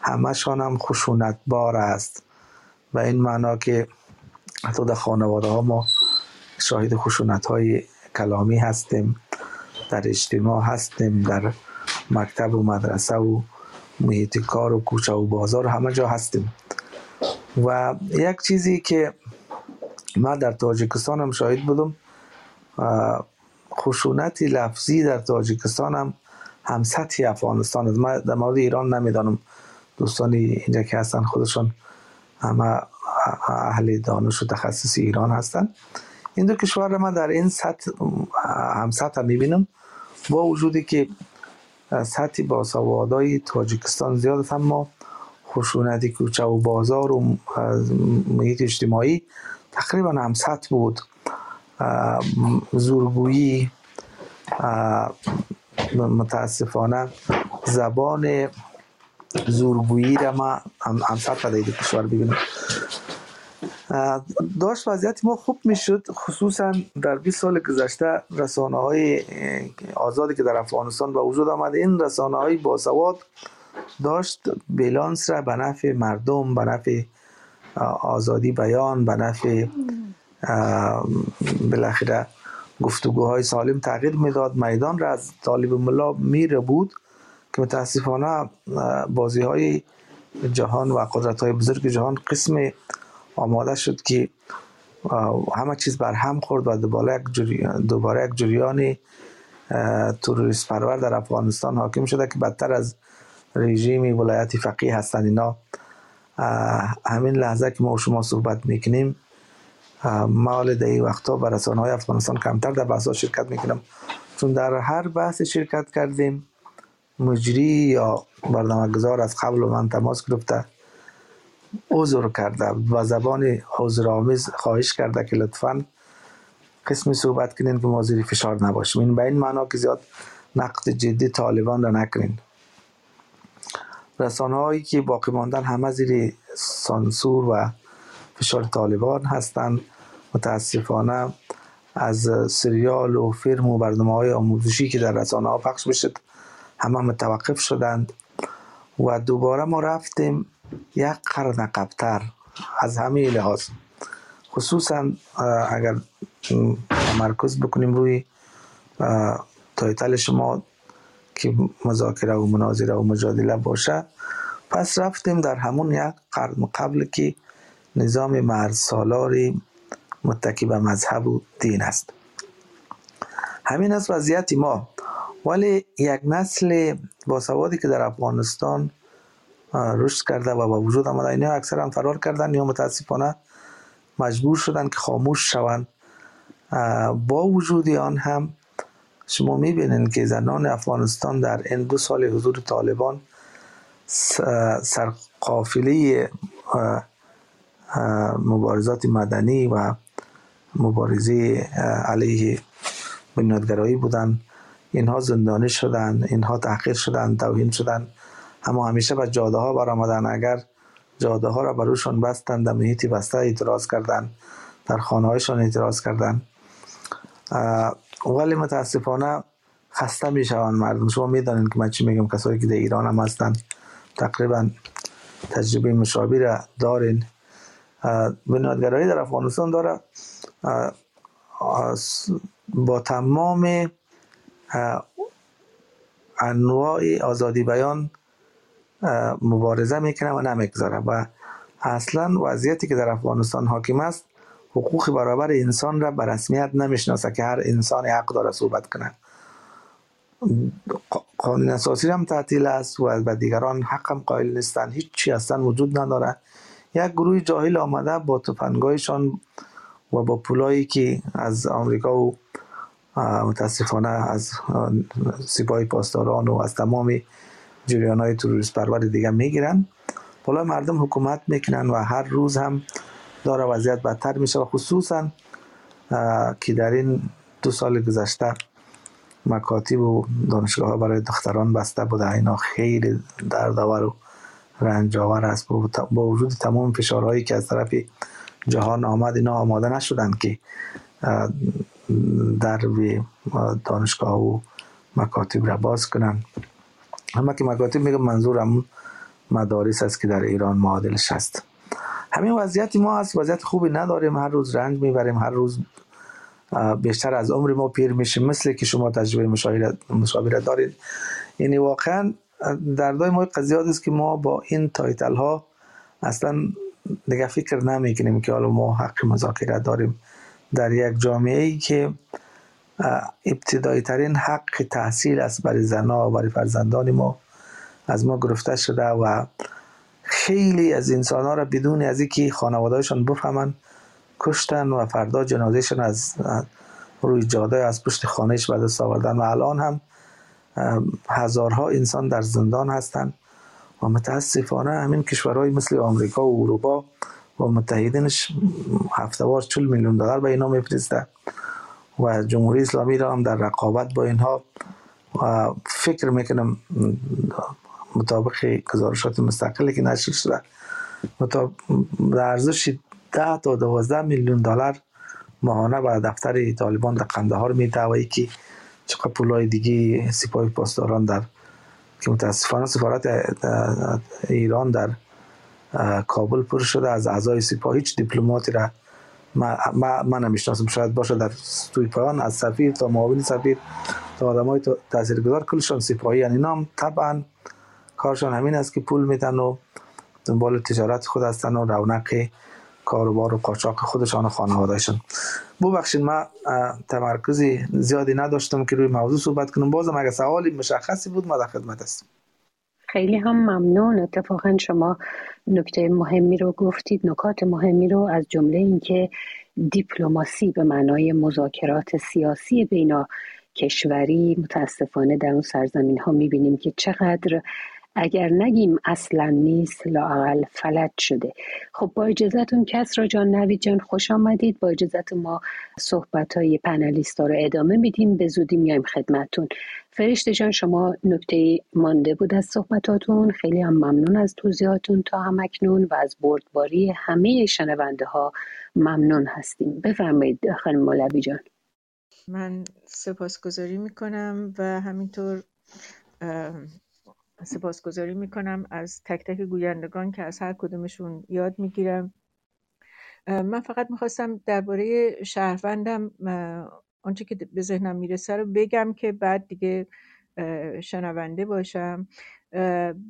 همشان هم خشونت بار است. و این معنا که حتی در خانواده ها ما شاهد خشونت های کلامی هستیم در اجتماع هستیم در مکتب و مدرسه و محیط کار و کوچه و بازار همه جا هستیم. و یک چیزی که ما در تاجیکستان هم شاهد بودم خشونت لفظی در تاجیکستان هم هم سطح افغانستان است. من در مورد ایران نمی‌دانم. دوستانی اینجا که هستن خودشون همه اهل دانش و تخصص ایران هستن. این دو کشور ما در این سطح هم سطح می‌بینم. با وجودی که سطح باسوادای تاجیکستان زیاد است اما خشونت کوچه و بازار و محیط اجتماعی تقریبا هم سطح بود زورگویی متاسفانه زبان زورگویی را ما هم, هم سطح در کشور ببینیم داشت وضعیت ما خوب می‌شد خصوصا در 20 سال گذشته رسانه های آزادی که در افغانستان به وجود آمده این رسانه های باسواد داشت بیلانس را به نفع مردم به نفع آزادی بیان به نفع بالاخره گفتگوهای سالم تغییر می‌داد. میدان را از طالب ملا میره بود که متاسفانه بازی های جهان و قدرت های بزرگ جهان قسم آماده شد که همه چیز بر هم خورد و دوباره یک, جریان دوباره یک جریان توریست پرور در افغانستان حاکم شده که بدتر از رژیم ولایت فقیه هستند اینا. همین لحظه که ما شما صحبت می‌کنیم ما در این وقتا به رسانه های افغانستان کمتر در بحث شرکت می‌کنم. چون در هر بحث شرکت کردیم مجری یا برنامه گذار از قبل و من تماس گرفته عذر کرده و زبان عذر آمیز خواهش کرده که لطفا قسمی صحبت کنین که ما زیر فشار نباشیم. این به این معنا که زیاد نقد جدی طالبان را نکنین. رسانه هایی که باقی ماندن همه زیر سانسور و فشار طالبان هستند. متاسفانه از سریال و فیلم و برنامه های آموزشی که در رسانه ها پخش بشد همه متوقف شدند و دوباره ما رفتیم یک قرن قبلتر از همه لحاظ. خصوصا اگر تمرکز بکنیم روی تایتل شما که مذاکره و مناظره و مجادله باشه. پس رفتیم در همون یک قرن قبل که نظام مرد سالاری متکی به مذهب و دین است. همین است وضعیت ما. ولی یک نسل باسوادی که در افغانستان رشد کرده و با وجود آمده اینا اکثرا فرار کردن یا متاسفانه مجبور شدن که خاموش شوند. با وجود آن هم شما می‌بینید که زنان افغانستان در این دو سال حضور طالبان سرقافله مبارزات مدنی و مبارزه علیه بنیادگرایی بودن. اینها زندانی شدن اینها تحقیر شدن توهین شدن. اما همیشه به جاده ها برآمدن. اگر جاده ها را بروشان بستند در محیطی بسته اعتراض کردند در خانه هایشان اعتراض کردند ولی متاسفانه خسته می شوند مردم. شما می‌دانید که من چی میگم؟ کسایی که در ایران هم هستند تقریبا تجربه مشابه را دارین. بنیادگرایی در افغانستان داره. با تمام انواع آزادی بیان مبارزه می‌کنه و نمی‌گذاره و اصلا وضعیتی که در افغانستان حاکم است حقوق برابر انسان را به رسمیت نمی‌شناسه که هر انسان حق داره صحبت کنه. قانون اساسی هم تعطیل است و به دیگران حق هم قائل نیستن. هیچ چی اصلا وجود نداره. یک گروه جاهل آمده با تفنگایشان و با پولایی که از آمریکا و متاسفانه از سپاه پاسداران و از تمام جریان های تروریست پرور دیگه می‌گیرن. بالا مردم حکومت می‌کنن و هر روز هم داره وضعیت بدتر میشه و خصوصا که در این دو سال گذشته مکاتب و دانشگاه ها برای دختران بسته بوده. اینا خیلی دردآور و رنجاور است. با وجود تمام فشارهایی که از طرف جهان آمد اینا آماده نشدن که در دانشگاه و مکاتب را باز کنن. اما که مکاتب میگم منظورم مدارس است که در ایران معادلش هست. همین وضعیت ما از وضعیت خوبی نداریم. هر روز رنج می‌بریم هر روز بیشتر از عمر ما پیر میشیم. مثل که شما تجربه مشابه دارید. یعنی واقعا در دای ما قضیه است که ما با این تایتل ها اصلا دیگه فکر نمی‌کنیم که حالا ما حق مذاکره داریم در یک جامعه ای که ابتدایی ترین حق تحصیل است برای زنها و برای فرزندان ما. از ما گرفته شده و خیلی از انسان ها را بدون از اینکه خانوادهشان بفهمن کشتن و فردا جنازهشان از روی جاده از پشت خانهش به دست آوردن و الان هم هزارها انسان در زندان هستند و متاسفانه همین کشورهای مثل آمریکا و اروپا و متحدینش هفته بار 40 میلیون دلار به اینا میفرسته و جمهوری اسلامی را هم در رقابت با اینها فکر می‌کنم مطابق گزارشات مستقلی که نشر شده. در ارزش 10 تا 12 میلیون دلار ماهانه به دفتر طالبان در قندهار میده یکی چقدر پولای دیگه سپاه پاسداران در که متاسفانه سفارت ایران در کابل پر شده. از اعضای سپاه هیچ دیپلماتی را من نمی‌شناسم. شاید باشه در توی پایان از سفیر تا معاون سفیر تا آدم های تاثیرگذار. کلشان سپاهی یعنی نام طبعا کارشان همین است که پول میتن و دنبال تجارت خود هستن و رونق کاروبار و قاچاق خودشان و خانوادهشان. ببخشید من تمرکزی زیادی نداشتم که روی موضوع صحبت کنم. بازم اگر سوالی مشخصی بود ما در خدمت هستم. خیلی هم ممنون. اتفاقا شما نکته مهمی رو گفتید نکات مهمی رو از جمله اینکه دیپلماسی به معنای مذاکرات سیاسی بینا کشوری متاسفانه در اون سرزمین ها می‌بینیم که چقدر اگر نگیم اصلا نیست لاقل فلج شده. خب با اجازتون کسرا جان نوید جان خوش آمدید. با اجازت ما صحبت های پنلیست رو ادامه میدیم. به زودی میایم خدمتون فرشته جان شما نکته مانده بود از صحبتاتون. خیلی هم ممنون از توضیحاتون تا هم اکنون و از بردباری همه شنونده ها ممنون هستیم. بفرمایید خانم مولوی جان. من سپاسگزاری می‌کنم و همینطور سپاسگزاری می‌کنم از تک تک گویندگان که از هر کدومشون یاد می‌گیرم. من فقط می‌خواستم درباره شهروندم آنچه که به ذهنم می‌رسه رو بگم که بعد دیگه شنونده باشم.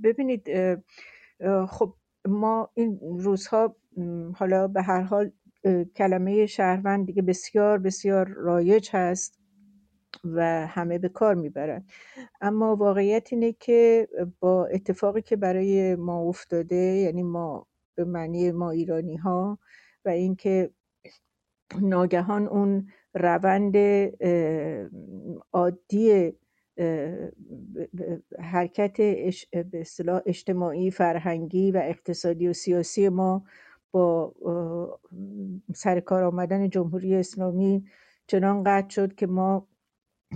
ببینید خب ما این روزها حالا به هر حال کلمه شهروند دیگه بسیار بسیار رایج هست. و همه به کار می‌برن. اما واقعیت اینه که با اتفاقی که برای ما افتاده یعنی ما به معنی ما ایرانی ها و اینکه ناگهان اون روند عادی حرکت به اجتماعی فرهنگی و اقتصادی و سیاسی ما با سرکار آمدن جمهوری اسلامی چنان قطع شد که ما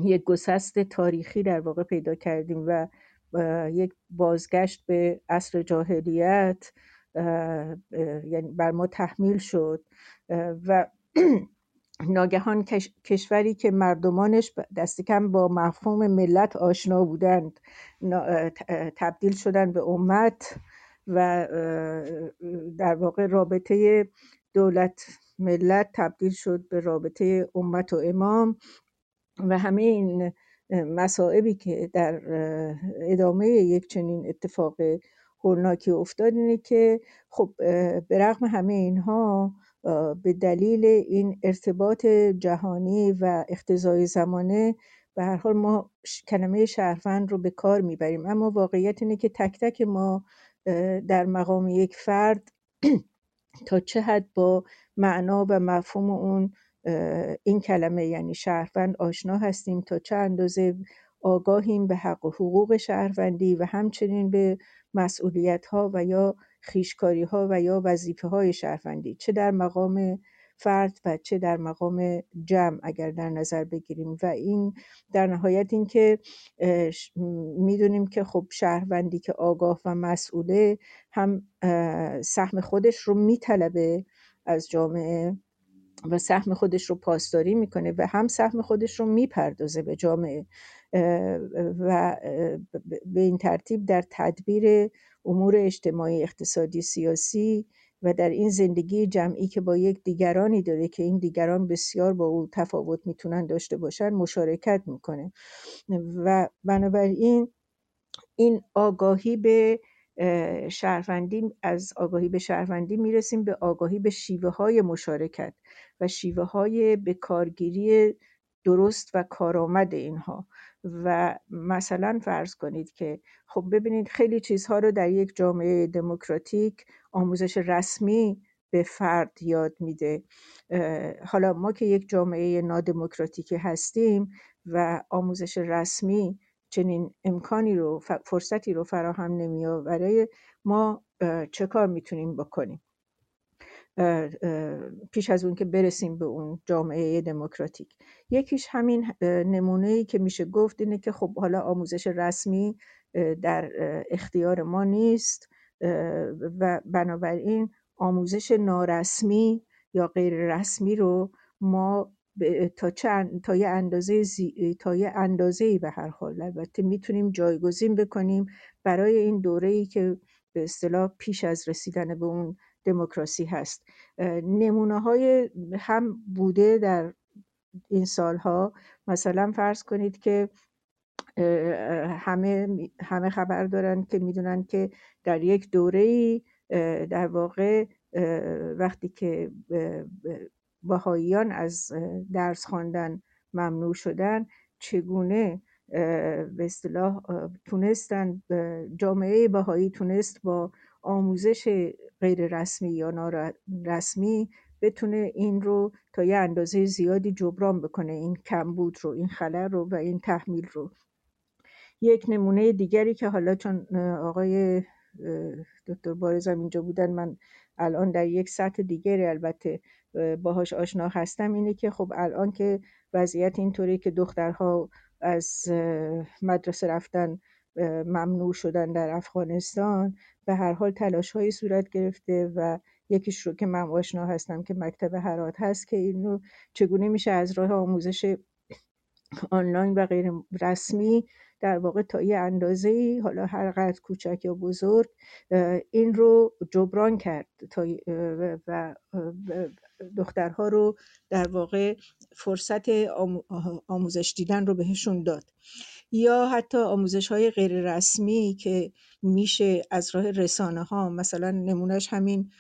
یک گسست تاریخی در واقع پیدا کردیم و یک بازگشت به عصر جاهلیت یعنی بر ما تحمیل شد. و ناگهان کشوری که مردمانش دست کم با مفهوم ملت آشنا بودند تبدیل شدن به امت و در واقع رابطه دولت ملت تبدیل شد به رابطه امت و امام. و همه این مسائبی که در ادامه یک چنین اتفاق هولناکی افتاد اینه که خب به رغم همه اینها به دلیل این ارتباط جهانی و اقتضای زمانه به هر حال ما کلمه شهروند رو به کار می‌بریم. اما واقعیت اینه که تک تک ما در مقام یک فرد تا چه حد با معنا و مفهوم اون این کلمه یعنی شهروند آشنا هستیم تا چه اندازه آگاهیم به حق و حقوق شهروندی و همچنین به مسئولیت ها و یا خیشکاری ها و یا وظیفه های شهروندی چه در مقام فرد و چه در مقام جمع اگر در نظر بگیریم. و این در نهایت این که می‌دونیم که خب شهروندی که آگاه و مسئوله هم سهم خودش رو میطلبه از جامعه. و سهم خودش رو پاسداری می‌کنه و هم سهم خودش رو می‌پردازه به جامعه و به این ترتیب در تدبیر امور اجتماعی اقتصادی سیاسی و در این زندگی جمعی که با یک دیگرانی داره که این دیگران بسیار با او تفاوت می‌تونن داشته باشن مشارکت می‌کنه. و بنابراین این آگاهی به شهروندی از آگاهی به شهروندی می‌رسیم به آگاهی به شیوه های مشارکت. و به کارگیری درست و کارآمد اینها. و مثلا فرض کنید که خب ببینید خیلی چیزها رو در یک جامعه دموکراتیک آموزش رسمی به فرد یاد میده. حالا ما که یک جامعه نادموکراتیکی هستیم و آموزش رسمی چنین امکانی رو فرصتی رو فراهم نمیآوره ما چه کار می‌تونیم بکنیم؟ پیش از اون که برسیم به اون جامعه دموکراتیک. یکیش همین نمونه ای که میشه گفت اینه که خب حالا آموزش رسمی در اختیار ما نیست و بنابراین آموزش نارسمی یا غیر رسمی رو ما تا, چند، تا یه اندازه تا یه اندازه به هر حال. البته می‌تونیم جایگزین بکنیم برای این دوره ای که به اصطلاح پیش از رسیدن به اون دموکراسی هست. نمونه های هم بوده در این سالها. مثلا فرض کنید که همه همه خبر دارن که می‌دونن که در یک دوره در واقع وقتی که بهاییان از درس خواندن ممنوع شدن چگونه به اصطلاح تونستن جامعه بهایی تونست با آموزش غیر رسمی یا نارسمی بتونه این رو تا یه اندازه زیادی جبران بکنه این کمبود رو این خلل رو و این تحمیل رو. یک نمونه دیگری که حالا چون آقای دکتر بارزم اینجا بودن من الان در یک سطح دیگری البته باهاش آشنا هستم اینه که خب الان که وضعیت اینطوری که دخترها از مدرسه رفتن ممنوع شدن در افغانستان. به هر حال تلاش های صورت گرفته و یکیش رو که من آشنا هستم که مکتب هرات هست که اینو چگونه میشه از راه آموزش آنلاین و غیر رسمی در واقع تا یه اندازه ای حالا هر قدر کوچک یا بزرگ این رو جبران کرد تا و دخترها رو در واقع فرصت آموزش دیدن رو بهشون داد. یا حتی آموزش های غیر رسمی که میشه از راه رسانه ها مثلا نمونهش همین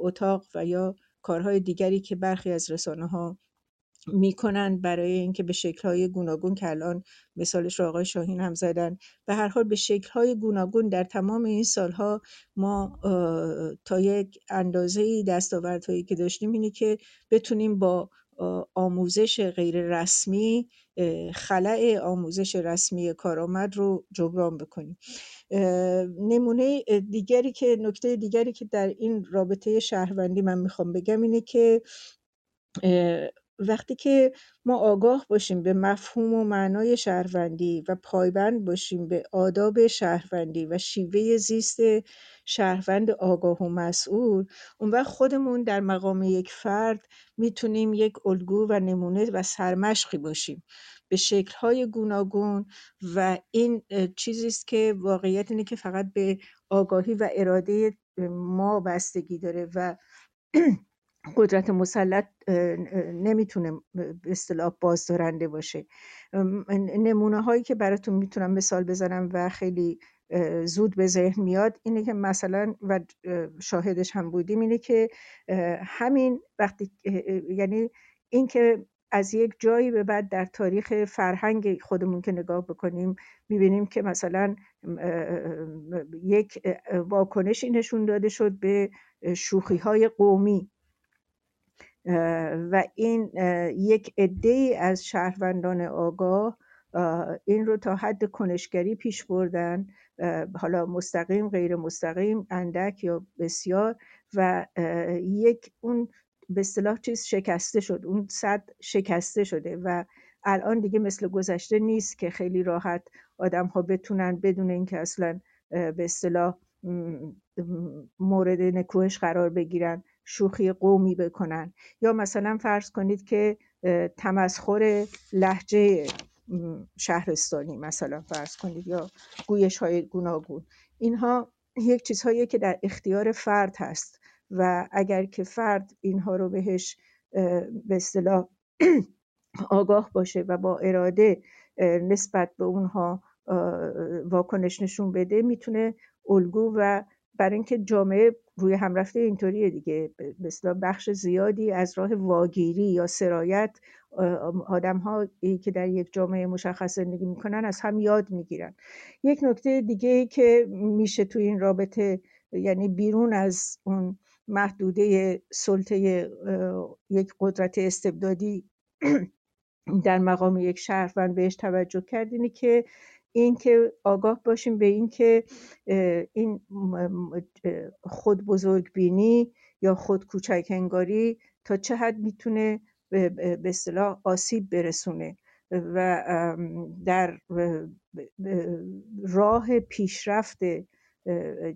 اتاق و یا کارهای دیگری که برخی از رسانه ها می‌کنن برای اینکه به شکل‌های گوناگون که الان مثالش رو آقای شاهین هم زدن به هر حال به شکل‌های گوناگون در تمام این سالها ما تا یک اندازه دستاوردهایی که داشتیم اینه که بتونیم با آموزش غیر رسمی خلع آموزش رسمی کارآمد رو جبران بکنیم. نمونه دیگری که نکته دیگری که در این رابطه شهروندی من می‌خوام بگم اینه که وقتی که ما آگاه باشیم به مفهوم و معنای شهروندی و پایبند باشیم به آداب شهروندی و شیوه زیست شهروند آگاه و مسئول. اون وقت خودمون در مقام یک فرد می‌تونیم یک الگو و نمونه و سرمشقی باشیم. به شکل‌های گوناگون و این چیزی است که واقعیت اینه که فقط به آگاهی و اراده ما بستگی داره و قدرت مسلط نمی‌تونه به اصطلاح بازدارنده باشه. نمونه هایی که براتون می‌تونم مثال بزنم و خیلی زود به ذهن میاد اینه که مثلا و شاهدش هم بودیم اینه که همین وقتی یعنی اینکه از یک جایی به بعد در تاریخ فرهنگ خودمون که نگاه بکنیم می‌بینیم که مثلا یک واکنشی نشون داده شد به شوخی های قومی و این یک عده از شهروندان آگاه این رو تا حد کنشگری پیش بردن حالا مستقیم غیر مستقیم اندک یا بسیار و یک اون به اصطلاح چیز شکسته شد اون صد شکسته شده و الان دیگه مثل گذشته نیست که خیلی راحت آدم ها بتونن بدون اینکه اصلا به اصطلاح مورد نکوهش قرار بگیرن شوخی قومی بکنن. یا مثلا فرض کنید که تمسخر لحجه شهرستانی مثلا فرض کنید یا گویش های گوناگون. اینها یک چیزهایی که در اختیار فرد هست و اگر که فرد اینها رو بهش به اصطلاح آگاه باشه و با اراده نسبت به اونها واکنش نشون بده می‌تونه الگو و برای اینکه جامعه روی هم رفته اینطوریه دیگه. مثلا بخش زیادی از راه واگیری یا سرایت آدم ها که در یک جامعه مشخص زندگی می‌کنن از هم یاد می‌گیرن. یک نکته دیگه که میشه تو این رابطه یعنی بیرون از اون محدوده سلطه یک قدرت استبدادی در مقام یک شهروند بهش توجه کرد اینه که اینکه آگاه باشیم به اینکه این خود بزرگ بینی یا خود کوچک انگاری تا چه حد می‌تونه به اصطلاح آسیب برسونه و در راه پیشرفت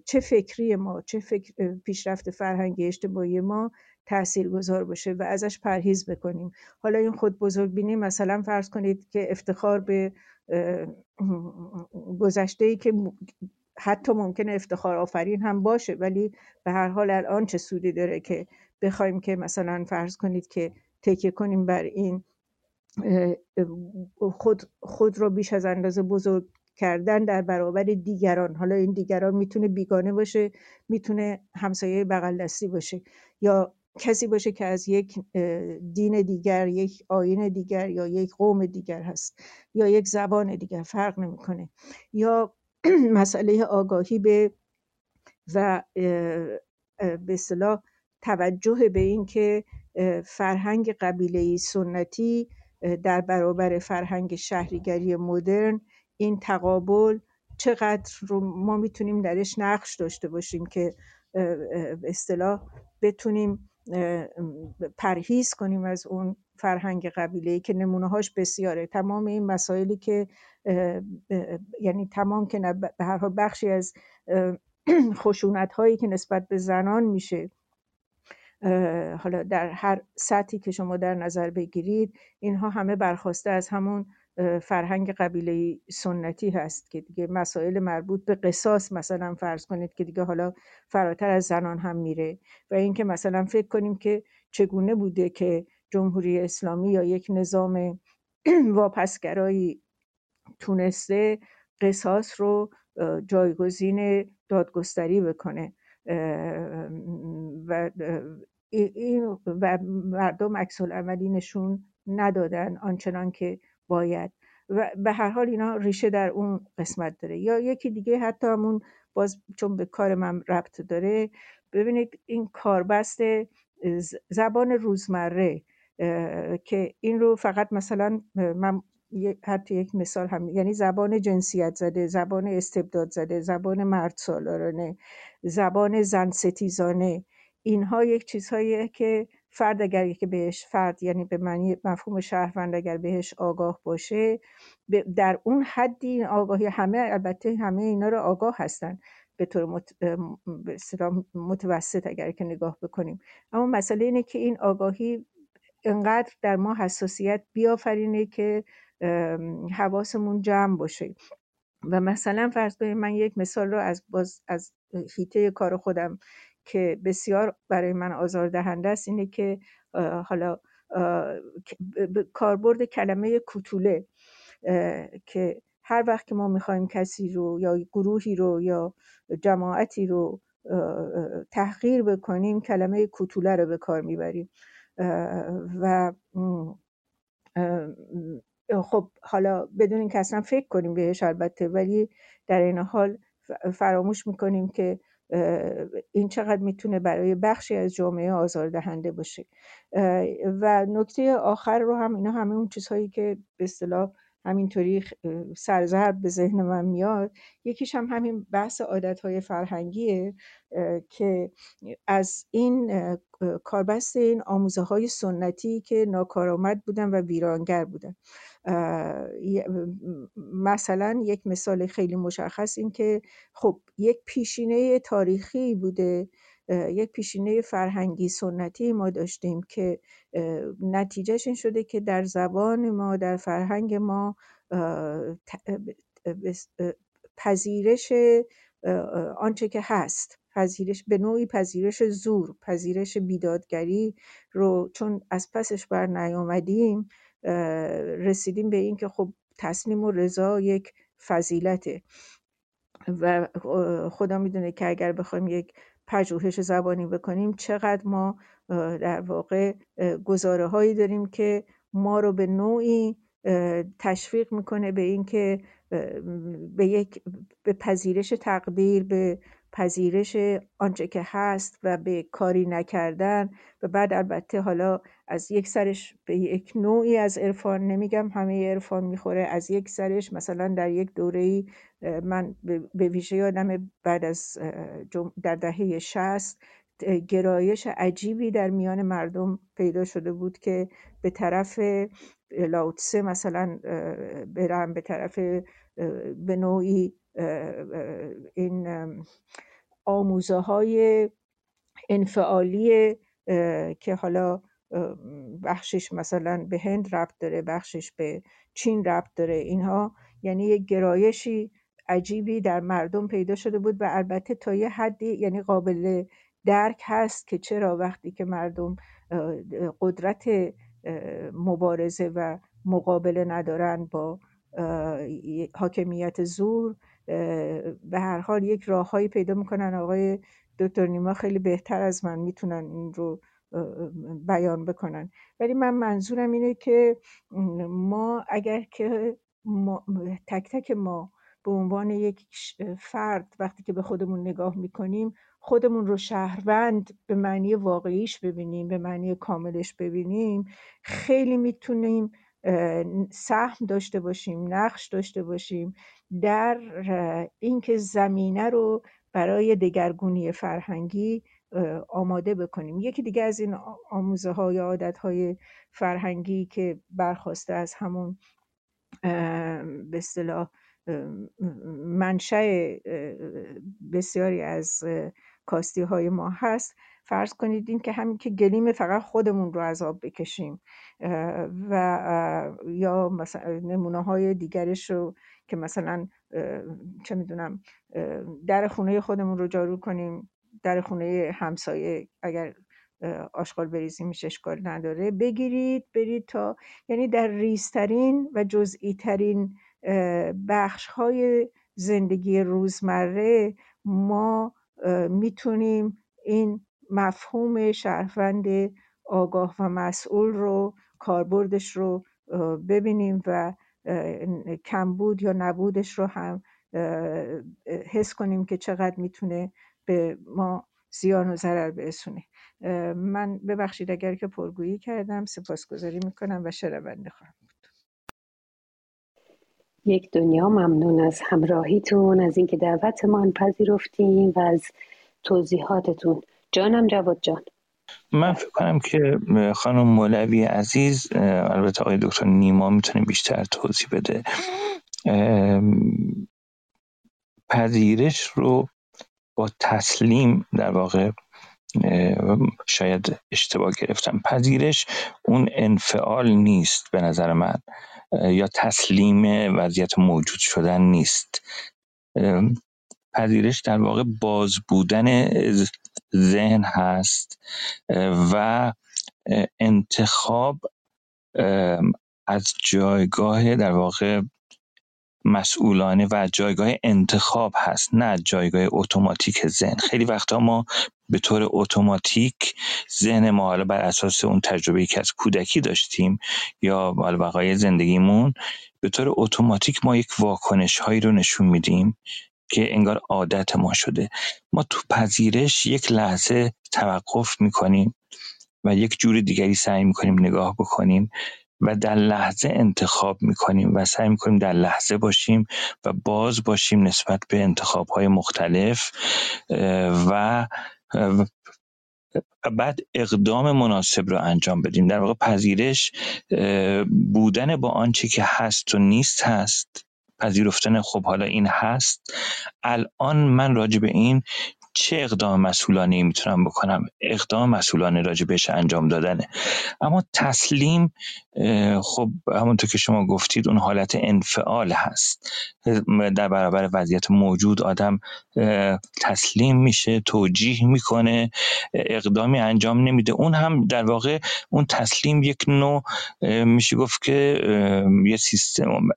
چه فکری ما چه فکر پیشرفت فرهنگی اجتماعی ما تأثیر گذار باشه و ازش پرهیز بکنیم. حالا این خود بزرگ بینی مثلا فرض کنید که افتخار به گذشته ای که حتی ممکنه افتخار آفرین هم باشه ولی به هر حال الان چه سودی داره که بخوایم که مثلا فرض کنید که تکیه کنیم بر این خود, خود رو بیش از اندازه بزرگ کردن در برابر دیگران. حالا این دیگران می‌تونه بیگانه باشه می‌تونه همسایه بغل دستی باشه. یا کسی باشه که از یک دین دیگر یک آین دیگر یا یک قوم دیگر هست یا یک زبان دیگر فرق نمی‌کنه. یا مسئله آگاهی به و به اصطلاح توجه به این که فرهنگ قبیله سنتی در برابر فرهنگ شهریگری مدرن این تقابل چقدر رو ما می‌تونیم درش نقش داشته باشیم که اصطلاح بتونیم پرهیز کنیم از اون فرهنگ قبیله که نمونه هاش بسیاره. تمام این مسائلی که یعنی تمام که به هر حال بخشی از خشونت هایی که نسبت به زنان میشه حالا در هر سطحی که شما در نظر بگیرید اینها همه برخواسته از همون فرهنگ قبیله سنتی هست که دیگه مسائل مربوط به قصاص مثلا فرض کنید که دیگه حالا فراتر از زنان هم میره و اینکه مثلا فکر کنیم که چگونه بوده که جمهوری اسلامی یا یک نظام واپسگرایی تونسته قصاص رو جایگزین دادگستری بکنه. و این و مردم عکس عملی نشون ندادن آنچنان که باید. و به هر حال اینا ریشه در اون قسمت داره. یا یکی دیگه حتی همون باز چون به کار من ربط داره ببینید این کاربست زبان روزمره که این رو فقط مثلا من حتی یک مثال هم یعنی زبان جنسیت زده زبان استبداد زده زبان مرد سالارانه زبان زن ستیزانه اینها یک چیزهایی که فرد اگر که بهش فرد یعنی به معنی مفهوم شهروند اگر بهش آگاه باشه در اون حدی آگاهی همه البته همه اینا رو آگاه هستن به طور متوسط اگر که نگاه بکنیم. اما مسئله اینه که این آگاهی انقدر در ما حساسیت بیافرینه که حواسمون جمع باشه. و مثلا فرض کنید من یک مثال رو از باز از هیته کار خودم که بسیار برای من آزاردهنده است اینه که حالا کاربرد کلمه کوتوله که هر وقت که ما می‌خوایم کسی رو یا گروهی رو یا جماعتی رو تحقیر بکنیم کلمه کوتوله رو به کار می‌بریم. و خب حالا بدون اینکه اصلا فکر کنیم بهش البته ولی در این حال فراموش می‌کنیم که این چقدر می‌تونه برای بخشی از جامعه آزاردهنده باشه. و نکته آخر رو هم اینا همه اون چیزهایی که به اصطلاح همینطوری سرزرد به ذهن من میاد یکیش هم همین بحث عادتهای فرهنگیه که از این کاربست این آموزه های سنتی که ناکارآمد بودن و ویرانگر بودن. مثلا یک مثال خیلی مشخص این که خب یک پیشینه تاریخی بوده یک پیشینه فرهنگی سنتی ما داشتیم که نتیجهش این شده که در زبان ما در فرهنگ ما پذیرش آنچه که هست پذیرش به نوعی پذیرش زور پذیرش بیدادگری رو چون از پسش بر نیامدیم رسیدیم به این که خب تسلیم و رضا یک فضیلته. و خدا می‌دونه که اگر بخوایم یک پژوهش زبانی بکنیم چقدر ما در واقع گزاره هایی داریم که ما رو به نوعی تشویق می‌کنه به اینکه به یک به پذیرش تقدیر به پذیرش آنچه که هست و به کاری نکردن و بعد البته حالا از یک سرش به یک نوعی از عرفان نمیگم همه عرفان می‌خوره از یک سرش مثلا در یک دوره من به ویژه یادم بعد از در دهه شست گرایش عجیبی در میان مردم پیدا شده بود که به طرف لاوتسه مثلا برم به طرف به نوعی این آموزه های انفعالی که حالا بخشش مثلا به هند ربط داره بخشش به چین ربط داره اینها یعنی یک گرایشی عجیبی در مردم پیدا شده بود و البته تا یه حدی یعنی قابل درک هست که چرا وقتی که مردم قدرت مبارزه و مقابله ندارن با حاکمیت زور به هر حال یک راههایی پیدا می‌کنن. آقای دکتر نیما خیلی بهتر از من می‌تونن این رو بیان بکنن. ولی من منظورم اینه که ما اگر که تک تک ما به عنوان یک فرد وقتی که به خودمون نگاه می‌کنیم خودمون رو شهروند به معنی واقعیش ببینیم به معنی کاملش ببینیم خیلی می‌تونیم سهم داشته باشیم نقش داشته باشیم در اینکه زمینه رو برای دگرگونی فرهنگی آماده بکنیم. یکی دیگه از این آموزه های عادت های فرهنگی که برخواسته از همون به اصطلاح منشأ بسیاری از کاستی های ما هست فرض کنید این که همین که گلیم فقط خودمون رو از آب بکشیم و یا مثلا نمونه های دیگرش رو که مثلا چه می‌دونم در خونه خودمون رو جارو کنیم در خونه همسایه اگر آشغال بریزی میشه اشکال نداره بگیرید برید تا یعنی در ریزترین و جزئی ترین بخش های زندگی روزمره ما می‌تونیم این مفهوم شهروند آگاه و مسئول رو کاربردش رو ببینیم و کمبود یا نبودش رو هم حس کنیم که چقدر می‌تونه به ما زیان و ضرر برسونه. من ببخشید اگر که پرگویی کردم سپاسگزاری می‌کنم و شنونده خواهم بود. یک دنیا ممنون از همراهیتون از اینکه دعوتمان پذیرفتیم و از توضیحاتتون. جانم جواد جان. من فکر کنم که خانم مولوی عزیز البته آقای دکتر نیما می‌تونه بیشتر توضیح بده. پذیرش رو با تسلیم در واقع شاید اشتباه گرفتم. پذیرش اون انفعال نیست به نظر من یا تسلیم وضعیت موجود شدن نیست. پذیرش در واقع باز بودن ذهن هست و انتخاب از جایگاه در واقع مسئولانه و جایگاه انتخاب هست نه جایگاه اتوماتیک ذهن. خیلی وقتا ما به طور اتوماتیک ذهن ما حالا بر اساس اون تجربه که از کودکی داشتیم یا حالا بقای زندگیمون به طور اتوماتیک ما یک واکنش هایی رو نشون میدیم. که انگار عادت ما شده. ما تو پذیرش یک لحظه توقف می‌کنیم و یک جور دیگری سعی می‌کنیم نگاه بکنیم و در لحظه انتخاب می‌کنیم و سعی می‌کنیم در لحظه باشیم و باز باشیم نسبت به انتخاب های مختلف و بعد اقدام مناسب رو انجام بدیم. در واقع پذیرش بودن با آنچه که هست و نیست هست. پذیرفتن خب حالا این هست. الان من راجع به این چه اقدام مسئولانه می‌تونم بکنم؟ اقدام مسئولانه راجع بهش انجام دادنه. اما تسلیم خب همونطور که شما گفتید اون حالت انفعال هست. در برابر وضعیت موجود آدم تسلیم میشه توجیه می‌کنه اقدامی انجام نمیده. اون هم در واقع اون تسلیم یک نوع میشه گفت که یه سیستم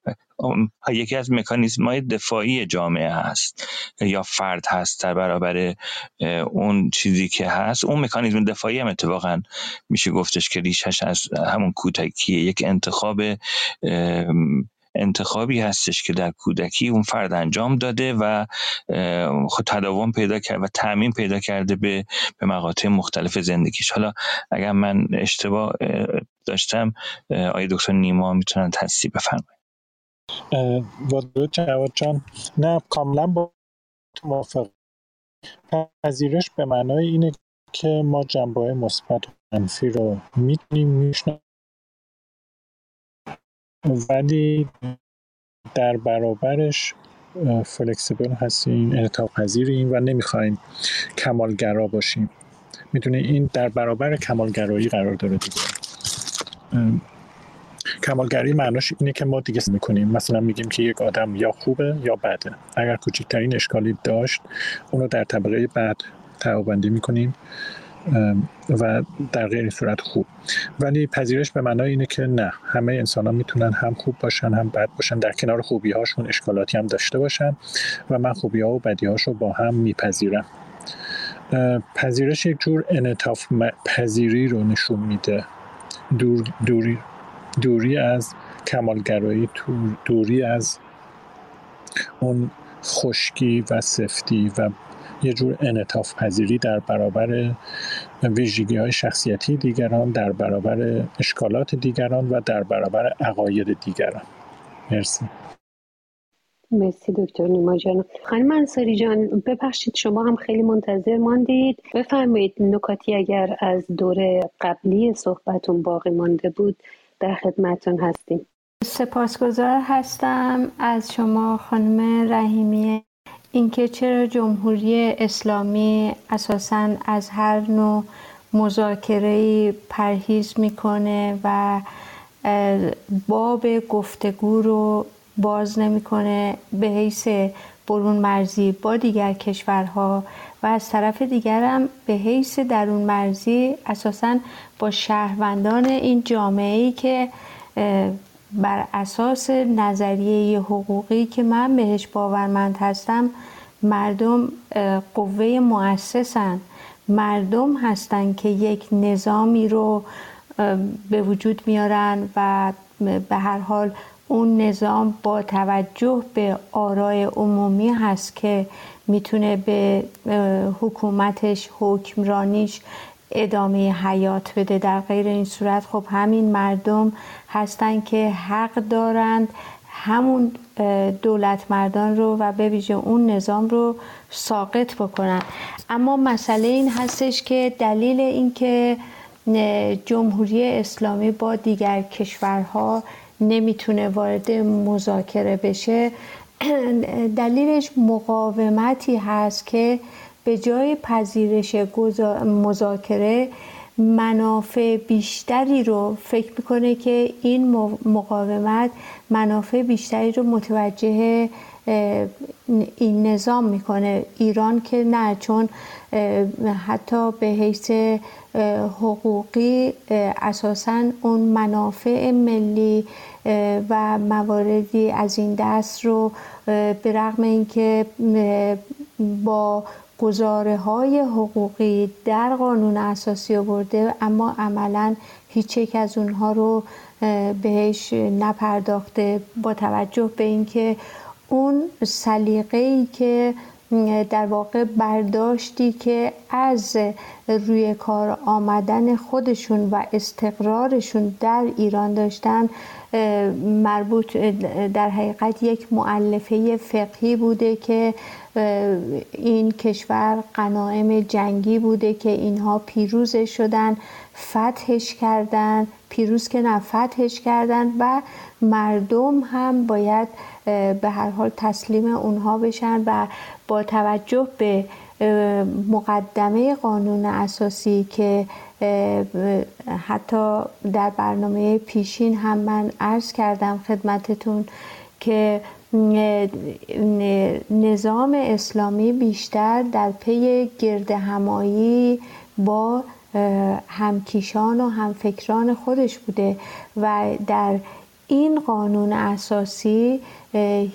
یکی از مکانیزم های دفاعی جامعه هست یا فرد هست در برابر اون چیزی که هست اون مکانیزم دفاعی هم اتفاقا میشه گفتش که ریشش از همون کودکیه. یک انتخاب انتخابی هستش که در کودکی اون فرد انجام داده و خود تداوم پیدا کرد و تعمین پیدا کرده به به مقاطع مختلف زندگیش. حالا اگر من اشتباه داشتم آقای دکتر نیما می‌تونن تصدیق بفرمایید. با جواد جان. نه کاملا با موافق پذیرش به معنای اینه که ما جنبه های مثبت و منفی رو می‌تونیم میشنم ولی در برابرش فلکسیبل هستیم انعطاف پذیریم و نمی‌خوایم کمالگرا باشیم. می‌تونه این در برابر کمالگرایی قرار داره دیگه. کمالگری معناش اینه که ما دیگه می‌کنیم. مثلا میگیم که یک آدم یا خوبه یا بده. اگر کوچکترین اشکالی داشت اونو در طبقه بعد تعابندی می‌کنیم و در غیر صورت خوب. ولی پذیرش به معنای اینه که نه همه انسان ها می‌تونن هم خوب باشن هم بد باشن. در کنار خوبی هاشون اشکالاتی هم داشته باشن و من خوبی ها و بدی هاشو با هم میپذیرم. پذیرش یک جور انطاف پذیری رو نشون میده. دور دوری دوری از کمالگرایی دوری از اون خشکی و سفتی و یه جور انعطاف پذیری در برابر ویژگی های شخصیتی دیگران در برابر اشکالات دیگران و در برابر عقاید دیگران. مرسی. مرسی دکتر نیما جان. خانم انصاری جان ببخشید شما هم خیلی منتظر ماندید. بفرمایید نکاتی اگر از دور قبلی صحبتون باقی مانده بود در خدمتون هستیم. سپاسگزار هستم از شما خانم رحیمی. اینکه چرا جمهوری اسلامی اساسا از هر نوع مذاکره پرهیز می‌کنه و باب گفتگو رو باز نمی‌کنه به حیث برون مرزی با دیگر کشورها و از طرف دیگرم به حیث درون مرزی اساسا با شهروندان این جامعه ای که بر اساس نظریه حقوقی که من بهش باورمند هستم مردم قوه مؤسسن. مردم هستند که یک نظامی رو به وجود میارن و به هر حال اون نظام با توجه به آرای عمومی هست که می‌تونه به حکومتش حکمرانیش ادامه حیات بده. در غیر این صورت خب همین مردم هستند که حق دارند همون دولت مردان رو و به ویژه اون نظام رو ساقط بکنن. اما مسئله این هستش که دلیل اینکه جمهوری اسلامی با دیگر کشورها نمی‌تونه وارد مذاکره بشه دلیلش مقاومتی هست که به جای پذیرش مذاکره منافع بیشتری رو فکر می‌کنه که این مقاومت منافع بیشتری رو متوجه این نظام می‌کنه. ایران که نه چون حتی به حیث حقوقی اساسا اون منافع ملی و مواردی از این دست رو به رغم اینکه با گزاره های حقوقی در قانون اساسی آورده اما عملا هیچ یک از اونها رو بهش نپرداخته با توجه به اینکه اون سلیقه ای که در واقع برداشتی که از روی کار آمدن خودشون و استقرارشون در ایران داشتن مربوط در حقیقت یک معلفه فقهی بوده که این کشور قناعم جنگی بوده که اینها پیروز شدن فتحش کردن پیروز که نه فتحش کردن و مردم هم باید به هر حال تسلیم اونها بشن و با توجه به مقدمه قانون اساسی که حتی در برنامه پیشین هم من عرض کردم خدمتتون که نظام اسلامی بیشتر در پی گرد همایی با همکیشان و همفکران خودش بوده و در این قانون اساسی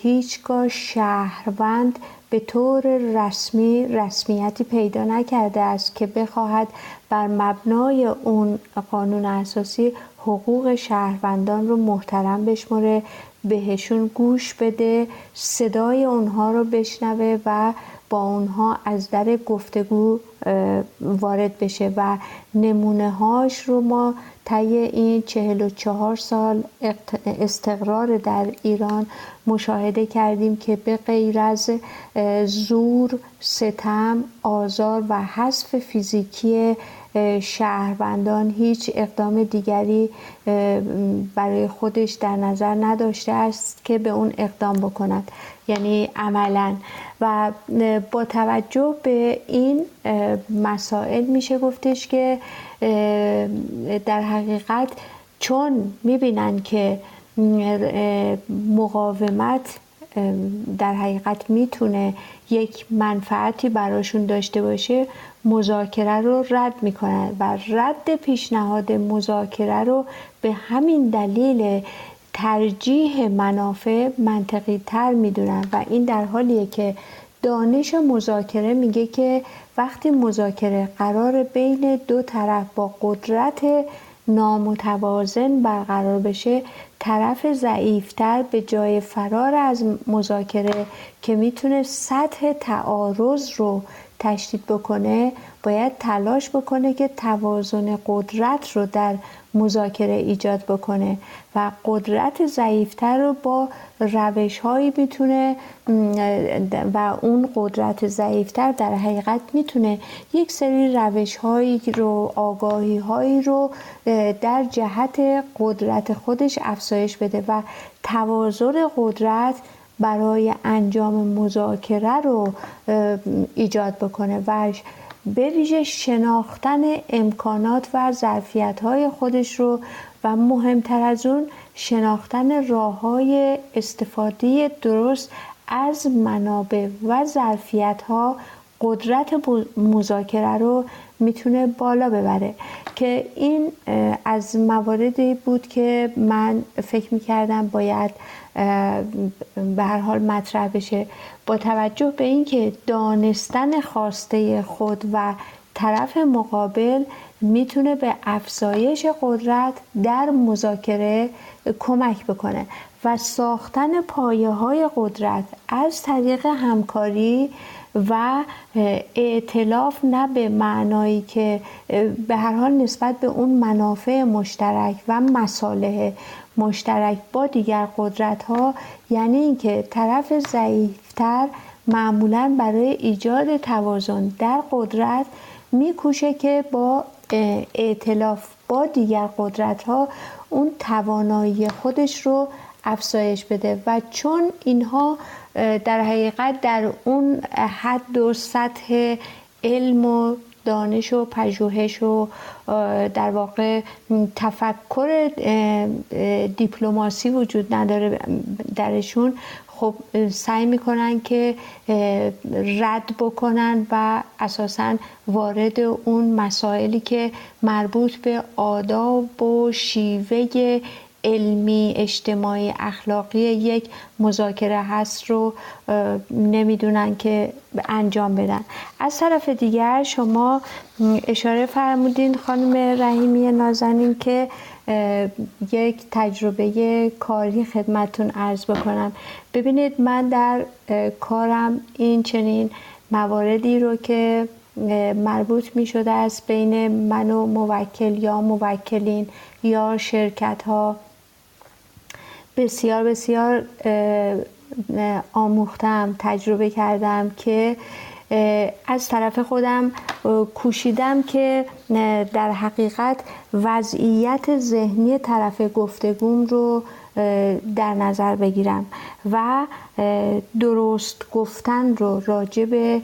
هیچگاه شهروند به طور رسمی رسمیتی پیدا نکرده است که بخواهد بر مبنای اون قانون اساسی حقوق شهروندان رو محترم بشمره بهشون گوش بده صدای اونها رو بشنوه و با اونها از در گفتگو وارد بشه و نمونه هاش رو ما طی این چهل و چهار سال استقرار در ایران مشاهده کردیم که به غیر از زور، ستم، آزار و حذف فیزیکی شهروندان هیچ اقدام دیگری برای خودش در نظر نداشته است که به اون اقدام بکند. یعنی عملا. و با توجه به این مسائل میشه گفتش که در حقیقت چون می‌بینن که مقاومت در حقیقت می‌تونه یک منفعتی براشون داشته باشه مذاکره رو رد می‌کنن. و رد پیشنهاد مذاکره رو به همین دلیل ترجیح منافع منطقی تر می‌دونن و این در حالیه که دانش مذاکره میگه که وقتی مذاکره قرار بین دو طرف با قدرت نامتوازن برقرار بشه طرف ضعیفتر به جای فرار از مذاکره که می‌تونه سطح تعارض رو تشدید بکنه باید تلاش بکنه که توازن قدرت رو در مذاکره ایجاد بکنه و قدرت ضعیفتر رو با روش هایی می‌تونه و اون قدرت ضعیفتر در حقیقت می‌تونه یک سری روش هایی رو آگاهی هایی رو در جهت قدرت خودش افزایش بده و توازن قدرت برای انجام مذاکره رو ایجاد بکنه. و به ویژه شناختن امکانات و ظرفیت های خودش رو و مهمتر از اون شناختن راه های استفاده درست از منابع و ظرفیت ها قدرت مذاکره رو می‌تونه بالا ببره. که این از مواردی بود که من فکر می‌کردم باید به هر حال مطرح بشه. با توجه به اینکه دانستن خواسته خود و طرف مقابل می‌تونه به افزایش قدرت در مذاکره کمک بکنه و ساختن پایه های قدرت از طریق همکاری و اعتلاف نه به معنایی که به هر حال نسبت به اون منافع مشترک و مصالح مشترک با دیگر قدرت ها یعنی اینکه طرف ضعیفتر معمولا برای ایجاد توازن در قدرت میکوشه که با اعتلاف با دیگر قدرت ها اون توانایی خودش رو افزایش بده و چون اینها در حقیقت در اون حد و سطح علم و دانش و پژوهش و در واقع تفکر دیپلماسی وجود نداره درشون خب سعی می‌کنن که رد بکنن و اساسا وارد اون مسائلی که مربوط به آداب و شیوه علمی اجتماعی اخلاقی یک مذاکره هست رو نمی‌دونن که انجام بدن. از طرف دیگر شما اشاره فرمودین خانم رحیمی نازنین که یک تجربه کاری خدمتون عرض بکنم. ببینید من در کارم این چنین مواردی رو که مربوط می شده است بین من و موکل یا موکلین یا شرکت ها بسیار بسیار آموختم تجربه کردم که از طرف خودم کوشیدم که در حقیقت وضعیت ذهنی طرف گفتگوم رو در نظر بگیرم و درست گفتن رو راجع به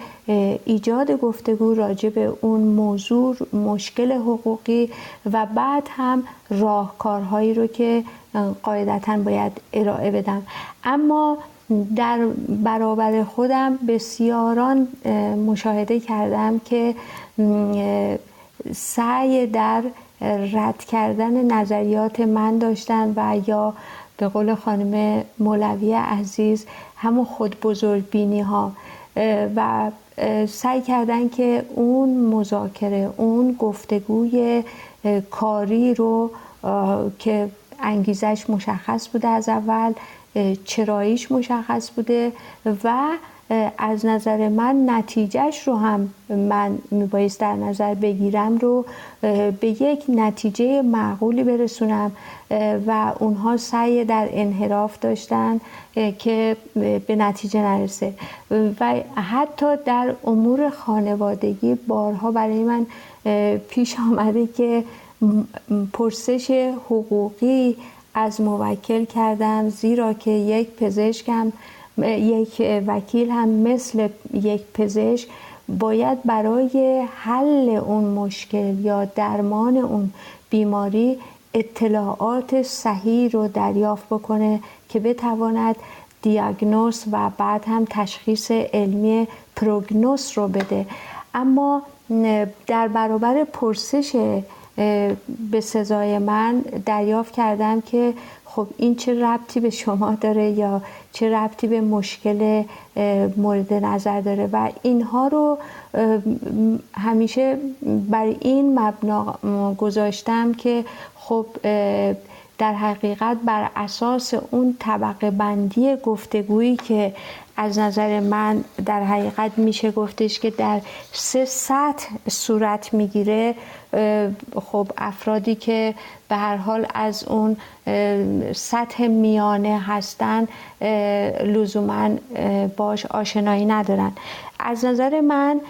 ایجاد گفتگو راجع به اون موضوع مشکل حقوقی و بعد هم راهکارهایی رو که قاعدتا باید ارائه بدم. اما در برابر خودم بسیاران مشاهده کردم که سعی در رد کردن نظریات من داشتن و یا به قول خانم مولوی عزیز همون خود بزرگ بینی ها و سعی کردن که اون مذاکره اون گفتگوی کاری رو که انگیزش مشخص بوده از اول چراییش مشخص بوده و از نظر من نتیجهش رو هم من میبایست در نظر بگیرم رو به یک نتیجه معقولی برسونم و اونها سعی در انحراف داشتن که به نتیجه نرسه. و حتی در امور خانوادگی بارها برای من پیش آمده که پرسش حقوقی از موکل کردم زیرا که یک پزشکم یک وکیل هم مثل یک پزشک باید برای حل اون مشکل یا درمان اون بیماری اطلاعات صحیح رو دریافت بکنه که بتواند دیاگنوز و بعد هم تشخیص علمی پروگنوس رو بده. اما در برابر پرسش به سزای من دریافت کردم که خب این چه ربطی به شما داره یا چه ربطی به مشکل مورد نظر داره و اینها رو همیشه بر این مبنا گذاشتم که خب در حقیقت بر اساس اون طبقه بندی گفتگویی که از نظر من در حقیقت میشه گفتش که در سه سطح صورت می‌گیره خب افرادی که به هر حال از اون سطح میانه هستن لزوما باش آشنایی ندارن. از نظر من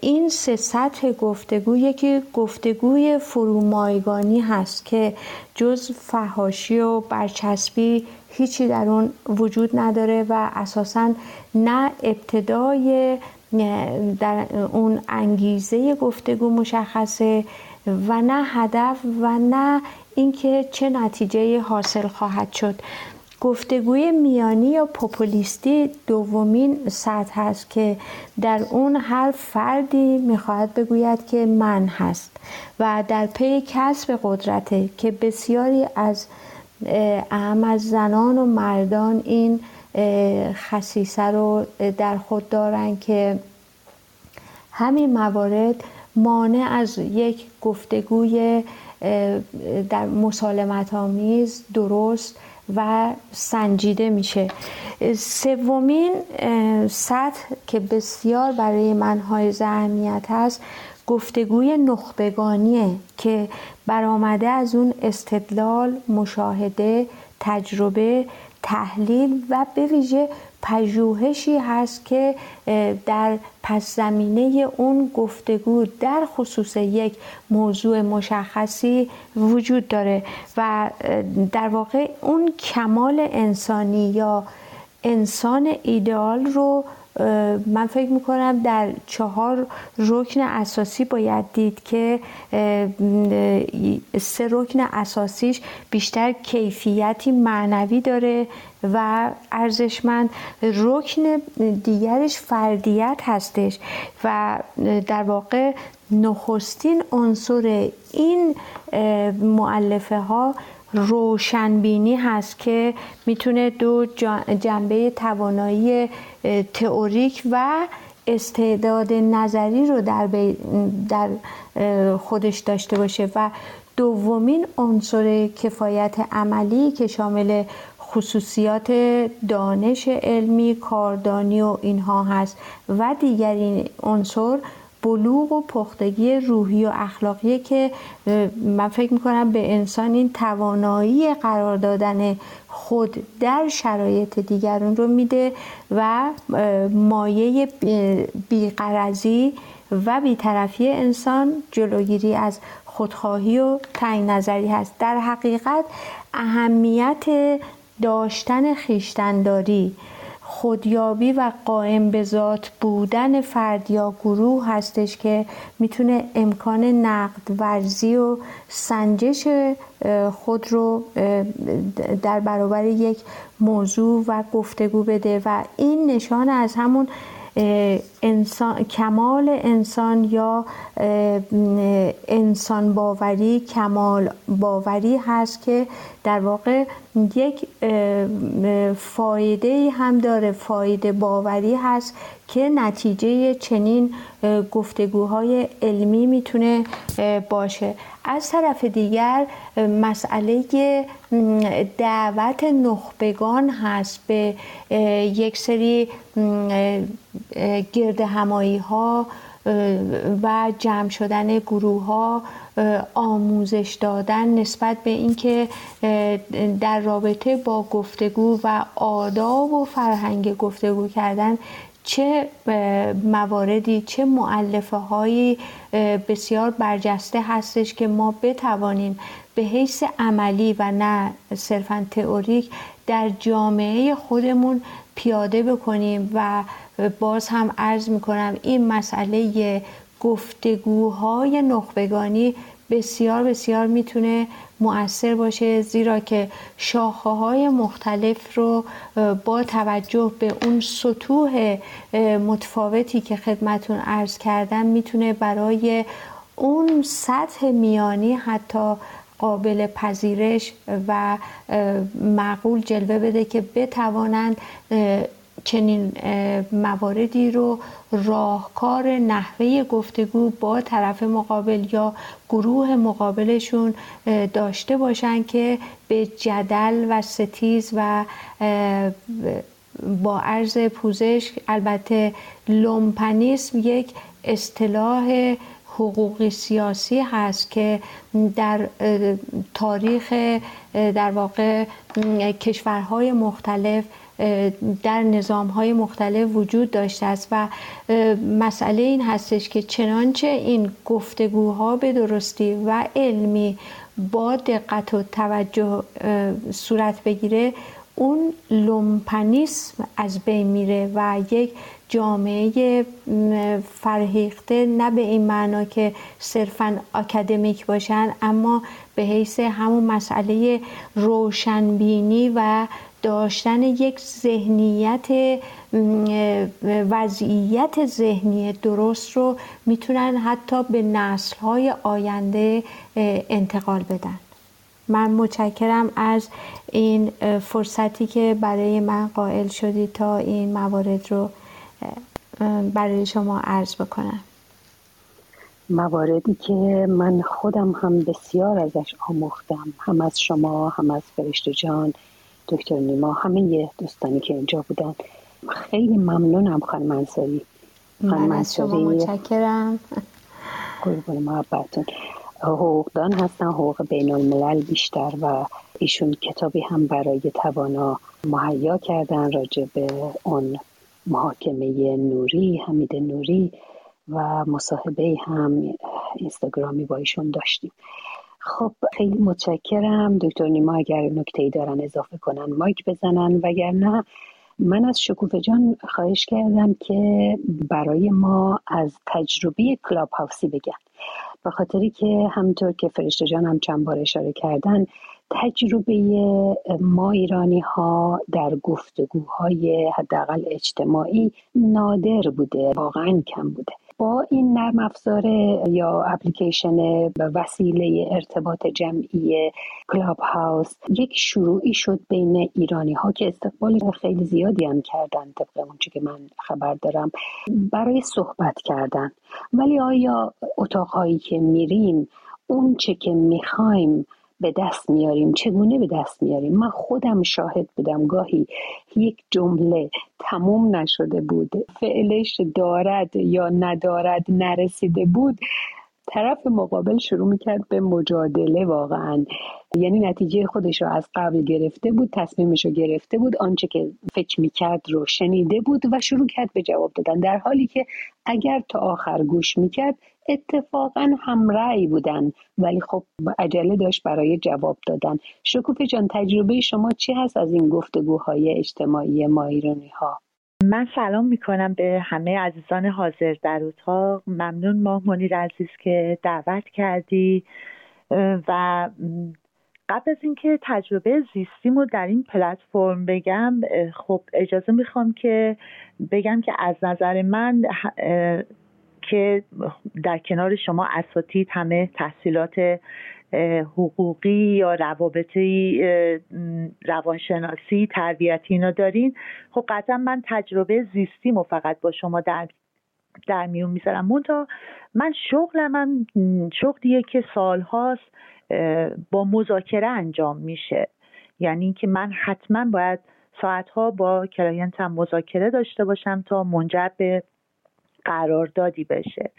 این سه سطح گفتگو یکی گفتگوی فرومایگانی هست که جز فهاشی و برچسبی هیچی در اون وجود نداره و اساسا نه ابتدای در اون انگیزه گفتگو مشخصه و نه هدف و نه اینکه چه نتیجه حاصل خواهد شد. گفتگوی میانی یا پوپولیستی دومین سطح هست که در اون هر فردی می‌خواهد بگوید که من هست و در پی کسب قدرته که بسیاری از اهم از زنان و مردان این خصیصه رو در خود دارن که همین موارد مانع از یک گفتگوی در مسالمت آمیز درست و سنجیده میشه. سومین سطح که بسیار برای من های اهمیت هست گفتگوی نخبگانیه که برآمده از اون استدلال مشاهده تجربه تحلیل و به ویژه پژوهشی هست که در پس زمینه اون گفتگو در خصوص یک موضوع مشخصی وجود داره و در واقع اون کمال انسانی یا انسان ایدئال رو من فکر می‌کنم در چهار رکن اساسی باید دید که سه رکن اساسیش بیشتر کیفیتی معنوی داره و ارزشمند. رکن دیگرش فردیت هستش و در واقع نخستین عنصر این معلفه ها روشنبینی هست که می‌تونه دو جنبه توانایی تئوریک و استعداد نظری رو در, در خودش داشته باشه و دومین عنصر کفایت عملی که شامل خصوصیات دانش علمی کاردانی و اینها هست و دیگرین عنصر بلوغ و پختگی روحی و اخلاقی که من فکر می‌کنم به انسان این توانایی قرار دادن خود در شرایط دیگرون رو میده و مایه بیقرزی و بیطرفی انسان جلوگیری از خودخواهی و تنگ نظری هست. در حقیقت اهمیت داشتن خیشتنداری خودیابی و قائم به ذات بودن فرد یا گروه هستش که می‌تونه امکان نقد ورزی و سنجش خود رو در برابر یک موضوع و گفتگو بده. و این نشان از همون انسان، کمال انسان یا انسان باوری کمال باوری هست که در واقع یک فایده هم داره فایده باوری هست که نتیجه چنین گفتگوهای علمی می‌تونه باشه. از طرف دیگر مسئله دعوت نخبگان هست به یک سری گرد همایی ها و جمع شدن گروه ها آموزش دادن نسبت به اینکه در رابطه با گفتگو و آداب و فرهنگ گفتگو کردن چه مواردی چه معلفه هایی بسیار برجسته هستش که ما بتوانیم به حیث عملی و نه صرفا تئوریک در جامعه خودمون پیاده بکنیم و باز هم عرض می‌کنم این مسئله گفتگوهای نخبگانی بسیار بسیار می‌تونه مؤثر باشه زیرا که شاخه های مختلف رو با توجه به اون سطوح متفاوتی که خدمتون عرض کردم می‌تونه برای اون سطح میانی حتی قابل پذیرش و معقول جلوه بده که بتوانند چنین مواردی رو راهکار نحوه گفتگو با طرف مقابل یا گروه مقابلشون داشته باشن که به جدل و ستیز و با عرض پوزش البته لومپنیسم یک اصطلاح حقوقی سیاسی هست که در تاریخ در واقع کشورهای مختلف در نظام های مختلف وجود داشته است و مسئله این هستش که چنانچه این گفتگوها به درستی و علمی با دقت و توجه صورت بگیره اون لومپنیسم از بین میره و یک جامعه فرهیخته نه به این معنا که صرفا اکادمیک باشن اما به حیث همون مسئله روشنبینی و داشتن یک ذهنیت وضعیت ذهنی درست رو می‌تونن حتی به نسل های آینده انتقال بدن. من متشکرم از این فرصتی که برای من قائل شدید تا این موارد رو برای شما عرض بکنم. مواردی که من خودم هم بسیار ازش آموختم هم از شما هم از فرشته جان. دکتر نیما همه دوستانی که اینجا بودن. خیلی ممنونم خانم انصاری. از شما متشکرم. قربون محبتون. حقوقدان هستن حقوق بین الملل بیشتر و ایشون کتابی هم برای توانا مهیا کردن راجع به اون محاکمه نوری حمید نوری و مصاحبه هم اینستاگرامی با ایشون داشتیم. خب خیلی متشکرم. دکتر نیما اگر نکته ای دارن اضافه کنن مایک بزنن. وگرنه من از شکوفه جان خواهش کردم که برای ما از تجربه کلاب هاوسی بگن. به خاطری که همطور که فرشته جان هم چند بار اشاره کردن تجربه ما ایرانی ها در گفتگوهای حداقل اجتماعی نادر بوده واقعا کم بوده. با این نرم افزار یا اپلیکیشن وسیله ارتباط جمعی کلاب هاوس یک شروعی شد بین ایرانی ها که استقبال خیلی زیادی هم کردن طبق اونچه که من خبر دارم برای صحبت کردن. ولی آیا اتاقهایی که میریم اون چه که می‌خوایم به دست میاریم؟ چگونه به دست میاریم؟ من خودم شاهد بودم. گاهی یک جمله تموم نشده بود. فعلش دارد یا ندارد نرسیده بود. طرف مقابل شروع می‌کرد به مجادله واقعا. یعنی نتیجه خودش رو از قبل گرفته بود تصمیمش رو گرفته بود آنچه که فکر می‌کرد رو شنیده بود و شروع کرد به جواب دادن. در حالی که اگر تا آخر گوش می‌کرد اتفاقا همرأی بودن. ولی خب عجله داشت برای جواب دادن. شکوفه جان تجربه شما چی هست از این گفتگوهای اجتماعی ما ایرانی ها من سلام می‌کنم به همه عزیزان حاضر در اتاق. ممنون ماه منیر عزیز که دعوت کردی. و قبل از اینکه تجربه زیستیمو در این پلتفرم بگم خب اجازه می‌خوام که بگم که از نظر من که در کنار شما اساتید همه تحصیلات حقوقی یا روابطی روانشناسی تربیتی اینا دارین. خب قطعا من تجربه زیستیم و فقط با شما در در میون می‌ذارم. منتها من شغلم هم شغلیه که سالهاست با مذاکره انجام میشه. یعنی اینکه من حتما باید ساعتها با کلاینتم مذاکره داشته باشم تا منجر به قراردادی بشه.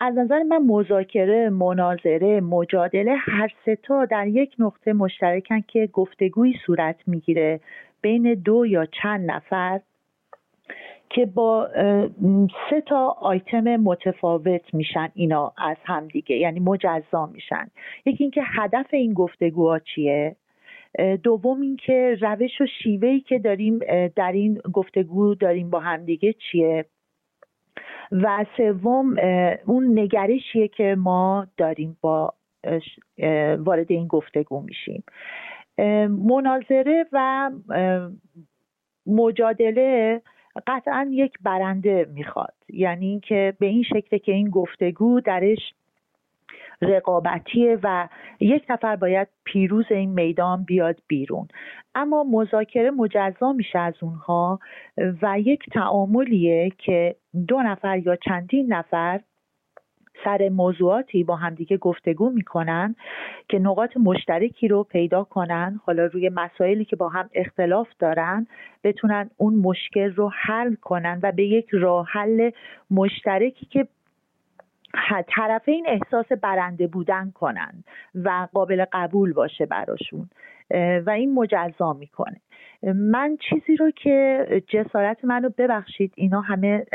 از نظر من مذاکره مناظره مجادله هر ستا در یک نقطه مشترکن که گفتگویی صورت می‌گیره بین دو یا چند نفر که با سه تا آیتم متفاوت میشن اینا از همدیگه یعنی مجزا میشن. یکی اینکه هدف این گفتگوها چیه؟ دوم اینکه روش و شیوهی که داریم در این گفتگو داریم با همدیگه چیه؟ و سوم اون نگرشیه که ما داریم با وارد این گفتگو میشیم. مناظره و مجادله قطعا یک برنده می‌خواد. یعنی اینکه به این شکل که این گفتگو درش رقابتیه و یک نفر باید پیروز این میدان بیاد بیرون. اما مذاکره مجزا میشه از اونها و یک تعاملیه که دو نفر یا چندین نفر سر موضوعاتی با همدیگه گفتگو می‌کنن که نقاط مشترکی رو پیدا کنن. حالا روی مسائلی که با هم اختلاف دارن بتونن اون مشکل رو حل کنن و به یک راه حل مشترکی که طرفین احساس برنده بودن کنن و قابل قبول باشه براشون. و این مجزا می‌کنه. من چیزی رو که جسارت منو ببخشید اینا همه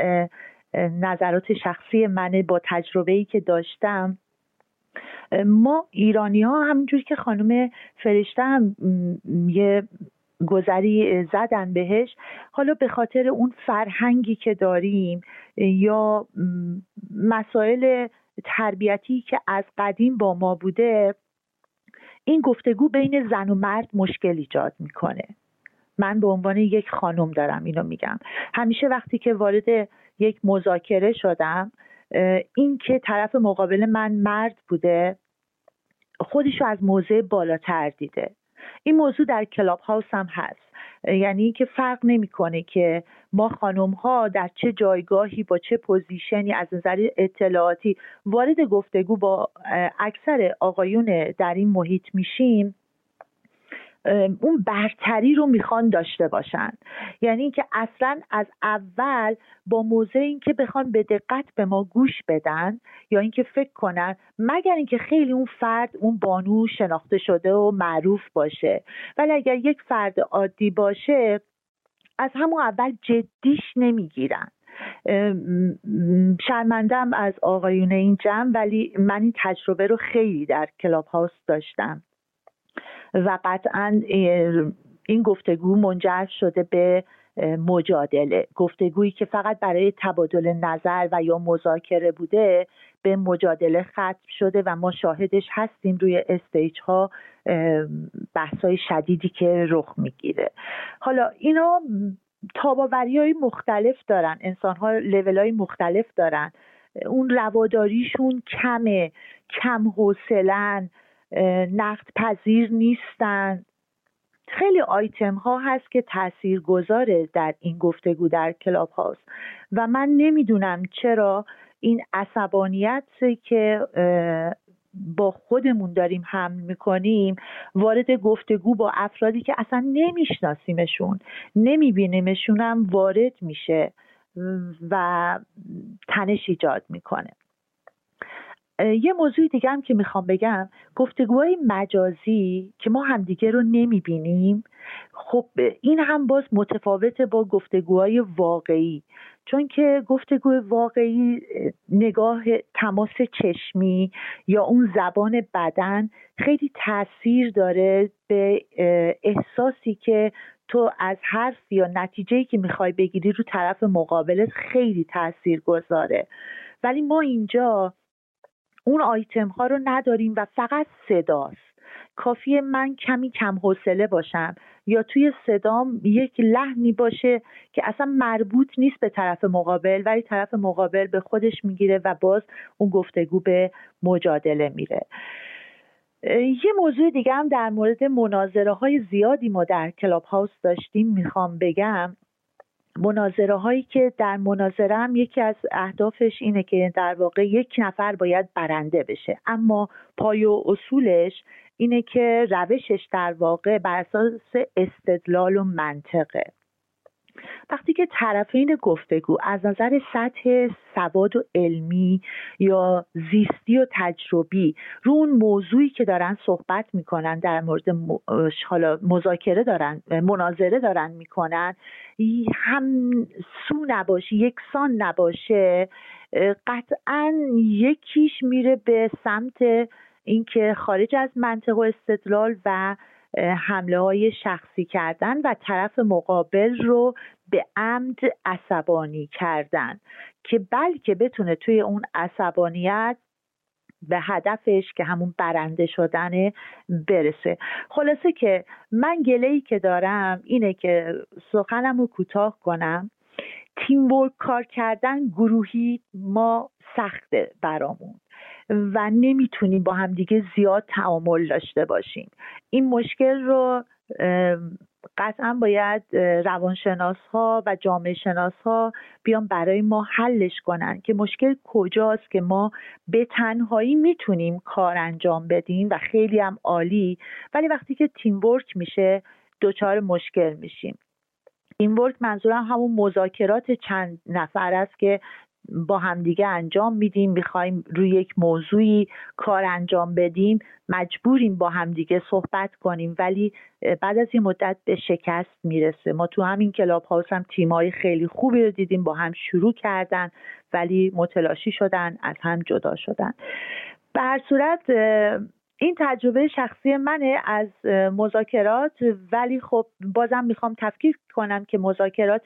نظرات شخصی منه با تجربه ای که داشتم. ما ایرانی ها همینجوری که خانم فرشته هم یه گذری زدن بهش. حالا به خاطر اون فرهنگی که داریم یا مسائل تربیتی که از قدیم با ما بوده این گفتگو بین زن و مرد مشکل ایجاد می‌کنه. من به عنوان یک خانم دارم اینو میگم. همیشه وقتی که وارد یک مذاکره شدم این که طرف مقابل من مرد بوده خودش رو از موضع بالاتر دیده. این موضوع در Clubhouse هم هست. یعنی که فرق نمی‌کنه که ما خانم ها در چه جایگاهی با چه position ی از نظر اطلاعاتی وارد گفتگو با اکثر آقایون در این محیط میشیم. اون برتری رو می‌خوان داشته باشن. یعنی اینکه اصلا از اول با موضع اینکه بخوان به دقت به ما گوش بدن یا اینکه فکر کنن مگر اینکه خیلی اون فرد اون بانو شناخته شده و معروف باشه. ولی اگر یک فرد عادی باشه از همون اول جدیش نمی‌گیرن. شرمندم از آقایون این جمع ولی من این تجربه رو خیلی در کلاب هاوس داشتم. و قطعا این گفتگو منجر شده به مجادله. گفتگویی که فقط برای تبادل نظر و یا مذاکره بوده به مجادله ختم شده و ما شاهدش هستیم روی stage ها بحث های شدیدی که رخ می‌گیره. حالا اینا تاب‌آوری های مختلف دارن انسان ها لیول های مختلف دارن. اون رواداریشون کمه کم حوصلن. نقد پذیر نیستن. خیلی آیتم ها هست که تأثیر گذاره در این گفتگو در Clubhouse است. و من نمی‌دونم چرا این عصبانیت که با خودمون داریم حمل می‌کنیم وارد گفتگو با افرادی که اصلا نمیشناسیمشون نمیبینیمشون هم وارد میشه و تنش ایجاد می‌کنه. یه موضوع دیگه هم که می‌خوام بگم گفتگوهای مجازی که ما همدیگه رو نمی‌بینیم خب این هم باز متفاوته با گفتگوهای واقعی. چون که گفتگو واقعی نگاه تماس چشمی یا اون زبان بدن خیلی تاثیر داره به احساسی که تو از حرف یا نتیجه که می‌خوای بگیری رو طرف مقابلت خیلی تاثیر گذاره ولی ما اینجا اون آیتم ها رو نداریم و فقط صداست. کافیه من کمی کم حوصله باشم یا توی صدام یک لحنی باشه که اصلا مربوط نیست به طرف مقابل ولی طرف مقابل به خودش می‌گیره و باز اون گفتگو به مجادله میره. یه موضوع دیگه هم در مورد مناظره های زیادی ما در کلاب هاوس داشتیم می‌خوام بگم. مناظره هایی که در مناظره هم یکی از اهدافش اینه که در واقع یک نفر باید برنده بشه. اما پای و اصولش اینه که روشش در واقع بر اساس استدلال و منطقه. وقتی که طرفین گفتگو از نظر سطح سواد و علمی یا زیستی و تجربی رو اون موضوعی که دارن صحبت می‌کنن در مورد حالا مذاکره دارن مناظره دارن می‌کنن هم سو نباشه یکسان نباشه قطعا یکیش میره به سمت اینکه خارج از منطق و استدلال و حمله های شخصی کردن و طرف مقابل رو به عمد عصبانی کردن که بلکه بتونه توی اون عصبانیت به هدفش که همون برنده شدن برسه. خلاصه که من گله که دارم اینه که سخنم رو کوتاه کنم. تیم ورک کار کردن گروهی ما سخته برامون. و نمی‌تونیم با همدیگه زیاد تعامل داشته باشیم. این مشکل رو قطعا باید روانشناس ها و جامعه شناس ها بیان برای ما حلش کنن که مشکل کجاست که ما به تنهایی می‌تونیم کار انجام بدیم و خیلی هم عالی. ولی وقتی که تیم ورک میشه دچار مشکل میشیم. این ورک منظورم همون مذاکرات چند نفر است که با همدیگه انجام میدیم می‌خوایم روی یک موضوعی کار انجام بدیم مجبوریم با همدیگه صحبت کنیم. ولی بعد از این مدت به شکست می‌رسه. ما تو همین کلاب هاوس هم تیمای خیلی خوبی رو دیدیم با هم شروع کردن ولی متلاشی شدن از هم جدا شدن. به هر صورت این تجربه شخصی منه از مذاکرات ولی خب بازم می‌خوام تفکیک کنم که مذاکرات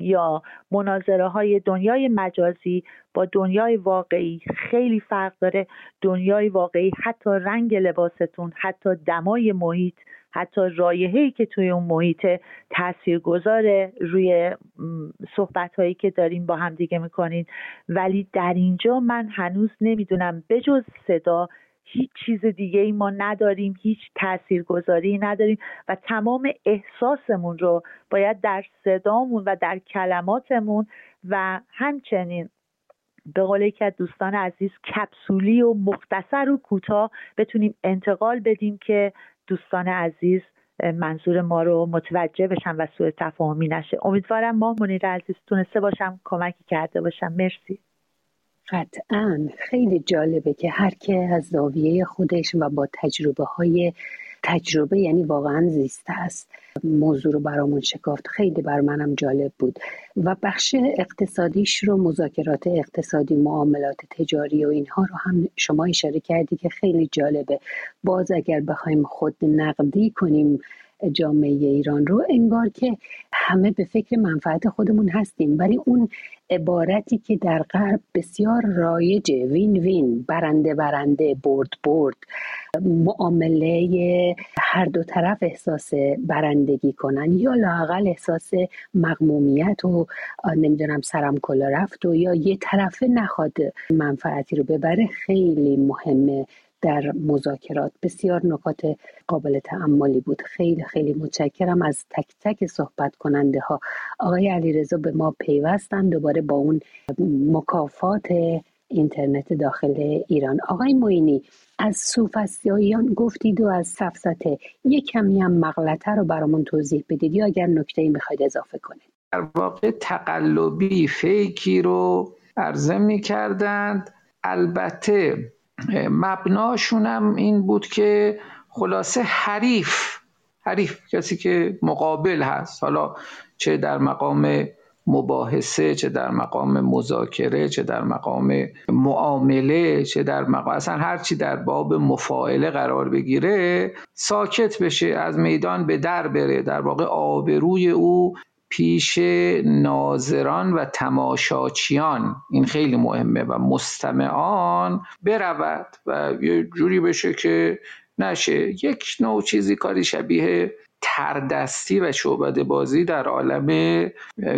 یا مناظره های دنیای مجازی با دنیای واقعی خیلی فرق داره. دنیای واقعی حتی رنگ لباستون حتی دمای محیط حتی رایحه‌ای که توی اون محیط تأثیر گذاره روی صحبت هایی که داریم با هم دیگه می‌کنین. ولی در اینجا من هنوز نمی‌دونم بجز صدا هیچ چیز دیگه ای ما نداریم هیچ تاثیرگذاری نداریم و تمام احساسمون رو باید در صدامون و در کلماتمون و همچنین به قول یکی از دوستان عزیز کپسولی و مختصر و کوتاه بتونیم انتقال بدیم که دوستان عزیز منظور ما رو متوجه بشن و سوء تفاهمی نشه. امیدوارم ما منیر عزیز تونسته باشم کمکی کرده باشم. مرسی. قطعا. خیلی جالبه که هر که از زاویه خودش و با تجربه های تجربه یعنی واقعا زیسته است. موضوع رو برامون شکافت. خیلی بر منم جالب بود. و بخش اقتصادیش رو مذاکرات اقتصادی معاملات تجاری و اینها رو هم شما اشاره کردی که خیلی جالبه. باز اگر بخوایم خود نقدی کنیم جامعه ایران رو انگار که همه به فکر منفعت خودمون هستیم. ولی اون عبارتی که در غرب بسیار رایجه. وین وین برنده برنده برد برد. معامله هر دو طرف احساس برندگی کنن یا لاقل احساس مقمومیت و نمی‌دونم سرم کلا رفت و یا یه طرفه نخواد منفعتی رو ببره خیلی مهمه. در مذاکرات. بسیار نکات قابل تعملی بود. خیلی خیلی متشکرم از تک تک صحبت کننده ها آقای علیرضا به ما پیوستن دوباره با اون مکافات اینترنت داخل ایران. آقای موینی از صوفسیاییان گفتید و از سفسته یک کمی هم مغلطه رو برامون توضیح بدید یا اگر نکته می‌خواید اضافه کنید. در واقع تقلبی فیکی رو عرضه می کردند البته مبناشون هم این بود که خلاصه حریف حریف کسی که مقابل هست. حالا چه در مقام مباحثه چه در مقام مذاکره چه در مقام معامله چه در مقام اصلا هرچی در باب مفاعله قرار بگیره ساکت بشه از میدان به در بره. در واقع آبروی او پیش ناظران و تماشاچیان. این خیلی مهمه و مستمعان برود و یه جوری بشه که نشه. یک نوع چیزی کاری شبیه تردستی و شعبده بازی در عالم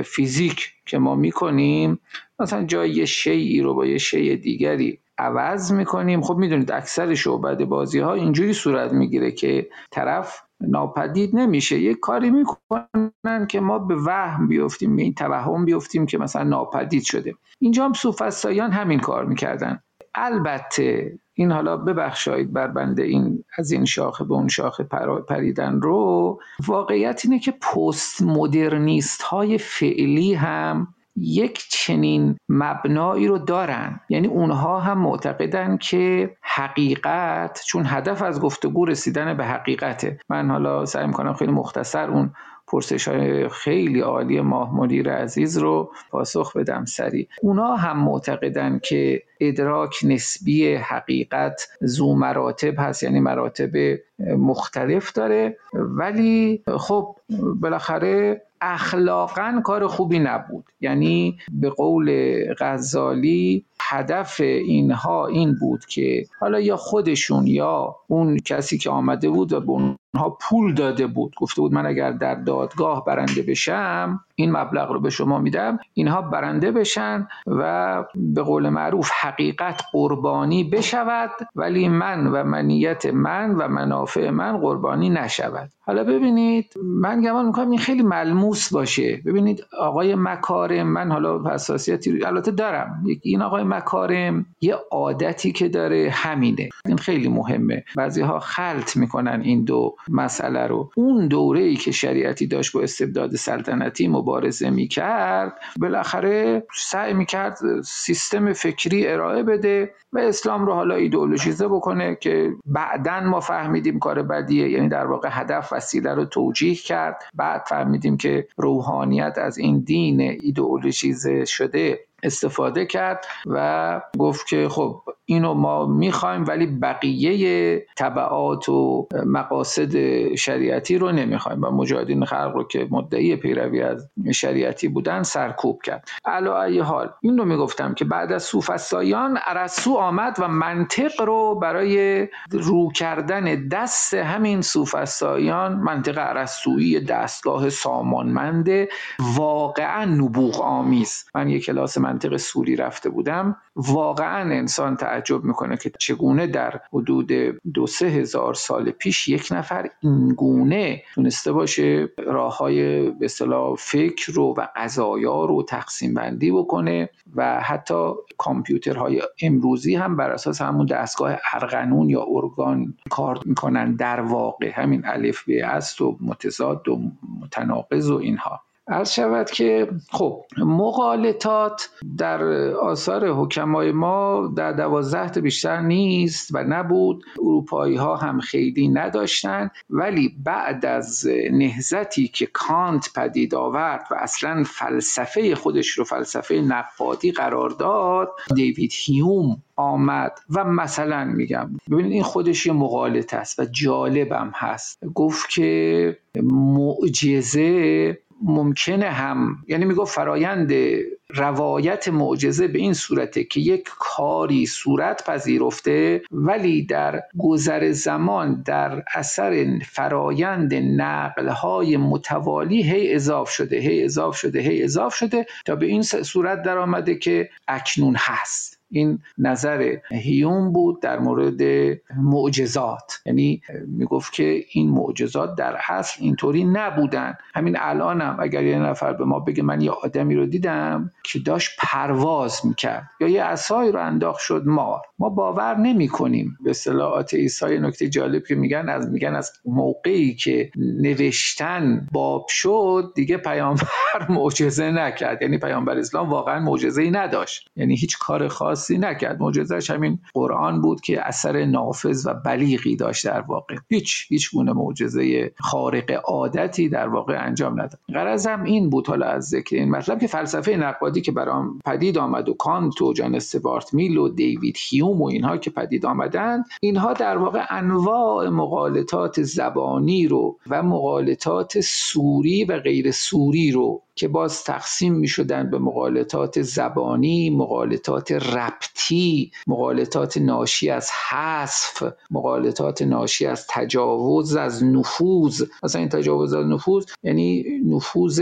فیزیک که ما می‌کنیم. مثلا جای یه شیعی رو با یه شیء دیگری عوض می‌کنیم. خب می‌دونید اکثر شعبده بازی ها اینجوری صورت می‌گیره که طرف ناپدید نمیشه. یه کاری می‌کنن که ما به وهم بیفتیم به این توهم بیفتیم که مثلا ناپدید شده. اینجا هم سوفستایان همین کار می‌کردن. البته این حالا ببخشایید بر بنده این از این شاخه به اون شاخه پریدن رو واقعیت اینه که پست مدرنیست های فعلی هم یک چنین مبنایی رو دارن. یعنی اونها هم معتقدن که حقیقت چون هدف از گفتگو رسیدن به حقیقته. من حالا سعی می‌کنم خیلی مختصر اون پرسش های خیلی عالی ماه مدیر عزیز رو پاسخ بدم سری اونا هم معتقدن که ادراک نسبی حقیقت زو مراتب هست یعنی مراتب مختلف داره. ولی خب بالاخره اخلاقا کار خوبی نبود. یعنی به قول غزالی هدف اینها این بود که حالا یا خودشون یا اون کسی که آمده بود و به اونها پول داده بود گفته بود من اگر در دادگاه برنده بشم این مبلغ رو به شما میدم اینها برنده بشن و به قول معروف حقیقت قربانی بشود ولی من و منیت من و منافع من قربانی نشود. حالا ببینید من گمان می‌کنم این خیلی ملموس باشه. ببینید آقای مکارم من حالا حساسیتی البته دارم. این آقای مکارم یه عادتی که داره همینه. این خیلی مهمه. بعضی ها خلط می‌کنن این دو مسئله رو. اون دوره ای که شریعتی داشت با استبداد سلطنتی مبارزه می‌کرد بالاخره سعی می‌کرد سیستم فکری ارائه بده و اسلام رو حالا ایدئولوژیزه بکنه که بعدا ما فهمیدیم کار بدیه. یعنی در واقع هدف وسیله رو توجیه کرد. بعد فهمیدیم که روحانیت از این دین ایدئولوژیزه شده. استفاده کرد و گفت که خب اینو ما می‌خوایم ولی بقیه طبعات و مقاصد شریعتی رو نمی‌خوایم. و مجاهدین خلق رو که مدعی پیروی از شریعتی بودن سرکوب کرد. علا ای حال این رو می‌گفتم که بعد از سوفسطایان ارسطو آمد و منطق رو برای رو کردن دست همین سوفسطایان منطق ارسطویی دستگاه سامانمند واقعا نبوغ آمیز. من یک کلاس منطق سوری رفته بودم. واقعا انسان تعجب می‌کنه که چگونه در حدود دو سه هزار سال پیش یک نفر اینگونه تونسته باشه راه های به اصطلاح فکر رو و قضایا رو تقسیم بندی بکنه و حتی کامپیوترهای امروزی هم بر اساس همون دستگاه ارغنون یا ارگان کار می‌کنن در واقع. همین الف به است و متضاد و متناقض و اینها. عرض شود که خب مقالطات در آثار حکمای ما در دوازده بیشتر نیست و نبود. اروپایی ها هم خیلی نداشتن. ولی بعد از نهزتی که کانت پدید آورد و اصلا فلسفه خودش رو فلسفه نقادی قرار داد دیوید هیوم آمد و مثلا میگم ببینید این خودش یه مقالط است و جالبم هست. گفت که معجزه ممکنه هم یعنی می‌گفت فرایند روایت معجزه به این صورته که یک کاری صورت پذیرفته ولی در گذر زمان در اثر فرایند نقلهای متوالی هی اضاف شده هی اضاف شده هی اضاف شده تا به این صورت در آمده که اکنون هست. این نظر هیوم بود در مورد معجزات. یعنی می‌گفت که این معجزات در اصل اینطوری نبودن. همین الانم اگر یه نفر به ما بگه من یه آدمی رو دیدم که داشت پرواز می‌کرد یا یه اسایی رو انداخت شد مار. ما باور نمی کنیم به اصطلاحات عیسی نکته جالب که میگن از میگن از موقعی که نوشتن باب شد دیگه پیامبر معجزه نکرد. یعنی پیامبر اسلام واقعا معجزه ای نداشت. یعنی هیچ کار خاص خاصی نکرد. معجزش همین قرآن بود که اثر نافذ و بلیغی داشت در واقع. هیچ هیچ گونه معجزه خارق عادتی در واقع انجام نداد. غرضم این بود حالا از ذکر این مطلب که فلسفه نقادی که برام پدید آمد و کانت و جان استوارت میل و دیوید هیوم و اینها که پدید آمدن اینها در واقع انواع مقالطات زبانی رو و مقالطات سوری و غیر سوری رو که باز تقسیم می شدن به مقالطات زبانی، مقالطات ربطی، مقالطات ناشی از حذف، مقالطات ناشی از تجاوز از نفوذ. مثلا این تجاوز از نفوذ یعنی نفوذ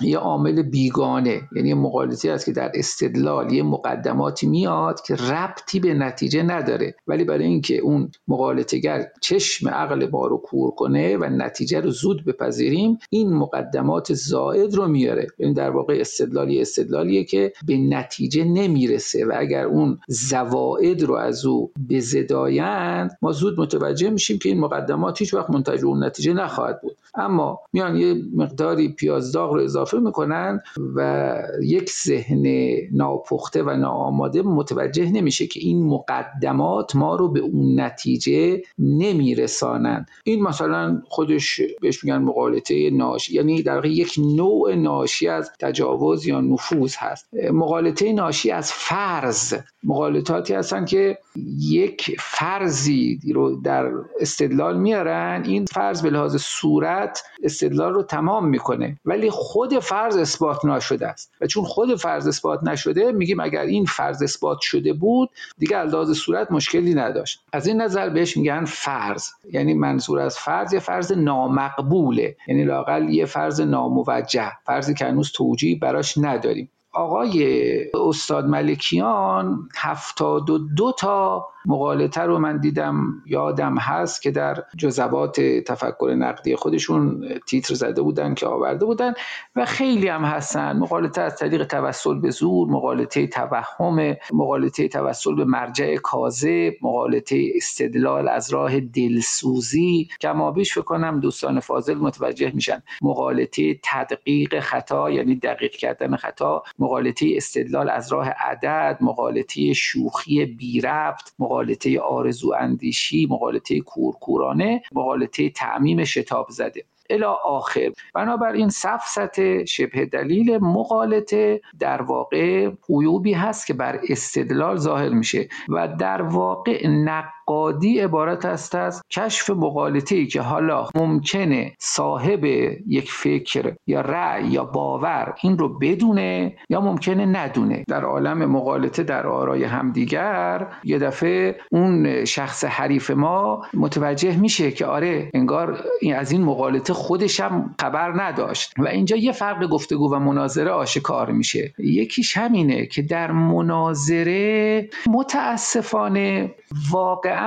یه عامل بیگانه یعنی مقالطی است که در استدلال یه مقدماتی میاد که ربطی به نتیجه نداره. ولی برای اینکه اون مقالطگر چشم عقل ما رو کور کنه و نتیجه رو زود بپذیریم این مقدمات زائد رو میاره این در واقع استدلالی استدلالیه که به نتیجه نمی‌رسه و اگر اون زواید رو از او بزدایند ما زود متوجه میشیم که این مقدمات هیچ وقت منتج اون نتیجه نخواهد بود. اما میان یه مقداری پیازداغ رو اضافه می‌کنن و یک ذهن ناپخته و ناآماده متوجه نمیشه که این مقدمات ما رو به اون نتیجه نمیرسانند. این مثلا خودش بهش میگن مقالطه ناشی یعنی در واقع یک نوع ناشی از تجاوز یا نفوذ هست. مقالطه ناشی از فرض. مقالطاتی هستن که یک فرضی رو در استدلال میارن. این فرض به لحاظ صورت استدلال رو تمام می‌کنه. ولی خود فرض اثبات نشده است. و چون خود فرض اثبات نشده میگیم اگر این فرض اثبات شده بود دیگه از لحاظ صورت مشکلی نداشت. از این نظر بهش میگن فرض. یعنی منظور از فرض یه فرض نامقبوله. یعنی لاقل یه فرض ناموجه. فرضی که هنوز توجیه براش نداریم. آقای استاد ملکیان هفتاد و دو تا مقالطه رو من دیدم یادم هست که در جزبات تفکر نقدی خودشون تیتر زده بودن که آورده بودن و خیلی هم هستن. مقالطه از طریق توسل به زور مقالطه توهم مقالطه توسل به مرجع کاذب مقالطه استدلال از راه دلسوزی. کمابیش فکر کنم دوستان فاضل متوجه میشن. مقالطه تدقیق خطا یعنی دقیق کردن خطا. مقالطه استدلال از راه عدد. مقالطه شوخی بی ربط مقالطه آرزو اندیشی مقالطه کورکورانه مقالطه تعمیم شتاب زده. الا آخر. بنابراین سفست شبه دلیل مقالطه در واقع عیوبی هست که بر استدلال ظاهر میشه و در واقع نق قادی عبارت است از کشف مقالطه ای که حالا ممکنه صاحب یک فکر یا رأی یا باور این رو بدونه یا ممکنه ندونه. در عالم مقالطه در آرای همدیگر یه دفعه اون شخص حریف ما متوجه میشه که آره انگار از این مقالطه خودش هم خبر نداشت. و اینجا یه فرق گفتگو و مناظره آشکار میشه. یکیش همینه که در مناظره متاسفانه واقعا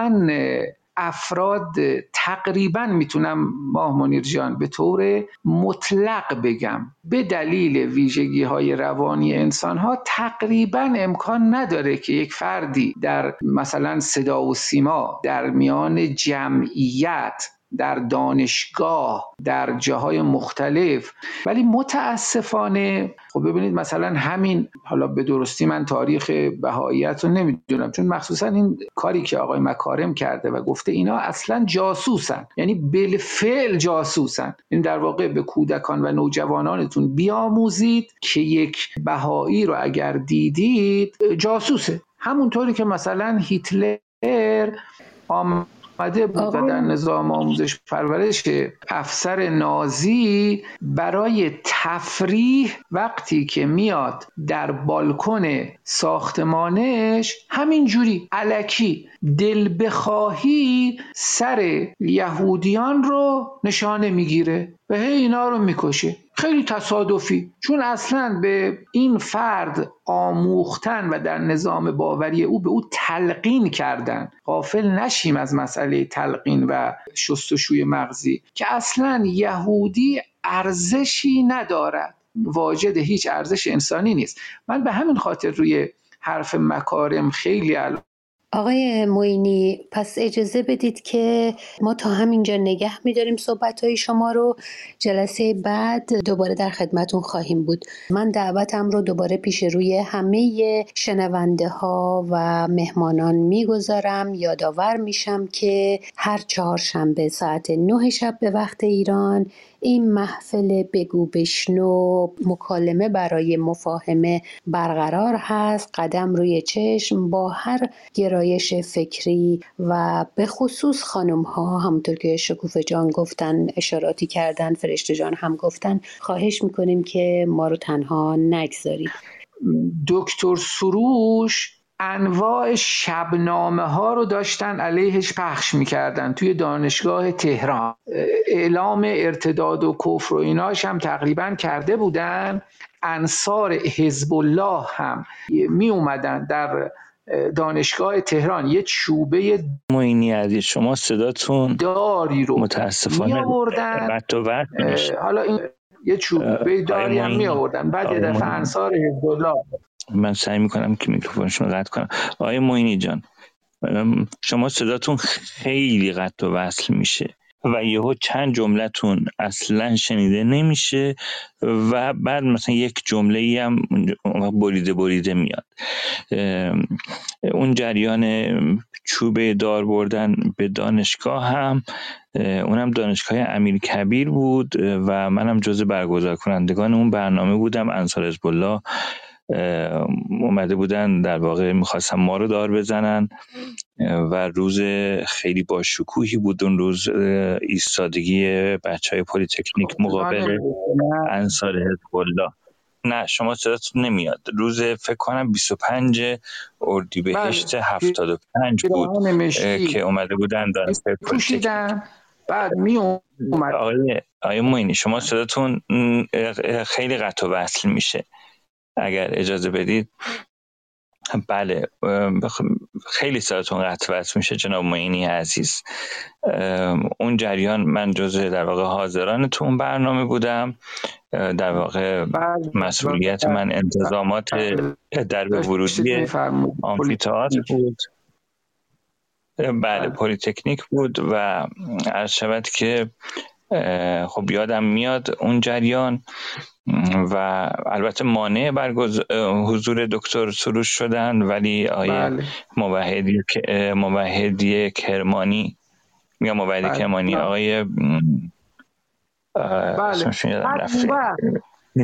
افراد تقریبا می‌تونم ماه منیر جان به طور مطلق بگم به دلیل ویژگی های روانی انسان ها تقریبا امکان نداره که یک فردی در مثلا صدا و سیما در میان جمعیت در دانشگاه در جاهای مختلف. ولی متاسفانه خب ببینید مثلا همین حالا به درستی من تاریخ بهاییت رو نمی‌دونم چون مخصوصا این کاری که آقای مکارم کرده و گفته اینا اصلا جاسوسن. یعنی بالفعل جاسوسن. این در واقع به کودکان و نوجوانانتون بیاموزید که یک بهایی رو اگر دیدید جاسوسه. همونطوری که مثلا هیتلر آم آمده بود و در نظام آموزش پرورش افسر نازی برای تفریح وقتی که میاد در بالکن ساختمانش همینجوری علکی دل بخواهی سر یهودیان رو نشانه می‌گیره و هی اینا رو می‌کشه. خیلی تصادفی. چون اصلا به این فرد آموختن و در نظام باوری او به او تلقین کردن. غافل نشیم از مسئله تلقین و شستشوی مغزی که اصلا یهودی ارزشی ندارد. واجد هیچ ارزش انسانی نیست. من به همین خاطر روی حرف مکارم خیلی آقای موینی پس اجازه بدید که ما تا همینجا نگه میداریم صحبت های شما رو. جلسه بعد دوباره در خدمتون خواهیم بود. من دعوتم رو دوباره پیش روی همه شنونده ها و مهمانان می‌گذارم. یادآور میشم که هر چهارشنبه ساعت نه شب به وقت ایران این محفل بگو بشنو مکالمه برای مفاهمه برقرار هست قدم روی چشم با هر گرایش فکری و به خصوص خانم ها همونطور که شکوف جان گفتن اشاراتی کردن فرشته جان هم گفتن خواهش می‌کنیم که ما رو تنها نگذارید. دکتر سروش انواع شبنامه ها رو داشتن علیهش پخش می‌کردن توی دانشگاه تهران. اعلام ارتداد و کفر و ایناش هم تقریبا کرده بودن. انصار حزب الله هم می اومدن در دانشگاه تهران. یه چوبه موینی عزیز شما صداتون داری رو متاسفانه حالا این یه چوبه داری هم می آوردن بعد یه دفعه انصار حزب الله من سعی می‌کنم که میکروفونشون قطع کنم. آقای موینی جان شما صداتون خیلی قطع و وصل میشه و یهو چند جملتون اصلا شنیده نمیشه و بعد مثلا یک جمله ای هم بریده بریده میاد. اون جریان چوبه دار بردن به دانشگاه هم اونم دانشگاه امیر کبیر بود و منم جز برگزار کنندگان اون برنامه بودم انصار الله. اومده بودن در واقع می‌خواستن ما رو دار بزنن. و روز خیلی با شکوهی بود اون روز ایستادگی بچه های پلیتکنیک مقابل انصار حزب الله نه شما صداتون نمیاد. روز فکر کنم 25 اردیبهشت بله. 75 بود که اومده بودن پلیتکنیک. بعد می اومد. آقای آقای معینی شما صداتون خیلی قطع و وصل میشه. اگر اجازه بدید. بله خیلی سرتون قطع میشه جناب معینی عزیز. اون جریان من جزء در واقع حاضران تو اون برنامه بودم. در واقع بله، مسئولیت بله. من انتظامات در به ورودی آمفیتئاتر بود. بله, بله. پلیتکنیک بود و عرض شود که خب یادم میاد اون جریان. و البته مانع برگز... حضور دکتر سروش شدن ولی آیه بله. موحدی موحدی کرمانی یا موحدی بله. کرمانی بله. آقای بله.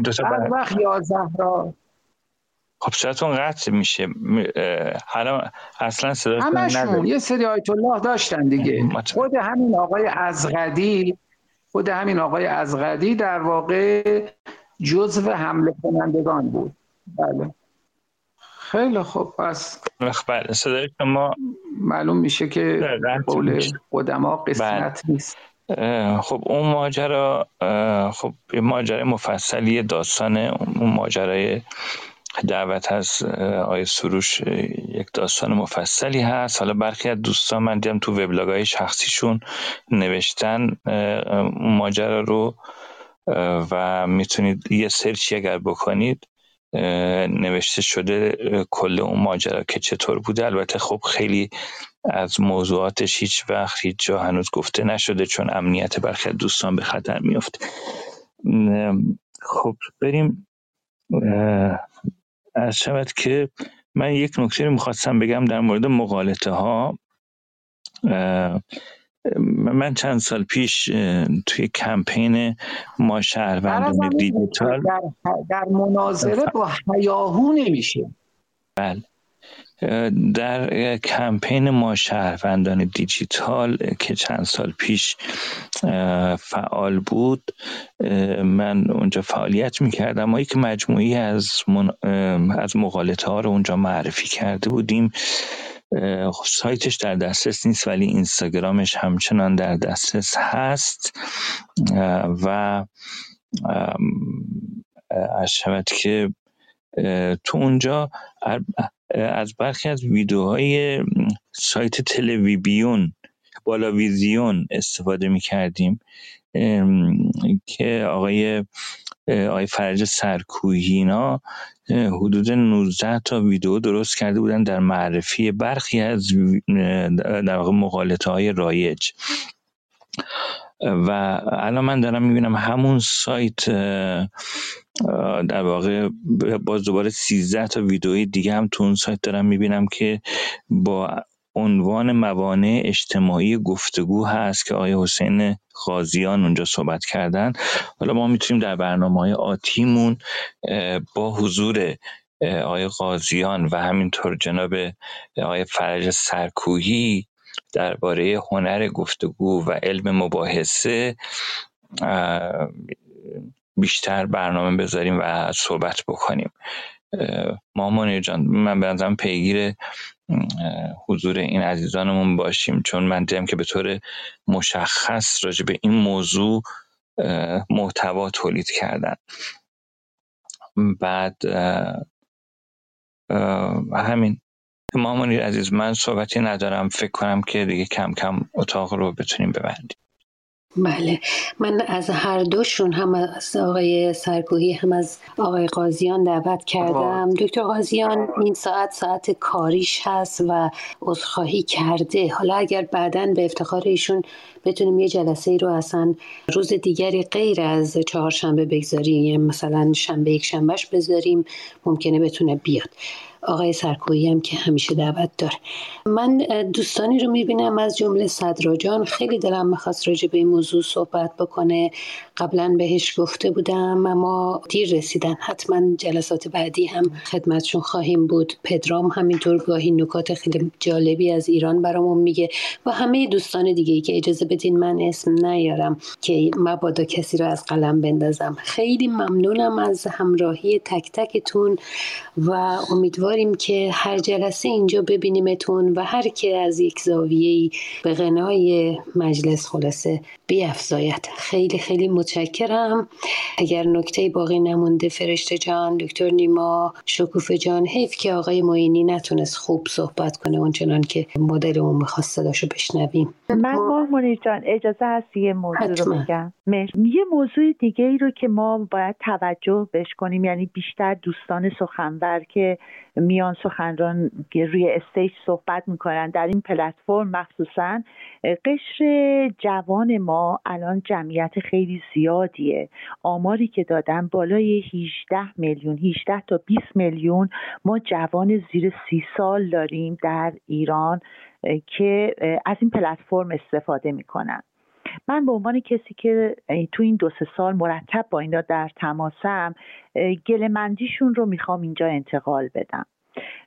دو وقت یا زهرا. خب صداتون قطع میشه. حالا اصلا همشون یه سری آیت الله داشتن دیگه. خود همین آقای ازغدی خود همین آقای ازغدی در واقع جزو حمله کنندگان بود. بله. خیلی خوب پس بله صدای شما معلوم میشه که قول قدما قسمت بله. نیست خب اون ماجرا خب ماجرای مفصلی داستان اون ماجرای دعوت از آیه سروش یک داستان مفصلی هست. حالا برخی از دوستان من دیدم تو وبلاگ های شخصیشون نوشتن ماجرا رو و می‌تونید یه سرچی اگر بکنید نوشته شده کل اون ماجرا که چطور بوده. البته خب خیلی از موضوعاتش هیچ وقت هیچ جا هنوز گفته نشده چون امنیت برخی دوستان به خطر میفته خب بریم از شود که من یک نکته رو می‌خواستم بگم در مورد مقالطه ها من چند سال پیش توی کمپین ما شهروندان دیجیتال در, در مناظره با حیاهو نمیشه بله. در کمپین ما شهروندان دیجیتال که چند سال پیش فعال بود من اونجا فعالیت می‌کردم. ما یک مجموعی از, من... از مقالطه ها رو اونجا معرفی کرده بودیم. سایتش در دسترس نیست ولی اینستاگرامش همچنان در دسترس هست. و از شود که تو اونجا از برخی از ویدیوهای سایت تلویزیون بالا ویزیون استفاده می کردیم که آقای آقای فرج سرکوهینا حدود 19 تا ویدیو درست کرده بودن در معرفی برخی از در واقع مقالطه های رایج. و الان من دارم می‌بینم همون سایت در واقع باز دوباره 13 تا ویدئوی دیگه هم تو اون سایت دارم می‌بینم که با عنوان موانع اجتماعی گفتگو هست که آقای حسین غازیان اونجا صحبت کردن. حالا ما می‌تونیم در برنامه های آتیمون با حضور آقای غازیان و همینطور جناب آقای فرج سرکوهی درباره هنر گفتگو و علم مباحثه بیشتر برنامه بذاریم و صحبت بکنیم. مامان جان من به پیگیر حضور این عزیزانمون باشیم چون من دیدم که به طور مشخص راجع به این موضوع محتوا تولید کردن. بعد همین. مامانی عزیز من صحبتی ندارم. فکر کنم که دیگه کم کم اتاق رو بتونیم ببندیم. بله. من از هر دوشون هم از آقای سرکوهی هم از آقای قاضیان دعوت کردم. دکتر قاضیان این ساعت ساعت کاریش هست و عذرخواهی کرده. حالا اگر بعدا به افتخار ایشون بتونیم یه جلسه ای رو اصلا روز دیگری غیر از چهارشنبه بگذاریم مثلا شنبه یک شنبهش بذاریم ممکنه بتونه بیاد. آقای سرکویی هم که همیشه دعوت داره. من دوستانی رو می‌بینم از جمله صدراجان خیلی دلم می‌خواست راجع به این موضوع صحبت بکنه. قبلا بهش گفته بودم اما دیر رسیدن. حتما جلسات بعدی هم خدمتشون خواهیم بود. پدرام همینطور گاهی نکات خیلی جالبی از ایران برامون میگه و همه دوستان دیگه ای که اجازه بدین من اسم نیارم که مبادا کسی رو از قلم بندازم. خیلی ممنونم از همراهی تک تکتون و امیدواریم که هر جلسه اینجا ببینیمتون و هر که از یک زاویه به غنای مجلس خلاصه بیافزاید خیلی خیلی متشکرم. اگر نکته باقی نمونده فرشته جان دکتر نیما شکوفه جان حیف که آقای معینی نتونست خوب صحبت کنه اونچنان که مدل اون می‌خواست صداشو بشنویم. من مهمونی جان اجازه هست یه موضوع رو بگم. یه موضوع دیگه ای رو که ما باید توجه بش کنیم یعنی بیشتر دوستان سخنور که میان سخنران روی استیج صحبت می‌کنن. در این پلتفرم مخصوصا قشر جوان ما الان جمعیت خیلی زیادیه. آماری که دادن بالای 18 میلیون 18 تا 20 میلیون ما جوان زیر سی سال داریم در ایران که از این پلتفرم استفاده می‌کنن. من به عنوان کسی که تو این دو سه سال مرتب با اینا در تماسم گلمندیشون رو می‌خوام اینجا انتقال بدم.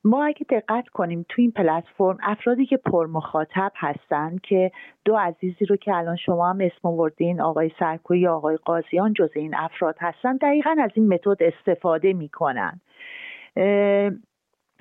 ما اگه دقت کنیم تو این پلتفرم افرادی که پر مخاطب هستن که دو عزیزی رو که الان شما هم اسم آوردین آقای سرکوی آقای قاضیان جز این افراد هستن دقیقا از این متد استفاده می‌کنن.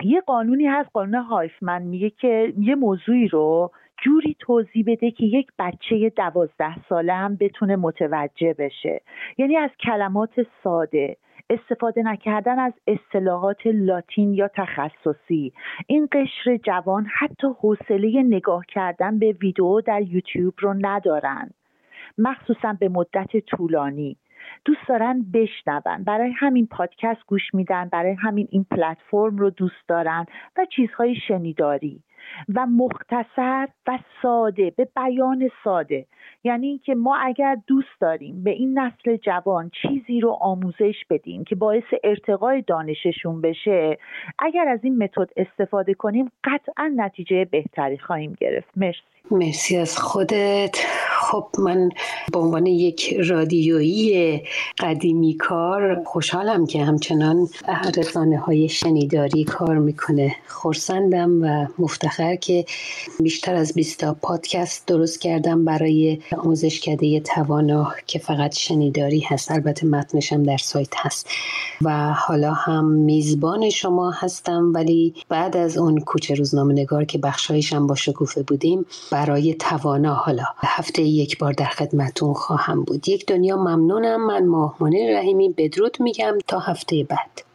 یه قانونی هست قانون هایفمن میگه که یه موضوعی رو جوری توضیح بده که یک بچه دوازده ساله هم بتونه متوجه بشه. یعنی از کلمات ساده استفاده نکردن از اصطلاحات لاتین یا تخصصی. این قشر جوان حتی حوصله نگاه کردن به ویدیو در یوتیوب رو ندارن. مخصوصا به مدت طولانی. دوست دارن بشنون. برای همین پادکست گوش میدن برای همین این پلتفرم رو دوست دارن و چیزهای شنیداری. و مختصر و ساده به بیان ساده. یعنی اینکه ما اگر دوست داریم به این نسل جوان چیزی رو آموزش بدیم که باعث ارتقای دانششون بشه اگر از این متد استفاده کنیم قطعا نتیجه بهتری خواهیم گرفت. مرسی. مرسی از خودت. خب من به عنوان یک رادیویی قدیمی کار خوشحالم که همچنان رسانه های شنیداری کار می‌کنه. خورسندم و مفتخر که بیشتر از 20 پادکست درست کردم برای آموزشکده توانا که فقط شنیداری هست. البته متنشم در سایت هست. و حالا هم میزبان شما هستم ولی بعد از اون کوچه روزنامه نگار که بخشایشم با شکوفه بودیم برای توانا حالا. هفته یک بار در خدمتون خواهم بود. یک دنیا ممنونم. من ماهمانه رحیمی بدرود میگم تا هفته بعد.